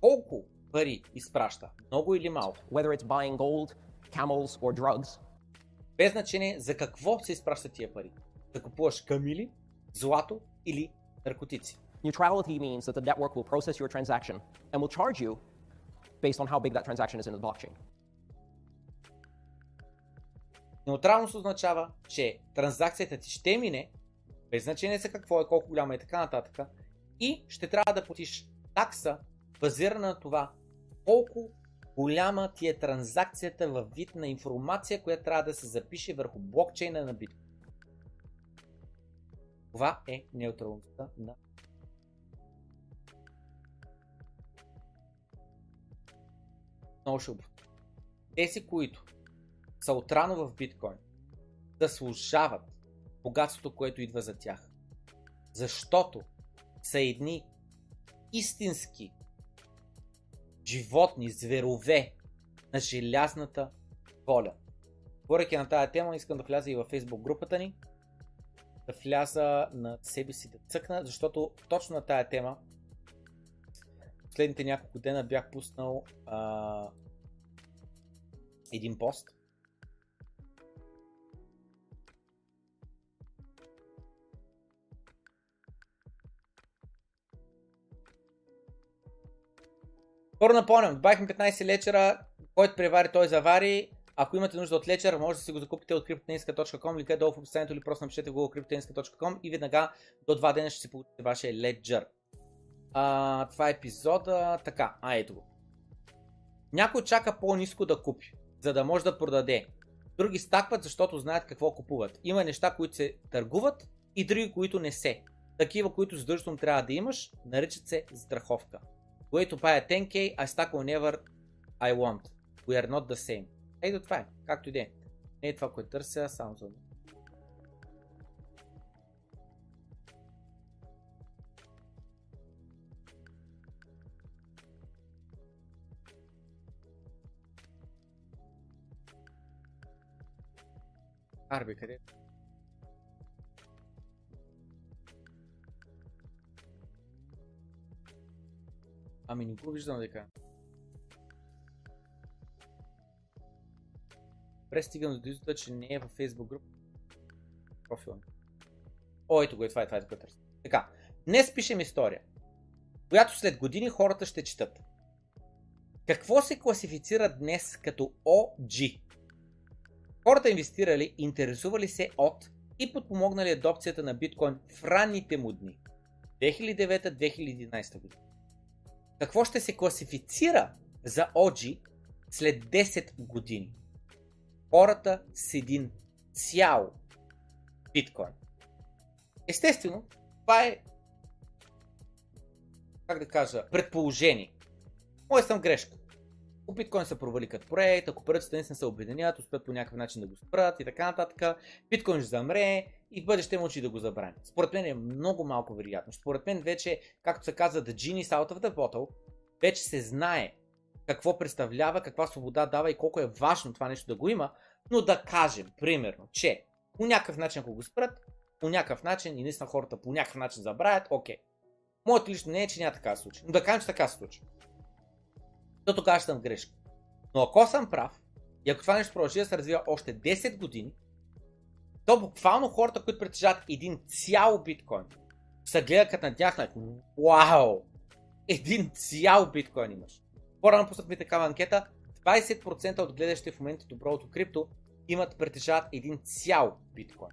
Колко пари изпраща, много или малко, whether it's buying gold, camels, or drugs. без значение за какво се изпращат тия пари. Да купуваш камили, злато или наркотици. Neutrality means that the network will process your transaction and will charge you based on how big that transaction is in the blockchain. Неутралност означава, че транзакцията ти ще мине, без значение за какво е, колко голяма е и така нататък, и ще трябва да платиш такса, базирана на това колко голяма ти е транзакцията във вид на информация, която трябва да се запише върху блокчейна на биткоин. Това е неутралността на много ще. Тези, които са отрано в биткоин, заслужават богатството, което идва за тях. Защото са едни истински животни, зверове на желязната воля. Говоряки на тази тема, искам да вляза и във фейсбук групата ни, да вляза на себе си да цъкна, защото точно на тая тема последните няколко дена бях пуснал а, един пост. Първо напомням, добавихме 15 лечера, който превари, той завари. Ако имате нужда от лечер, може да си го закупите от cryptotenska.com, линка е долу в описанието или просто напишете в cryptotenska.com и веднага до 2 дена ще си получите вашия леджер. А, това е епизода. Така, а ето го. Някой чака по-низко да купи, за да може да продаде. Други стакват, защото знаят какво купуват. Има неща, които се търгуват и други, които не се. Такива, които задължително трябва да имаш, наричат се страховка. Way to buy a 10k, I stack whenever I want. We are not the same. Ето това е, както и да е. Не е това, което търся, само за Арби, къде? Ами не го виждам дека. Престигам до извода, че не е във Facebook група. Профила. О, ето го е, това е, това е, което търся. Така, днес пишем история, която след години хората ще четат. Какво се класифицира днес като OG? Хората инвестирали, интересували се от и подпомогнали адопцията на биткоин в ранните му дни. 2009-2011 година. Какво ще се класифицира за OG след 10 години? Хората с един цял биткоин. Естествено, това е как да кажа, предположение. Моя съм грешка. Ако биткоин се провали като проект, ако правителствата не се обединят, успеят по някакъв начин да го спрат и така нататък, биткоин ще замре и в бъдеще мълчи да го забрани. Според мен е много малко вероятно. Според мен вече, както се казва, the genie is out of the bottle, вече се знае какво представлява, каква свобода дава и колко е важно това нещо да го има, но да кажем, примерно, че по някакъв начин, ако го спрат, по някакъв начин и наистина хората по някакъв начин забравят, окей. Моето лично не е, че няма така случи. Но да кажем, че така се случи то тогава ще съм грешка. Но ако съм прав, и ако това нещо продължи да се развива още 10 години, то буквално хората, които притежават един цял биткоин, се гледат като на тях, вау, един цял биткоин имаш. По-рано пуснахме такава анкета, 20% от гледащите в момента доброто крипто имат притежават един цял биткоин.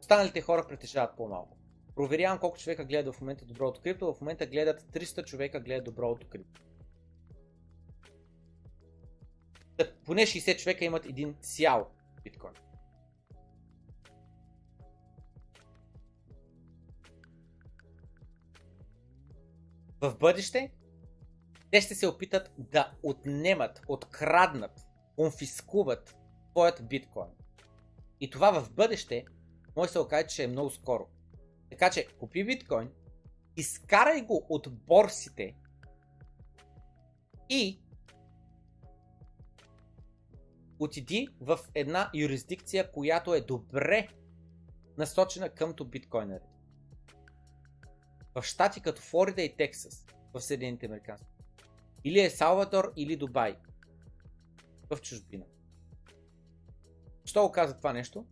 Останалите хора притежават по-малко. Проверявам колко човека гледат в момента доброто крипто. В момента гледат 300 човека гледат доброто крипто. поне 60 човека имат един цял биткоин. В бъдеще те ще се опитат да отнемат, откраднат, конфискуват твоят биткоин. И това в бъдеще може се окаже, че е много скоро. Така че купи биткоин, изкарай го от борсите и отиди в една юрисдикция, която е добре насочена къмто биткоинери. В щати като Флорида и Тексас, в Съединените Американски. Или е Салвадор, или Дубай. В чужбина. Що го казва това нещо?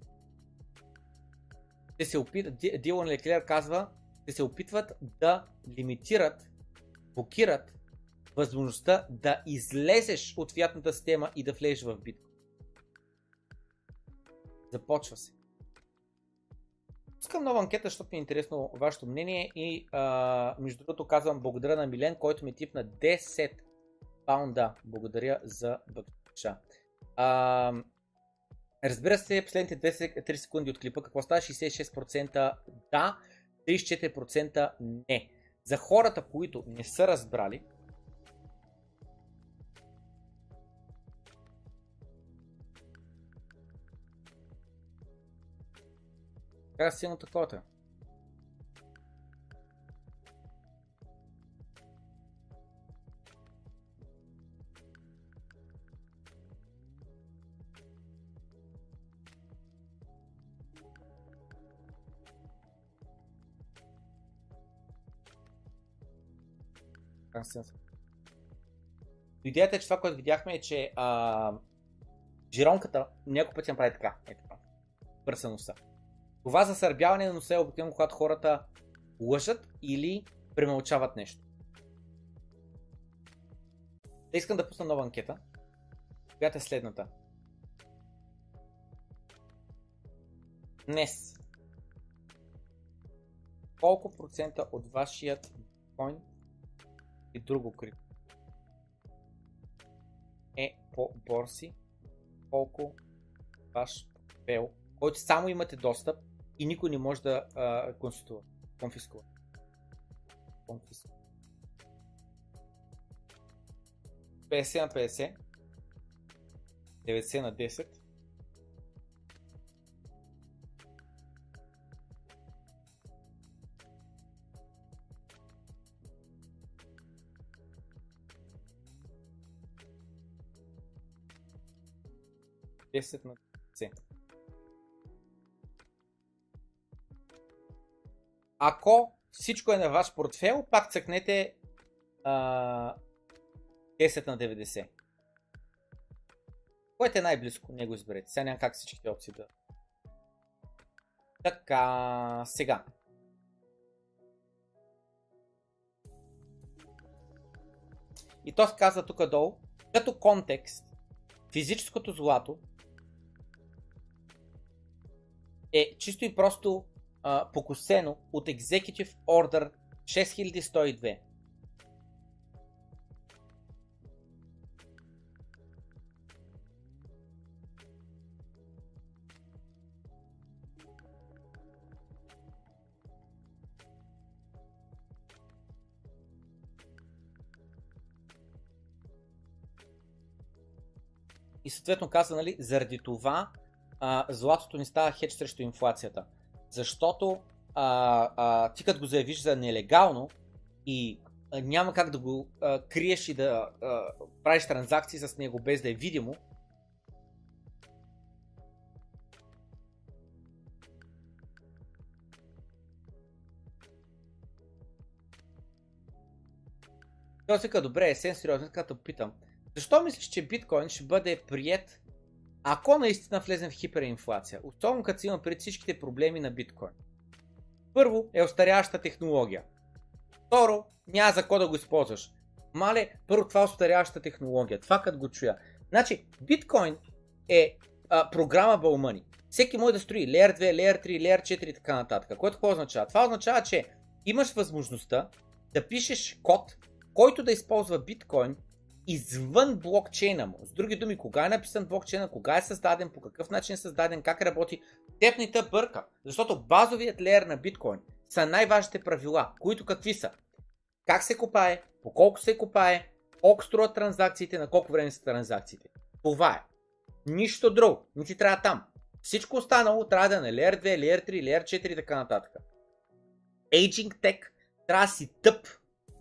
Те се опитат, Дилан Леклер казва, те се опитват да лимитират, блокират възможността да излезеш от фиатната система и да влезеш в биткоин. Започва се. Пускам нова анкета, защото ми е интересно вашето мнение и а, между другото казвам благодаря на Милен, който ми типна 10 паунда. Благодаря за бъкча. Разбира се, последните 2-3 секунди от клипа, какво става? 66% да, 34% не. За хората, които не са разбрали, как да стигна таковата? Как се казва? Идеята е, че това, което видяхме е, че а, жиронката няколко пъти направи така. Е така. Пръса носа. Това засърбяване на носа е обикновено, когато хората лъжат или премълчават нещо. Та искам да пусна нова анкета, която е следната. Днес, колко процента от вашият биткоин и друго крипто е по борси, колко ваш пел, който само имате достъп и никой не може да а, конституира, конфискува. Конфискува. 50 на 50, 90 на 10, Десет на 10. Ако всичко е на ваш портфел, пак цъкнете а, 10 на 90. Което е най-близко? Не го изберете. Сега няма как всичките опции да... Така, сега. И то се казва тук долу, като контекст, физическото злато е чисто и просто а, покосено от Executive Order 6102. И съответно каза, нали, заради това а, златото ни става хедж срещу инфлацията. Защото а, а, ти като го заявиш за нелегално и а, няма как да го а, криеш и да а, правиш транзакции с него без да е видимо, Той казва, добре, есен сериозно, като питам. Защо мислиш, че биткоин ще бъде прият, ако наистина влезем в хиперинфлация? Особено като си има пред всичките проблеми на биткоин. Първо е остаряваща технология. Второ, няма за какво да го използваш. Мале, първо това е остаряваща технология. Това като го чуя. Значи, биткоин е а, програма Money. Всеки може да строи Layer 2, Layer 3, Layer 4 и така нататък. Което какво означава? Това означава, че имаш възможността да пишеш код, който да използва биткоин извън блокчейна му. С други думи, кога е написан блокчейна, кога е създаден, по какъв начин е създаден, как работи, теб не те бърка. Защото базовият леер на биткоин са най-важните правила, които какви са? Как се копае, по колко се копае, колко струват транзакциите, на колко време са транзакциите. Това е. Нищо друго. Не ти трябва там. Всичко останало трябва да е на Layer 2, Layer 3, Layer 4 и така нататък. Aging Tech трябва да си тъп,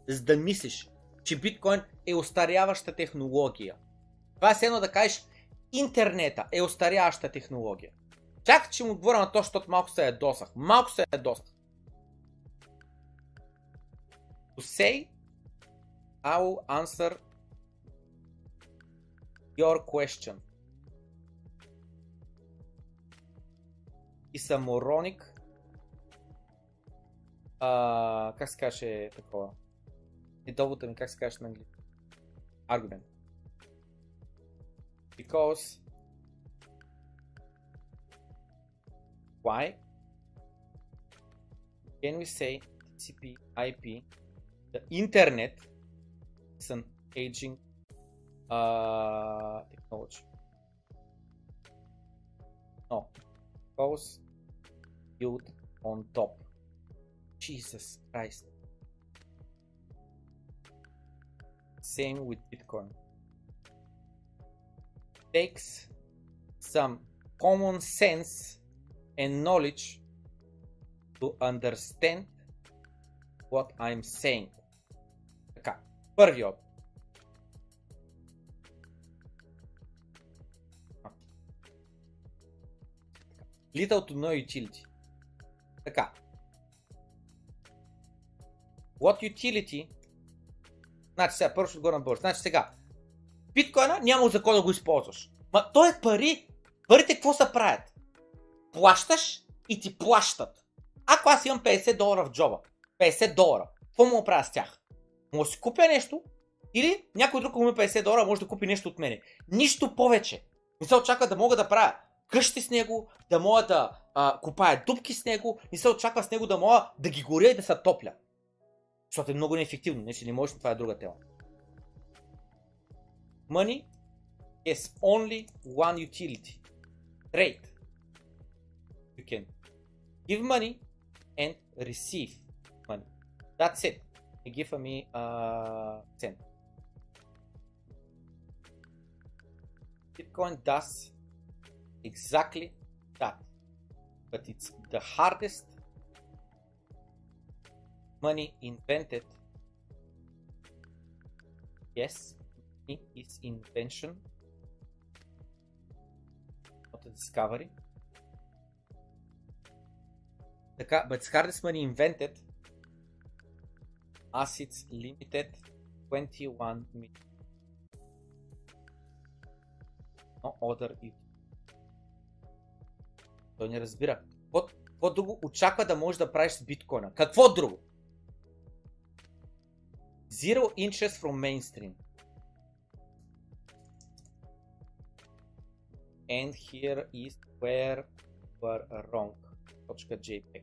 за да мислиш, че биткоин е остаряваща технология. Това е едно да кажеш, интернета е остаряваща технология. Чак, че му отговоря на то, защото малко се ядосах. Малко се ядосах. To say, I will answer your question. И съм мороник. А, как се каже такова? И довода ми, как се каже на английски? Аргумент. Because why can we say TCP IP the internet is an aging uh, technology No. Goes built on top. Jesus Christ. Same with Bitcoin. Takes some common sense and knowledge to understand what I'm saying. Така, първият. Little to no utility. Така. What utility? Значи сега, първо ще отгоре на бърз. Значи сега, биткоина няма за кой да го използваш. Ма то е пари. Парите какво се правят? Плащаш и ти плащат. Ако аз имам 50 долара в джоба, 50 долара, какво да правя с тях? Да си купя нещо или някой друг, ако има 50 долара, може да купи нещо от мене. Нищо повече. Не се очаква да мога да правя къщи с него, да мога да а, купая дупки с него, не се очаква с него да мога да ги горя и да се топля. Защото е много неефективно. Не, че не можеш, това е друга тема. Money is only one utility. Trade. You can give money and receive money. That's it. Give me uh, cent. Bitcoin does exactly that. But it's the hardest money invented. Yes, it is invention, not a discovery. Така, but hardest money invented as it's limited 21 million. No other if. Той не разбира. Какво, какво друго очаква да можеш да правиш с биткоина? Какво друго? Zero interest from mainstream. And here is where we're wrong. .jpg.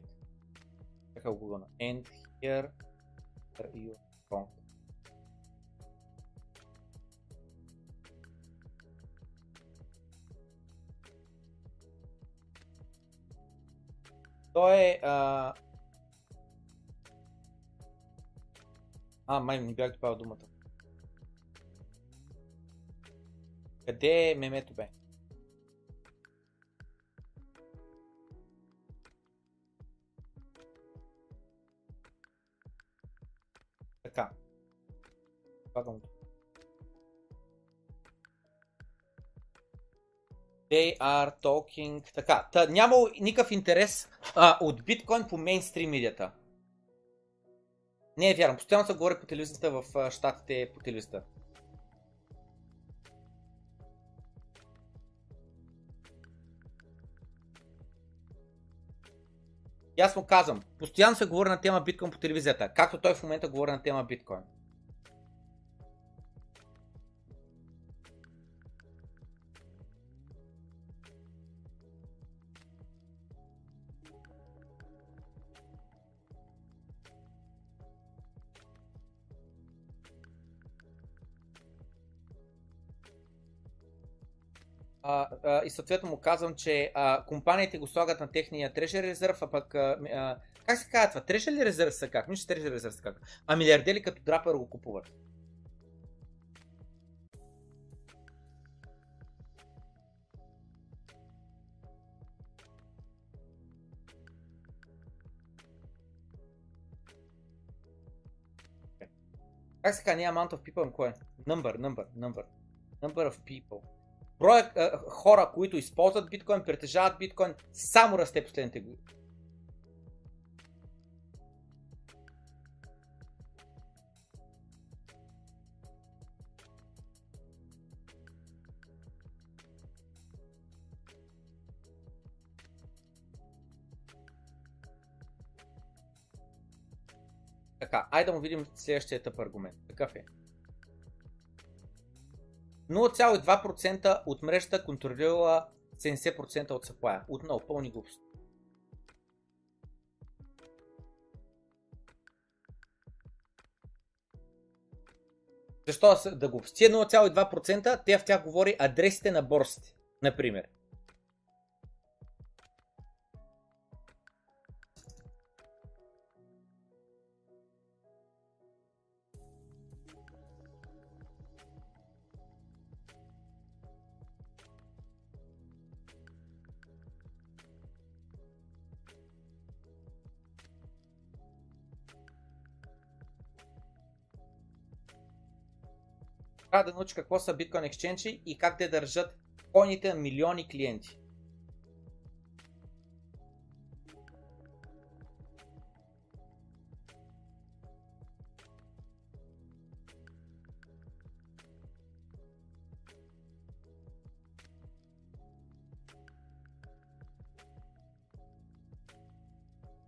Така го гугълна. And here where you wrong. Той е... А... а, май не бях добавил думата. Къде е мемето бе? Така. Слагам. They are talking... Така, та, няма никакъв интерес а, от биткоин по мейнстрим медията. Не е вярно. Постоянно се говори по телевизията в щатите по телевизията. И казвам, постоянно се говори на тема биткоин по телевизията, както той в момента говори на тема биткоин. А, и съответно му казвам, че а, компаниите го слагат на техния Treasury резерв, а пък а, как се казва това? Treasury резерв са как? Нищо Treasury резерв са как? А милиардери като драпер го купуват. Как се казва? Не amount of people, кое? Number, number, number. Number of people. Броя а, хора, които използват биткоин, притежават биткоин, само расте последните години. Така, айде да му видим следващия етап аргумент. Какъв е? 0,2% от мрежата контролира 70% от съплая. Отново, пълни глупости. Защо да глупости? 0,2% те в тях говори адресите на борсите, например. Трябва да научи какво са Bitcoin Exchange и как те държат койните на милиони клиенти.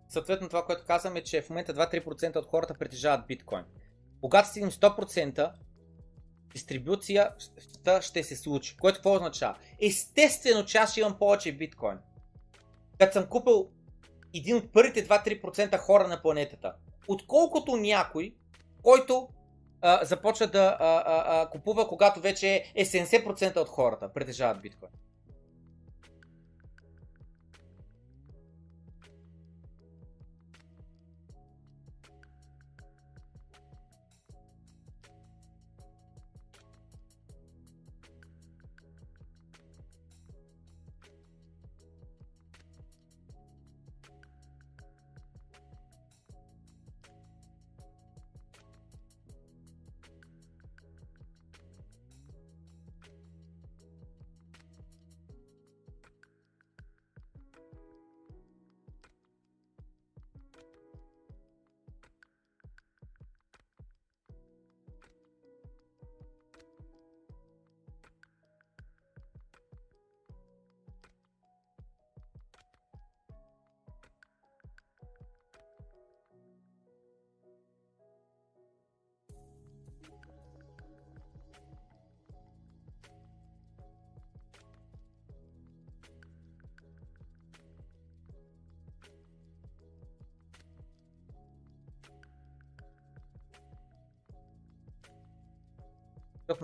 Съответно това, което казваме, че в момента 2-3% от хората притежават биткоин. Когато стигнем 100%, дистрибуцията ще се случи. Което какво означава? Естествено, че аз ще имам повече биткоин. Като съм купил един от първите 2-3% хора на планетата, отколкото някой, който а, започва да а, а, а, купува, когато вече е 70% от хората притежават биткоин.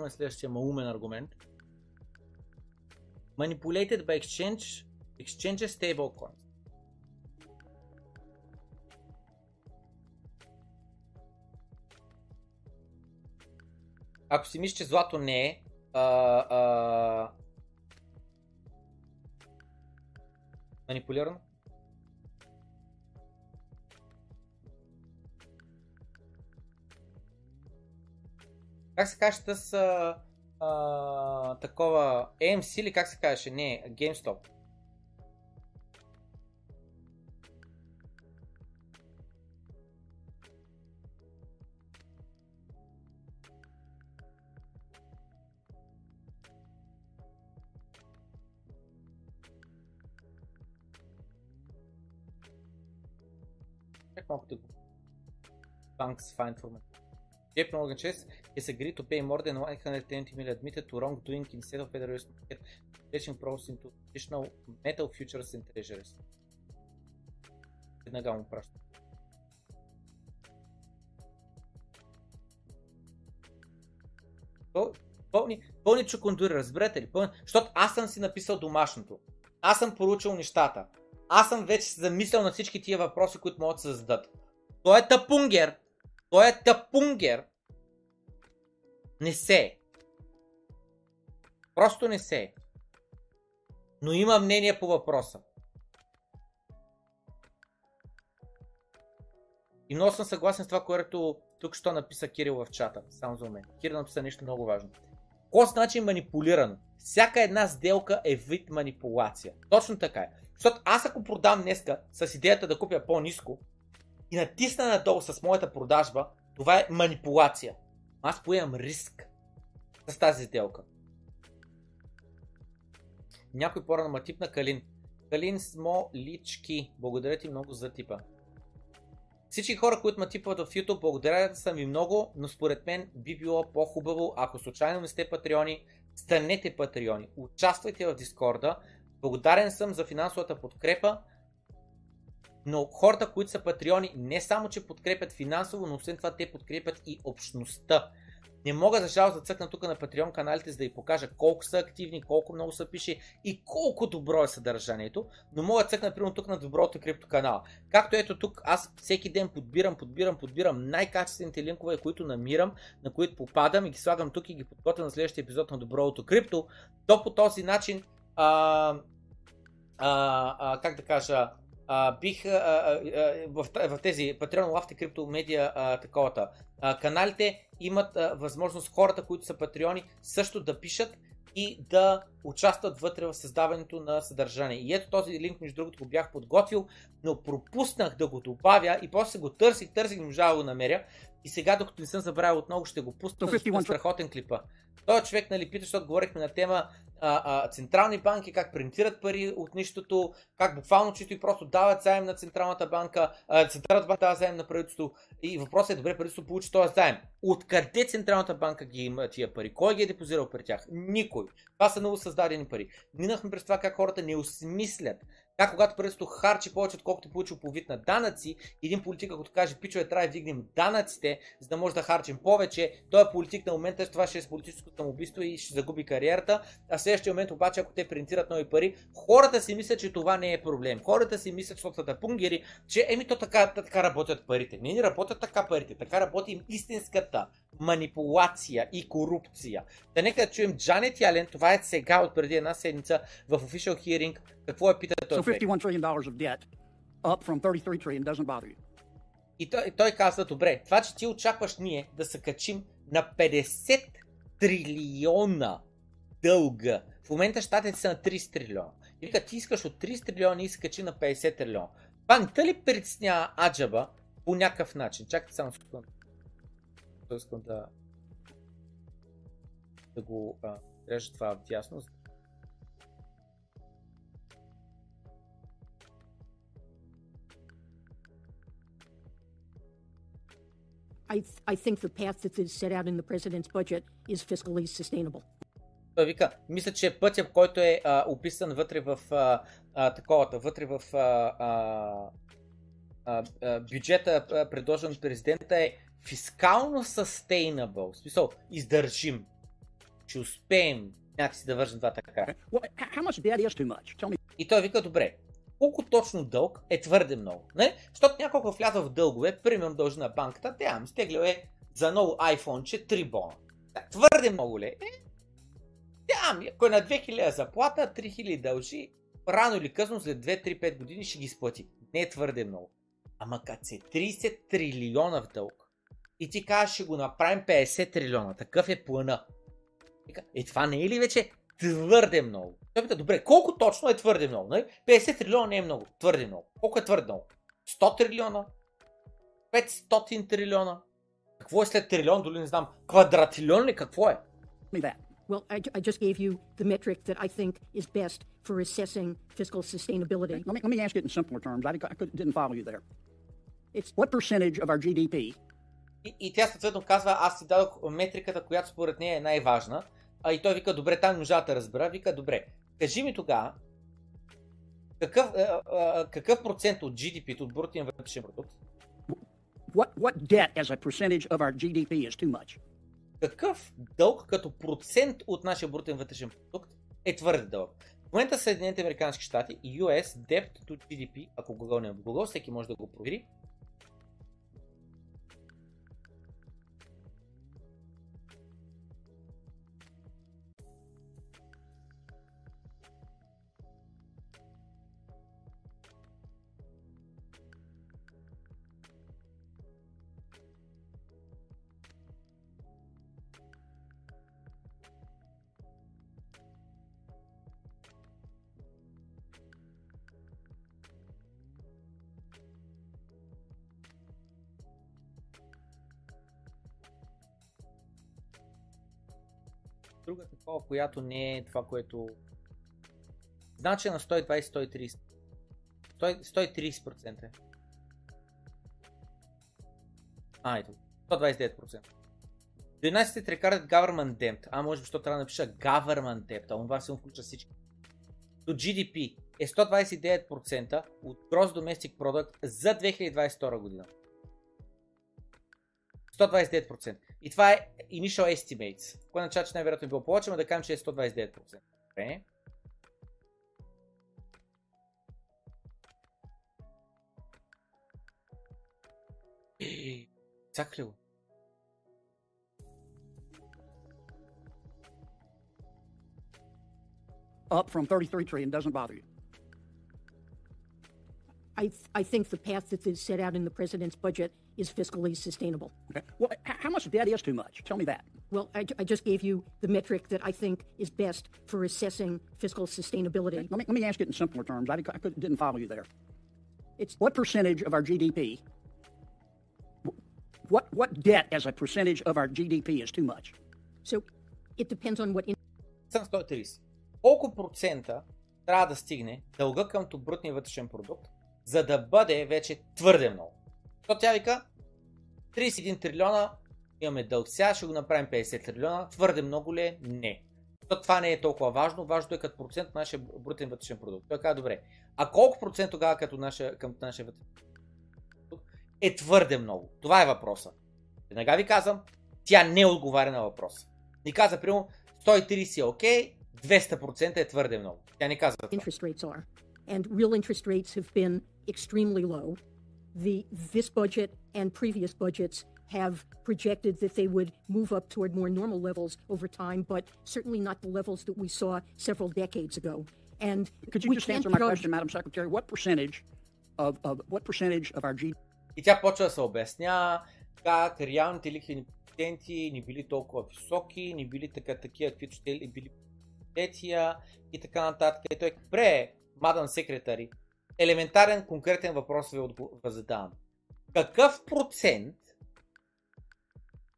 Му е следващия малумен аргумент? Manipulated by exchange, exchange stablecoin. Ако си мислиш, че злато не е, а, а, манипулирано, как се каже с а, а, такова AMC или как се казваше? Не, GameStop. Чак малко да го. JP Morgan Chase is agreed to pay more than 120 million admitted to wrongdoing instead of federal market stretching pros into additional metal futures and treasuries. Веднага му праща. Пълни, пълни чукундури, разберете ли? Пълни... Защото аз съм си написал домашното. Аз съм поручил нещата. Аз съм вече замислял на всички тия въпроси, които могат да се зададат. Той е тапунгер, той е тапунгер. Не се. Просто не се. Но има мнение по въпроса. И много съм съгласен с това, което тук що написа Кирил в чата. Само за мен. Кирил написа нещо много важно. Какво значи манипулирано? Всяка една сделка е вид манипулация. Точно така е. Защото аз ако продам днеска с идеята да купя по-низко, и натисна надолу с моята продажба, това е манипулация. Аз поемам риск с тази сделка. Някой по-рано ма тип на Калин. Калин Смолички. Благодаря ти много за типа. Всички хора, които ма типват в YouTube, благодаря да са ми много, но според мен би било по-хубаво, ако случайно не сте патреони, станете патреони. Участвайте в Дискорда. Благодарен съм за финансовата подкрепа, но хората, които са патреони, не само, че подкрепят финансово, но освен това те подкрепят и общността. Не мога за жалост да цъкна тук на Patreon каналите, за да ви покажа колко са активни, колко много са пише и колко добро е съдържанието, но мога да цъкна примерно тук на доброто крипто канала. Както ето тук, аз всеки ден подбирам, подбирам, подбирам най-качествените линкове, които намирам, на които попадам и ги слагам тук и ги подготвям на следващия епизод на доброто крипто, то по този начин, а, а, а, как да кажа, а, бих а, а, в, в тези Patreon, Лафти, Крипто, Медиа, а, таковата, а, каналите имат а, възможност хората, които са патреони, също да пишат и да участват вътре в създаването на съдържание. И ето този линк, между другото, го бях подготвил, но пропуснах да го добавя и после го търсих, търсих, не можа да го намеря. И сега, докато не съм забравил отново, ще го пусна. So страхотен клипа. Той човек, нали, пита, защото говорихме на тема а, а, централни банки, как принтират пари от нищото, как буквално чисто и просто дават заем на Централната банка, а, Централната банка дава заем на правителство и въпросът е добре правителството получи този заем. Откъде Централната банка ги има тия пари? Кой ги е депозирал при тях? Никой. Това са много създадени пари. Минахме през това как хората не осмислят как когато правителството харчи повече, отколкото получил по на данъци, един политик, ако каже, пичове, трябва да вдигнем данъците, за да може да харчим повече, той е политик на момента, това ще е с политическо самоубийство и ще загуби кариерата, а в следващия момент обаче, ако те принтират нови пари, хората си мислят, че това не е проблем. Хората си мислят, защото са пунгери, че еми то така, така работят парите. Не ни работят така парите, така работи им истинската манипулация и корупция. Да нека да чуем Джанет Ялен, това е сега от преди една седмица в official hearing. Какво е пита той? So 51 trillion dollars of debt up from 33 trillion doesn't bother you. И той, той казва, добре, това, че ти очакваш ние да се качим на 50 трилиона дълга. В момента щатите са на 30 трилиона. И вика, ти искаш от 30 трилиона и се качи на 50 трилиона. Банката ли притеснява Аджаба по някакъв начин? Чакайте само секунда искам да, да го а, режа това в ясност. I, I think the path that is set out in the president's budget is fiscally sustainable. Той вика, мисля, че пътя, който е а, описан вътре в а, а, таковата, вътре в а, а, а, бюджета, предложен от президента е фискално sustainable, в смисъл издържим, че успеем някакси да вържим това така. И той вика, добре, колко точно дълг е твърде много. Не? Защото няколко вляза в дългове, примерно дължи на банката, те ам стеглил е за ново iPhone, че 3 бона. Твърде много ли? Е? Тя, ако е на 2000 заплата, 3000 дължи, рано или късно, след 2-3-5 години ще ги сплати. Не е твърде много. Ама като се 30 трилиона в дълг, и ти кажеш, ще го направим 50 трилиона. Такъв е плана. Е, това не е ли вече твърде много? Той пита, добре, колко точно е твърде много? Не? 50 трилиона не е много, твърде много. Колко е твърде много? 100 трилиона? 500 трилиона? Какво е след трилион, дори не знам. Квадратилион ли? Какво е? Well, I, I, just gave you the metric that I think is best for assessing fiscal sustainability. Let me, let me ask it in simpler terms. I, I didn't follow you there. It's what percentage of our GDP и, и тя съответно казва, аз си дадох метриката, която според нея е най-важна. А и той вика, добре, там нужда да разбера. Вика, добре, кажи ми тогава, какъв, а, а, какъв процент от GDP, от брутния вътрешен продукт? What, what debt as a percentage of our GDP is too much? Какъв дълг като процент от нашия брутен вътрешен продукт е твърде дълъг? В момента Съединените Американски щати и US debt to GDP, ако не е в Google, всеки може да го провери, друга такова, която не е това, което... Значи на 120-130. 130% е. А, ето. 129%. The United States Government Debt. А, може би, що трябва да напиша Government Debt. А това се включва всички. До GDP е 129% от Gross Domestic Product за 2022 година. 129%. И това е initial estimates. Кое означава, че най-вероятно е било повече, но да кажем, че е 129%. Добре. Цак ли го? Up from 33 trillion doesn't bother you. I, I think the path that is set out in the president's budget is fiscally sustainable. Okay. Well, h- how much debt is too much? Tell me that. Well, I, I just gave you the metric that I think is best for assessing fiscal sustainability. Let me, let me ask it in simpler terms. I, I couldn't- didn't follow you there. It's what percentage of our GDP? What what debt as a percentage of our GDP is too much? So it depends on what. In- Съм 130. Колко процента трябва да стигне дълга към брутния вътрешен продукт, за да бъде вече твърде много? То тя вика 31 трилиона имаме дълг. Сега ще го направим 50 трилиона. Твърде много ли е? Не. То това не е толкова важно. Важното е като процент от нашия брутен вътрешен продукт. Той казва, добре. А колко процент тогава като нашия, към нашия вътрешен продукт е твърде много? Това е въпроса. Веднага ви казвам, тя не отговаря на въпроса. Ни каза, примерно, 130 е окей, 200% е твърде много. Тя не казва това. interest rates are. And real interest rates have been extremely low. The, this budget and previous budgets have projected that they would move up toward more normal levels over time, but certainly not the levels that we saw several decades ago. And Could you we just can't answer my judge- question, Madam Secretary? What percentage of, of what percentage of our GDP И тя почва да се обяснява как реалните лихвени проценти не били толкова високи, не били така такива, каквито ще ли били тетия и така нататък. И той, добре, мадам секретари, елементарен конкретен въпрос ви задавам. Какъв процент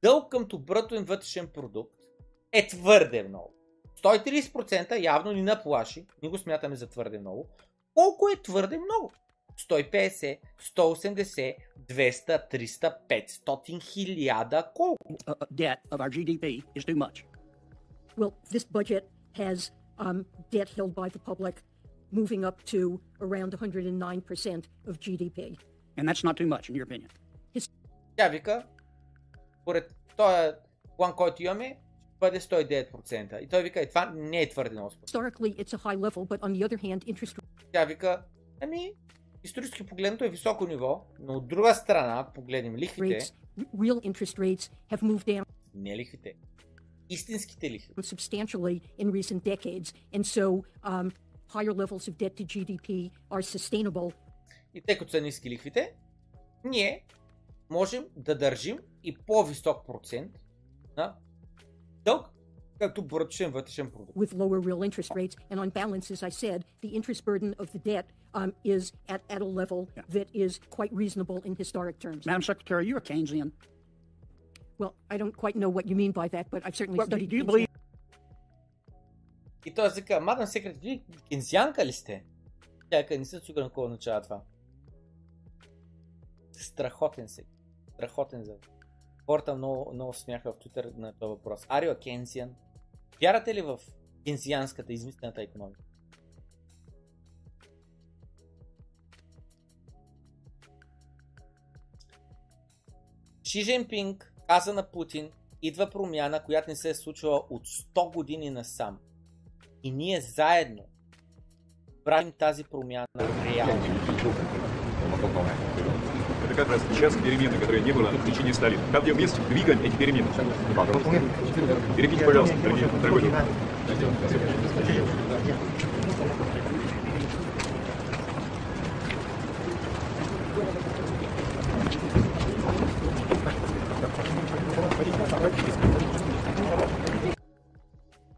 дълг към брутен вътрешен продукт е твърде много? 130% явно ни наплаши, ни го смятаме за твърде много. Колко е твърде много? 150, 180, 200, 300, 500, хиляда, колко? uh, uh, debt of our GDP is too much? Well, this budget has um, debt held by the public moving up to around 109% of GDP. And that's not too much, in your opinion. Тя вика, поред този план, който имаме, ще бъде 109%. И той вика, е, това не е твърде много. според мен. Historically, it's a high level, but on the other hand, interest Тя вика, ами, исторически погледнато е високо ниво, но от друга страна, ако погледнем лихвите, rates, real interest rates, have moved down не лихвите, истинските лихви. substantially in recent decades. And so um, higher levels of debt to GDP are sustainable. И тъй като са ниски лихвите, ние можем да държим и по-висок процент на дълг като брутен вътрешен продукт. with lower real interest rates. And on balance, as I said, the interest burden of the debt um, is at, at a level that is quite reasonable in historic terms. Madam Secretary, are you a Keynesian? Well, I don't quite know what you mean by that, but I've certainly Well, do, studied. do you Keynesian. believe И той вика, мадам секрет, вие кензианка ли сте? Тя вика, не съм сигурен какво означава това. Страхотен се. Страхотен за. Хората много, много смяха в Twitter на този въпрос. Арио Кензиан. Вярате ли в кензианската измислената економика? Ши Жинпинг каза на Путин, идва промяна, която не се е случвала от 100 години насам. И ние заедно правим тази промяна реално. Это как раз сейчас перемены, которые не было в течение 100 лет. Как где вместе двигаем эти перемены. Перейдите, пожалуйста, дорогие, дорогой.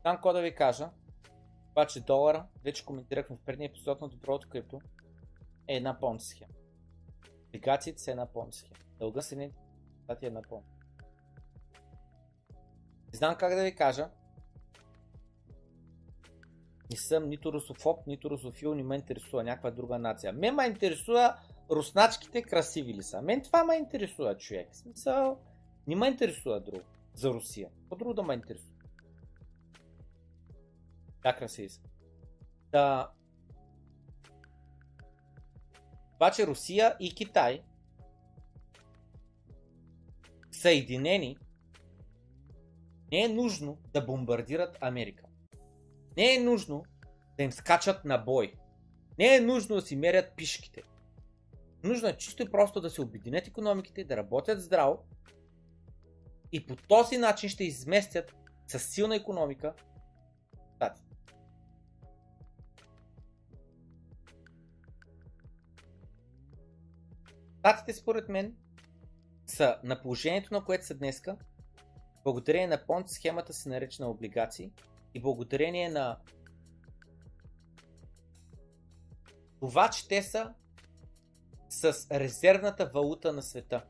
Знам какво да ви кажа. Обаче долара, вече коментирахме в предния епизод на доброто крипто, е една понт схема. Облигациите са една понт схема. Дълга се не е една понт. Не знам как да ви кажа. Не съм нито русофоб, нито русофил, не ме интересува някаква друга нация. Мен ме интересува русначките красиви ли са. Мен това ме интересува човек. В смисъл, не ме интересува друго за Русия. Какво друго да ме интересува? Да, красиви са. Да. Обаче Русия и Китай съединени не е нужно да бомбардират Америка. Не е нужно да им скачат на бой. Не е нужно да си мерят пишките. Нужно е чисто и просто да се обединят економиките, да работят здраво и по този начин ще изместят с силна економика Штатите. Резултатите според мен са на положението, на което са днеска, благодарение на понт схемата се наречена облигации и благодарение на това, че те са с резервната валута на света,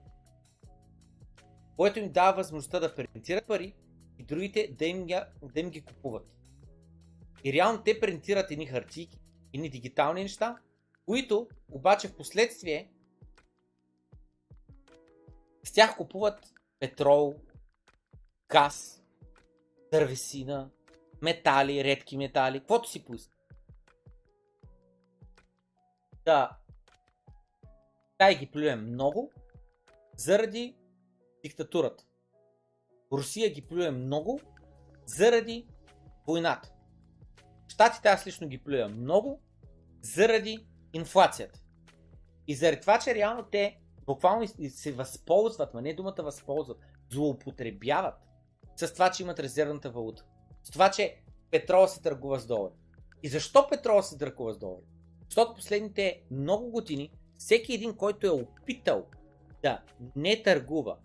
което им дава възможността да принтират пари и другите да им, да им ги купуват. И реално те принтират едни хартийки, едни дигитални неща, които обаче в последствие с тях купуват петрол, газ, дървесина, метали, редки метали, каквото си поиска. Да, тай ги плюем много заради диктатурата. Русия ги плюе много заради войната. Штатите аз лично ги плюя много заради инфлацията. И заради това, че реално те буквално се възползват, ма не думата възползват, злоупотребяват с това, че имат резервната валута. С това, че петрола се търгува с долари. И защо петрола се търгува с долари? Защото последните много години всеки един, който е опитал да не търгува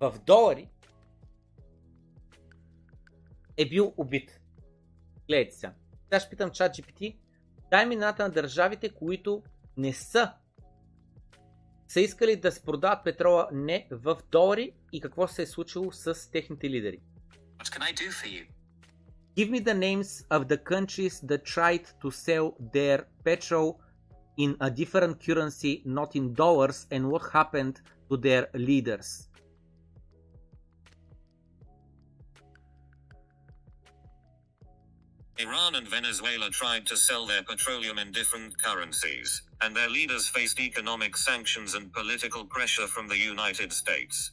в долари, е бил убит. Гледайте сега. Сега ще питам чат GPT. Дай ми на държавите, които не са са искали да се продават петрола не в долари и какво се е случило с техните лидери. What can I do for you? Give me the names of the countries that tried to sell their petrol in a different currency, not in dollars, and what happened to their leaders. Iran and Venezuela tried to sell their petroleum in different currencies, And their leaders faced economic sanctions and political pressure from the United States.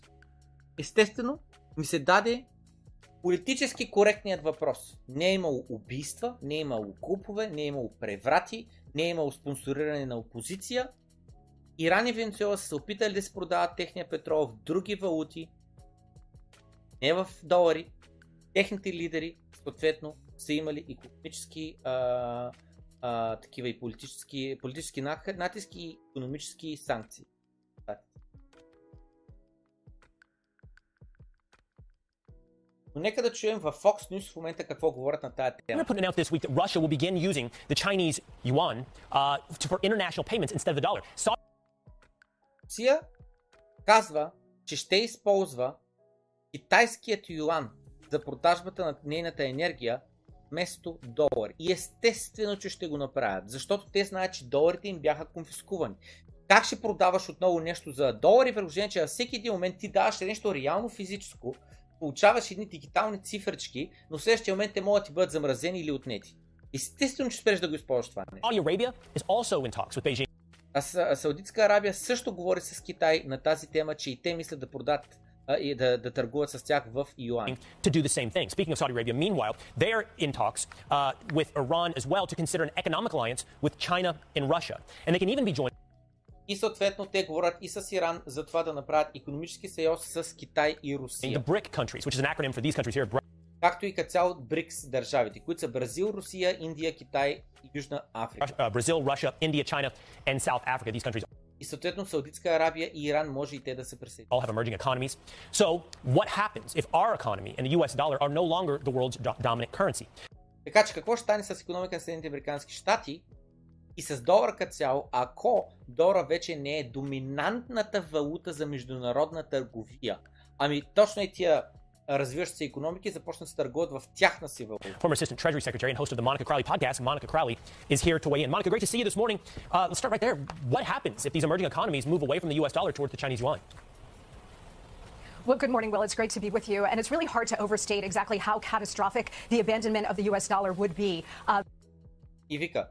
Естествено, ми се даде политически коректният въпрос. Не е имало убийства, не е имало купове, не е имало преврати, не е имало спонсориране на опозиция. Иран и Венецуела са се опитали да се продават техния петрол в други валути, не в долари. Техните лидери, съответно, са имали економически а, а, такива и политически, политически натиски и економически санкции. Но нека да чуем в Fox News в момента какво говорят на тая тема. put out this week that Russia will begin using the Chinese yuan uh, for international payments instead of the dollar. So- Русия казва, че ще използва китайският юан за продажбата на нейната енергия вместо долари. И естествено, че ще го направят, защото те знаят, че доларите им бяха конфискувани. Как ще продаваш отново нещо за долари, при че във всеки един момент ти даваш нещо реално физическо, получаваш едни дигитални цифрички, но в следващия момент те могат да ти бъдат замразени или отнети. Естествено, че спреш да го използваш това нещо. А Саудитска Арабия също говори с Китай на тази тема, че и те мислят да продадат и да, да търгуват с тях в юан. To do the same thing. Speaking of Saudi Arabia, meanwhile, they're in talks uh, with Iran as well to consider an economic alliance with China and Russia. And they can even be joined И съответно те говорят и с Иран за това да направят економически съюз с Китай и Русия. the BRIC countries, which is an acronym for these countries here. Както и като цяло БРИКС държавите, които са Бразил, Русия, Индия, Китай и Южна Африка. Uh, Brazil, Russia, India, China, and South Africa. These countries И съответно Саудитска Арабия и Иран може и те да се присъединят. all have emerging economies. So, what happens if our economy and the US dollar are no longer the world's do- dominant currency? Така че какво ще стане с економика на Съединените Американски щати и с долара като цяло, ако долара вече не е доминантната валута за международна търговия? Ами точно и тия развиващи се економики започнат да се търгуват в тяхна си валута. Former Assistant Treasury Secretary and host of the Monica Crowley podcast, Monica Crowley, is here to weigh in. Monica, great to see you this morning. Uh, let's start right there. What happens if these emerging economies move away from the US dollar towards the Chinese yuan? Well, good morning, Will. It's great to be with you. And it's really hard to overstate exactly how catastrophic the abandonment of the US dollar would be. Uh, И вика,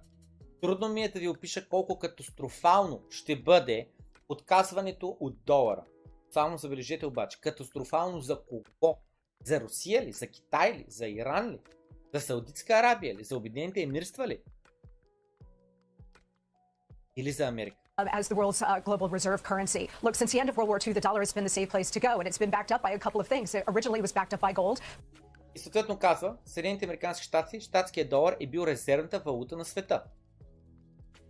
трудно ми е да ви опиша колко катастрофално ще бъде отказването от долара. Само забележете обаче, катастрофално за кого? За Русия ли? За Китай ли? За Иран ли? За Саудитска Арабия ли? За Обединените емирства ли? Или за Америка? as the world's uh, global reserve currency. Look, since the end of World War II, the dollar has been the safe place to go, and it's been backed up by a couple of things. It originally was backed up by gold. И съответно казва, Съединените Американски щати, щатският долар е бил резервната валута на света.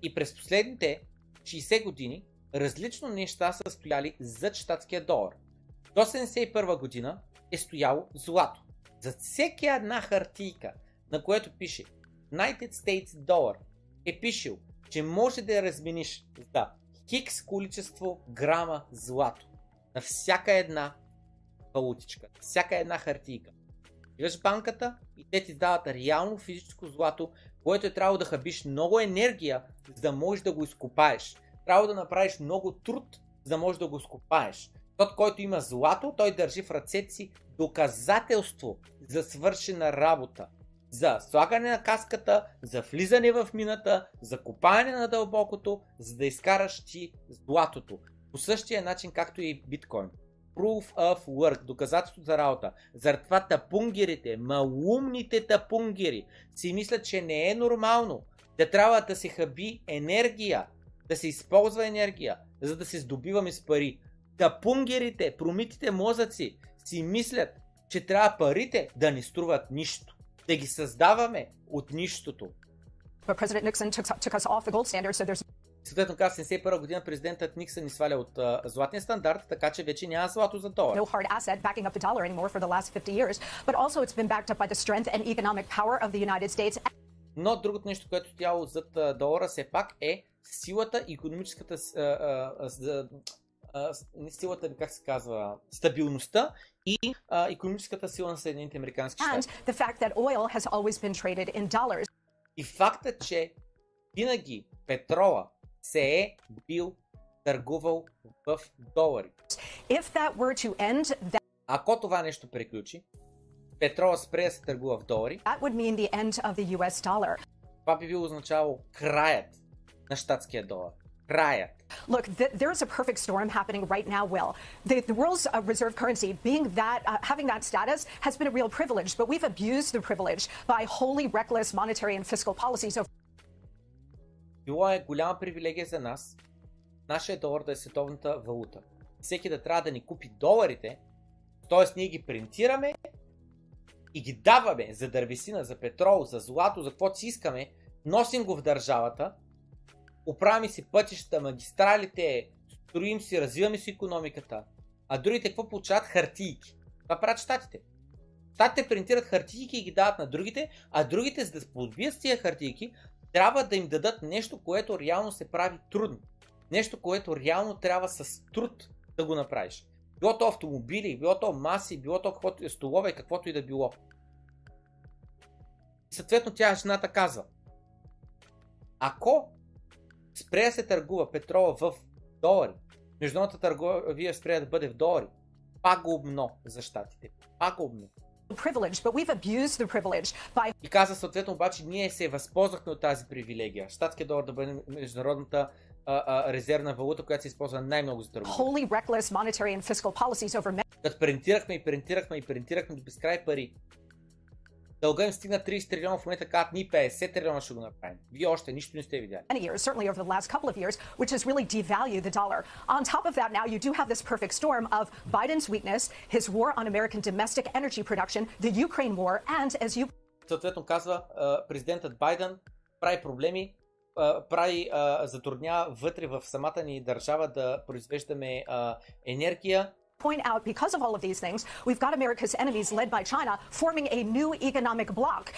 И през последните 60 години различно неща са стояли зад щатския долар. До 1971 година е стояло злато. За всеки една хартийка, на което пише United States Dollar, е пишел, че може да я размениш за хикс количество грама злато. На всяка една валутичка, на всяка една хартийка. Идваш банката и те ти дават реално физическо злато, което е трябвало да хабиш много енергия, за да можеш да го изкопаеш. Трябва да направиш много труд, за да можеш да го изкопаеш. Тот, който има злато, той държи в ръцете си доказателство за свършена работа. За слагане на каската, за влизане в мината, за копаене на дълбокото, за да изкараш ти златото. По същия начин, както и биткоин. Proof of work, доказателство за работа. Заради това тапунгерите, малумните тапунгери си мислят, че не е нормално да трябва да се хаби енергия, да се използва енергия, за да се здобиваме с пари. Тапунгерите, промитите мозъци си мислят, че трябва парите да ни струват нищо. Да ги създаваме от нищото. Съответно, каза 71 година президентът Никсън ни сваля от а, златния стандарт, така че вече няма злато за долар. no hard asset backing up the dollar anymore for the last 50 years, but also it's been backed up by the strength and economic power of the United States. Но другото нещо, което стояло зад долара все пак е силата, економическата, а, а, а, а, силата, как се казва, стабилността и а, економическата сила на Съединените Американски щати. И факта, че винаги петрола се е бил търгувал в долари. End, that, Ако това нещо приключи, петрола спре да се търгува в долари, това би било означавало краят на щатския долар. Краят. Look, th- there's a perfect storm happening right now, Will. The, the world's uh, reserve currency, being that, uh, having that status, has been a real privilege, but we've abused the privilege by wholly reckless monetary and fiscal policies over Било е голяма привилегия за нас, нашия долар да е световната валута. Всеки да трябва да ни купи доларите, т.е. ние ги принтираме и ги даваме за дървесина, за петрол, за злато, за каквото си искаме, носим го в държавата, оправяме си пътища, магистралите, строим си, развиваме си економиката, а другите какво получават? Хартийки. Това правят щатите. Щатите принтират хартийки и ги дават на другите, а другите, за да подбият с тия хартийки, трябва да им дадат нещо, което реално се прави трудно. Нещо, което реално трябва с труд да го направиш. Било то автомобили, било то маси, било то каквото е столове, каквото и да било. И съответно тя жената казва, ако спре да се търгува петрола в долари, международната търговия спре да бъде в долари, пагубно за щатите. Пагубно. by И каза съответно обаче ние се възползвахме от тази привилегия. Штатския долар да бъде международната а, а, резервна валута, която се използва най-много за търговия. over Като принтирахме и принтирахме и принтирахме до безкрай пари. Дълга им стигна 30 трилиона, в момента казват ни 50 трилиона ще го направим. Вие още нищо не сте видяли. many years, certainly over the last couple of years, which has really devalued the dollar. On top of that, now you do have this perfect storm of Biden's weakness, his war on American domestic energy production, the Ukraine war, and as you Съответно казва президентът Байден прави проблеми, прави, а, затруднява вътре в самата ни държава да произвеждаме енергия, point out, because of all of these things, we've got America's enemies led by China forming a new economic bloc.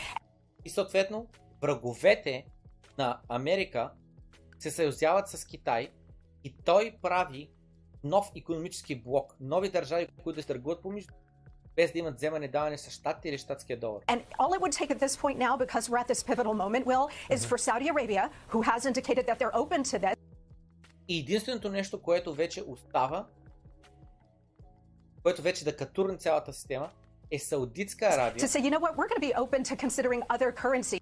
И съответно, враговете на Америка се съюзяват с Китай и той прави нов економически блок, нови държави, които да се търгуват помежду, без да имат вземане даване с щатите или щатския долар. And all it would take at this point now, because we're at this pivotal moment, Will, is for Saudi Arabia, who has indicated that they're open to this, И единственото нещо, което вече остава, което вече да катурне цялата система, е Саудитска Аравия. to say, you know what, we're going to be open to considering other currencies.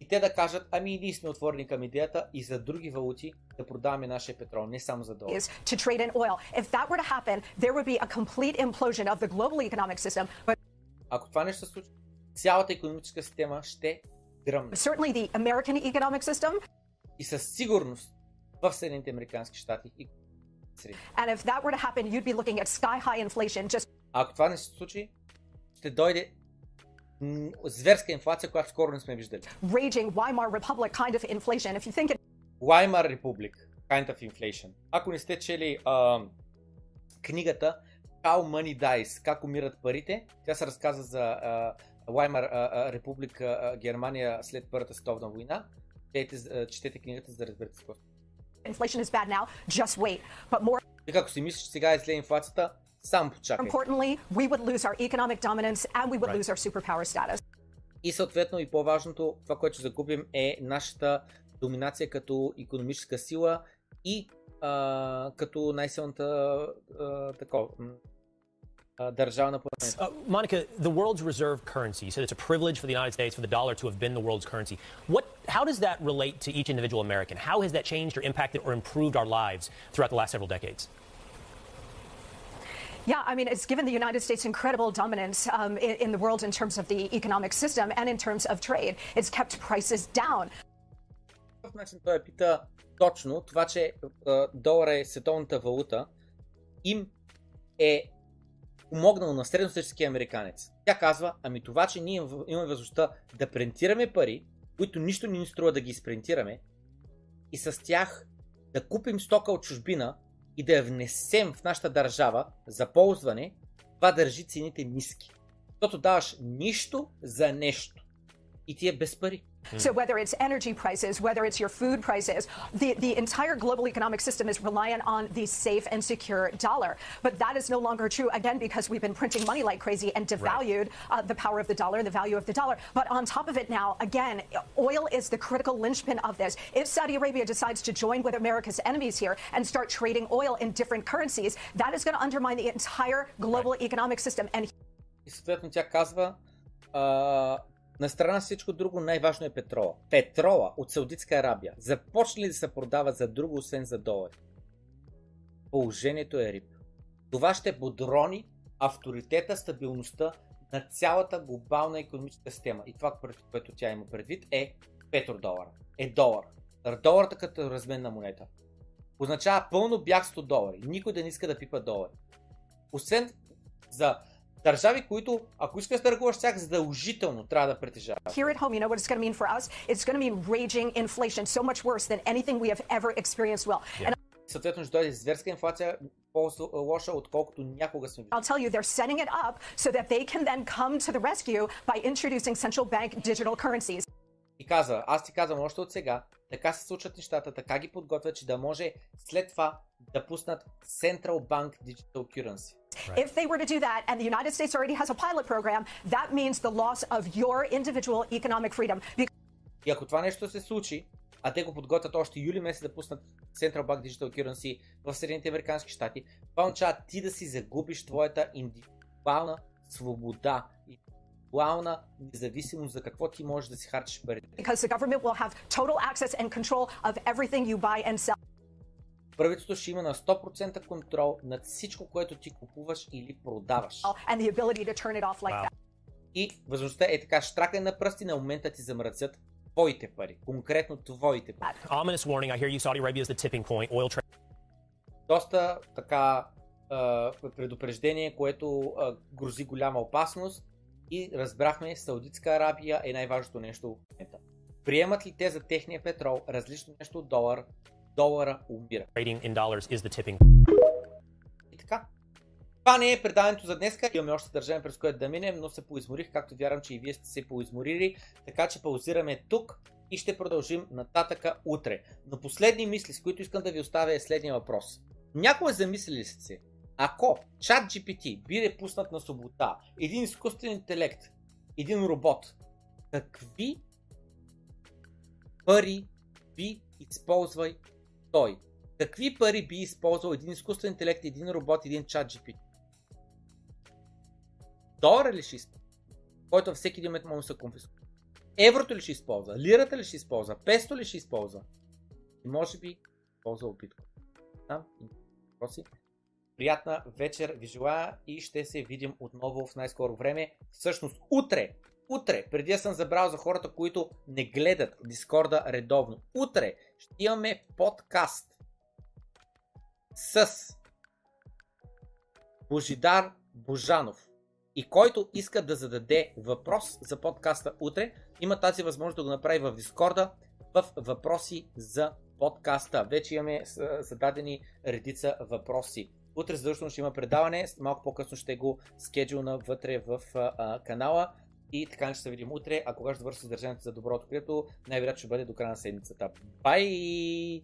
И те да кажат, ами ние сме отворени към идеята и за други валути да продаваме нашия петрол, не само за долар. to trade in oil. If that were to happen, there would be a complete implosion of the global economic system, but Ако това нещо се случи, цялата економическа система ще гръмне. certainly the American economic system. И със сигурност в Съединените Американски щати и. And if that were to happen, you'd be looking at sky high inflation just ако това не се случи, ще дойде зверска инфлация, която скоро не сме виждали. raging Weimar Republic kind of inflation. If you think it Лаймар Републик. Kind of Inflation. Ако не сте чели а, книгата How Money Dies, как умират парите, тя се разказва за а, Лаймар република а, Германия след Първата световна война. Четете, четете книгата, за да разберете какво. Inflation is bad now, just wait. But more Така, ако си мислиш, че сега е зле инфлацията, само почакай. importantly, we would lose our economic dominance and we would Right. lose our superpower status. И съответно и по-важното, това, което ще загубим е нашата доминация като економическа сила и а, като най-силната а, такова, м, а, държава на планета. Uh, Monica, the world's reserve currency, you said it's a privilege for the United States for the dollar to have been the world's currency. What, how does that relate to each individual American? How has that changed or impacted or improved our lives throughout the last several decades? Yeah, I mean, it's given the United States incredible dominance um, in, in the world in terms of the economic system and in terms of trade. It's kept prices down. По какъв начин той я пита точно това, че а, долара е световната валута, им е помогнало на средностатическия американец. Тя казва, ами това, че ние имаме възможността да принтираме пари, които нищо не ни струва да ги изпринтираме, и с тях да купим стока от чужбина и да я внесем в нашата държава за ползване, това държи цените ниски. Защото даваш нищо за нещо. И ти е без пари. So hmm. whether it's energy prices, whether it's your food prices, the, the entire global economic system is reliant on the safe and secure dollar. But that is no longer true, again, because we've been printing money like crazy and devalued right. uh, the power of the dollar the value of the dollar. But on top of it now, again, oil is the critical linchpin of this. If Saudi Arabia decides to join with America's enemies here and start trading oil in different currencies, that is going to undermine the entire global right. economic system. And... Uh, на страна всичко друго, най-важно е петрола. Петрола от Саудитска Арабия започне ли да се продава за друго, освен за долари? Положението е рип. Това ще подрони авторитета, стабилността на цялата глобална економическа система. И това, което тя има предвид е петродолара. Е долар. Доларата като разменна монета. Означава пълно бягство долари. Никой да не иска да пипа долари. Освен за държави, които, ако искаш да търгуваш с тях, задължително трябва да притежаваш. Here at home, you know what it's going to mean for us? It's going to mean raging inflation, so much worse than anything we have ever experienced will. And Съответно ще дойде зверска инфлация, по-лоша, отколкото някога сме виждали. I'll tell you, they're setting it up so that they can then come to the rescue by introducing central bank digital currencies. И каза, аз ти казвам още от сега, така се случват нещата, така ги подготвят, че да може след това да пуснат Central Bank Digital Currency. If they were to do that, and the United States already has a pilot program, that means the loss of your individual economic freedom. Because И ако това нещо се случи, а те го подготвят още юли месец да пуснат Central Bank Digital Currency в Съединените Американски щати, това означава ти да си загубиш твоята индивидуална свобода, индивидуална независимост за какво ти можеш да си харчиш парите. because the government will have total access and control of everything you buy and sell. Правителството ще има на 100% контрол над всичко, което ти купуваш или продаваш. that. И възможността е така, штракай на пръсти на момента ти замръцат твоите пари. Конкретно твоите пари. Warning. I hear you. Saudi Arabia is the tipping point. Oil trade. Доста така а, предупреждение, което а, грози голяма опасност и разбрахме, Саудитска Арабия е най-важното нещо в момента. Приемат ли те за техния петрол различно нещо от долар, долара умира. Trading in dollars is the tipping. И така. Това не е предаването за днес. Имаме още държавен през което да минем, но се поизморих, както вярвам, че и вие сте се поизморили. Така че паузираме тук и ще продължим нататъка утре. Но последни мисли, с които искам да ви оставя е следния въпрос. Някой замислили ли сте се, ако чат GPT биде пуснат на свобода, един изкуствен интелект, един робот, какви пари би използвай той? Какви пари би използвал един изкуствен интелект, един робот, един чат GPT? Долара ли ще използва? Който всеки един момент може да се конфискува. Еврото ли ще използва? Лирата ли ще използва? Песто ли ще използва? И може би използва биткоин. Там въпроси. Приятна вечер ви желая и ще се видим отново в най-скоро време. Всъщност утре, утре, преди да съм забрал за хората, които не гледат Дискорда редовно, утре ще имаме подкаст с Божидар Божанов. И който иска да зададе въпрос за подкаста утре, има тази възможност да го направи в Дискорда в въпроси за подкаста. Вече имаме зададени редица въпроси. Утре задължително ще има предаване, малко по-късно ще го скеджулна вътре в а, канала. И така ще се видим утре, а кога ще завърши съдържанието за доброто, което най-вероятно ще бъде до края на седмицата. Бай!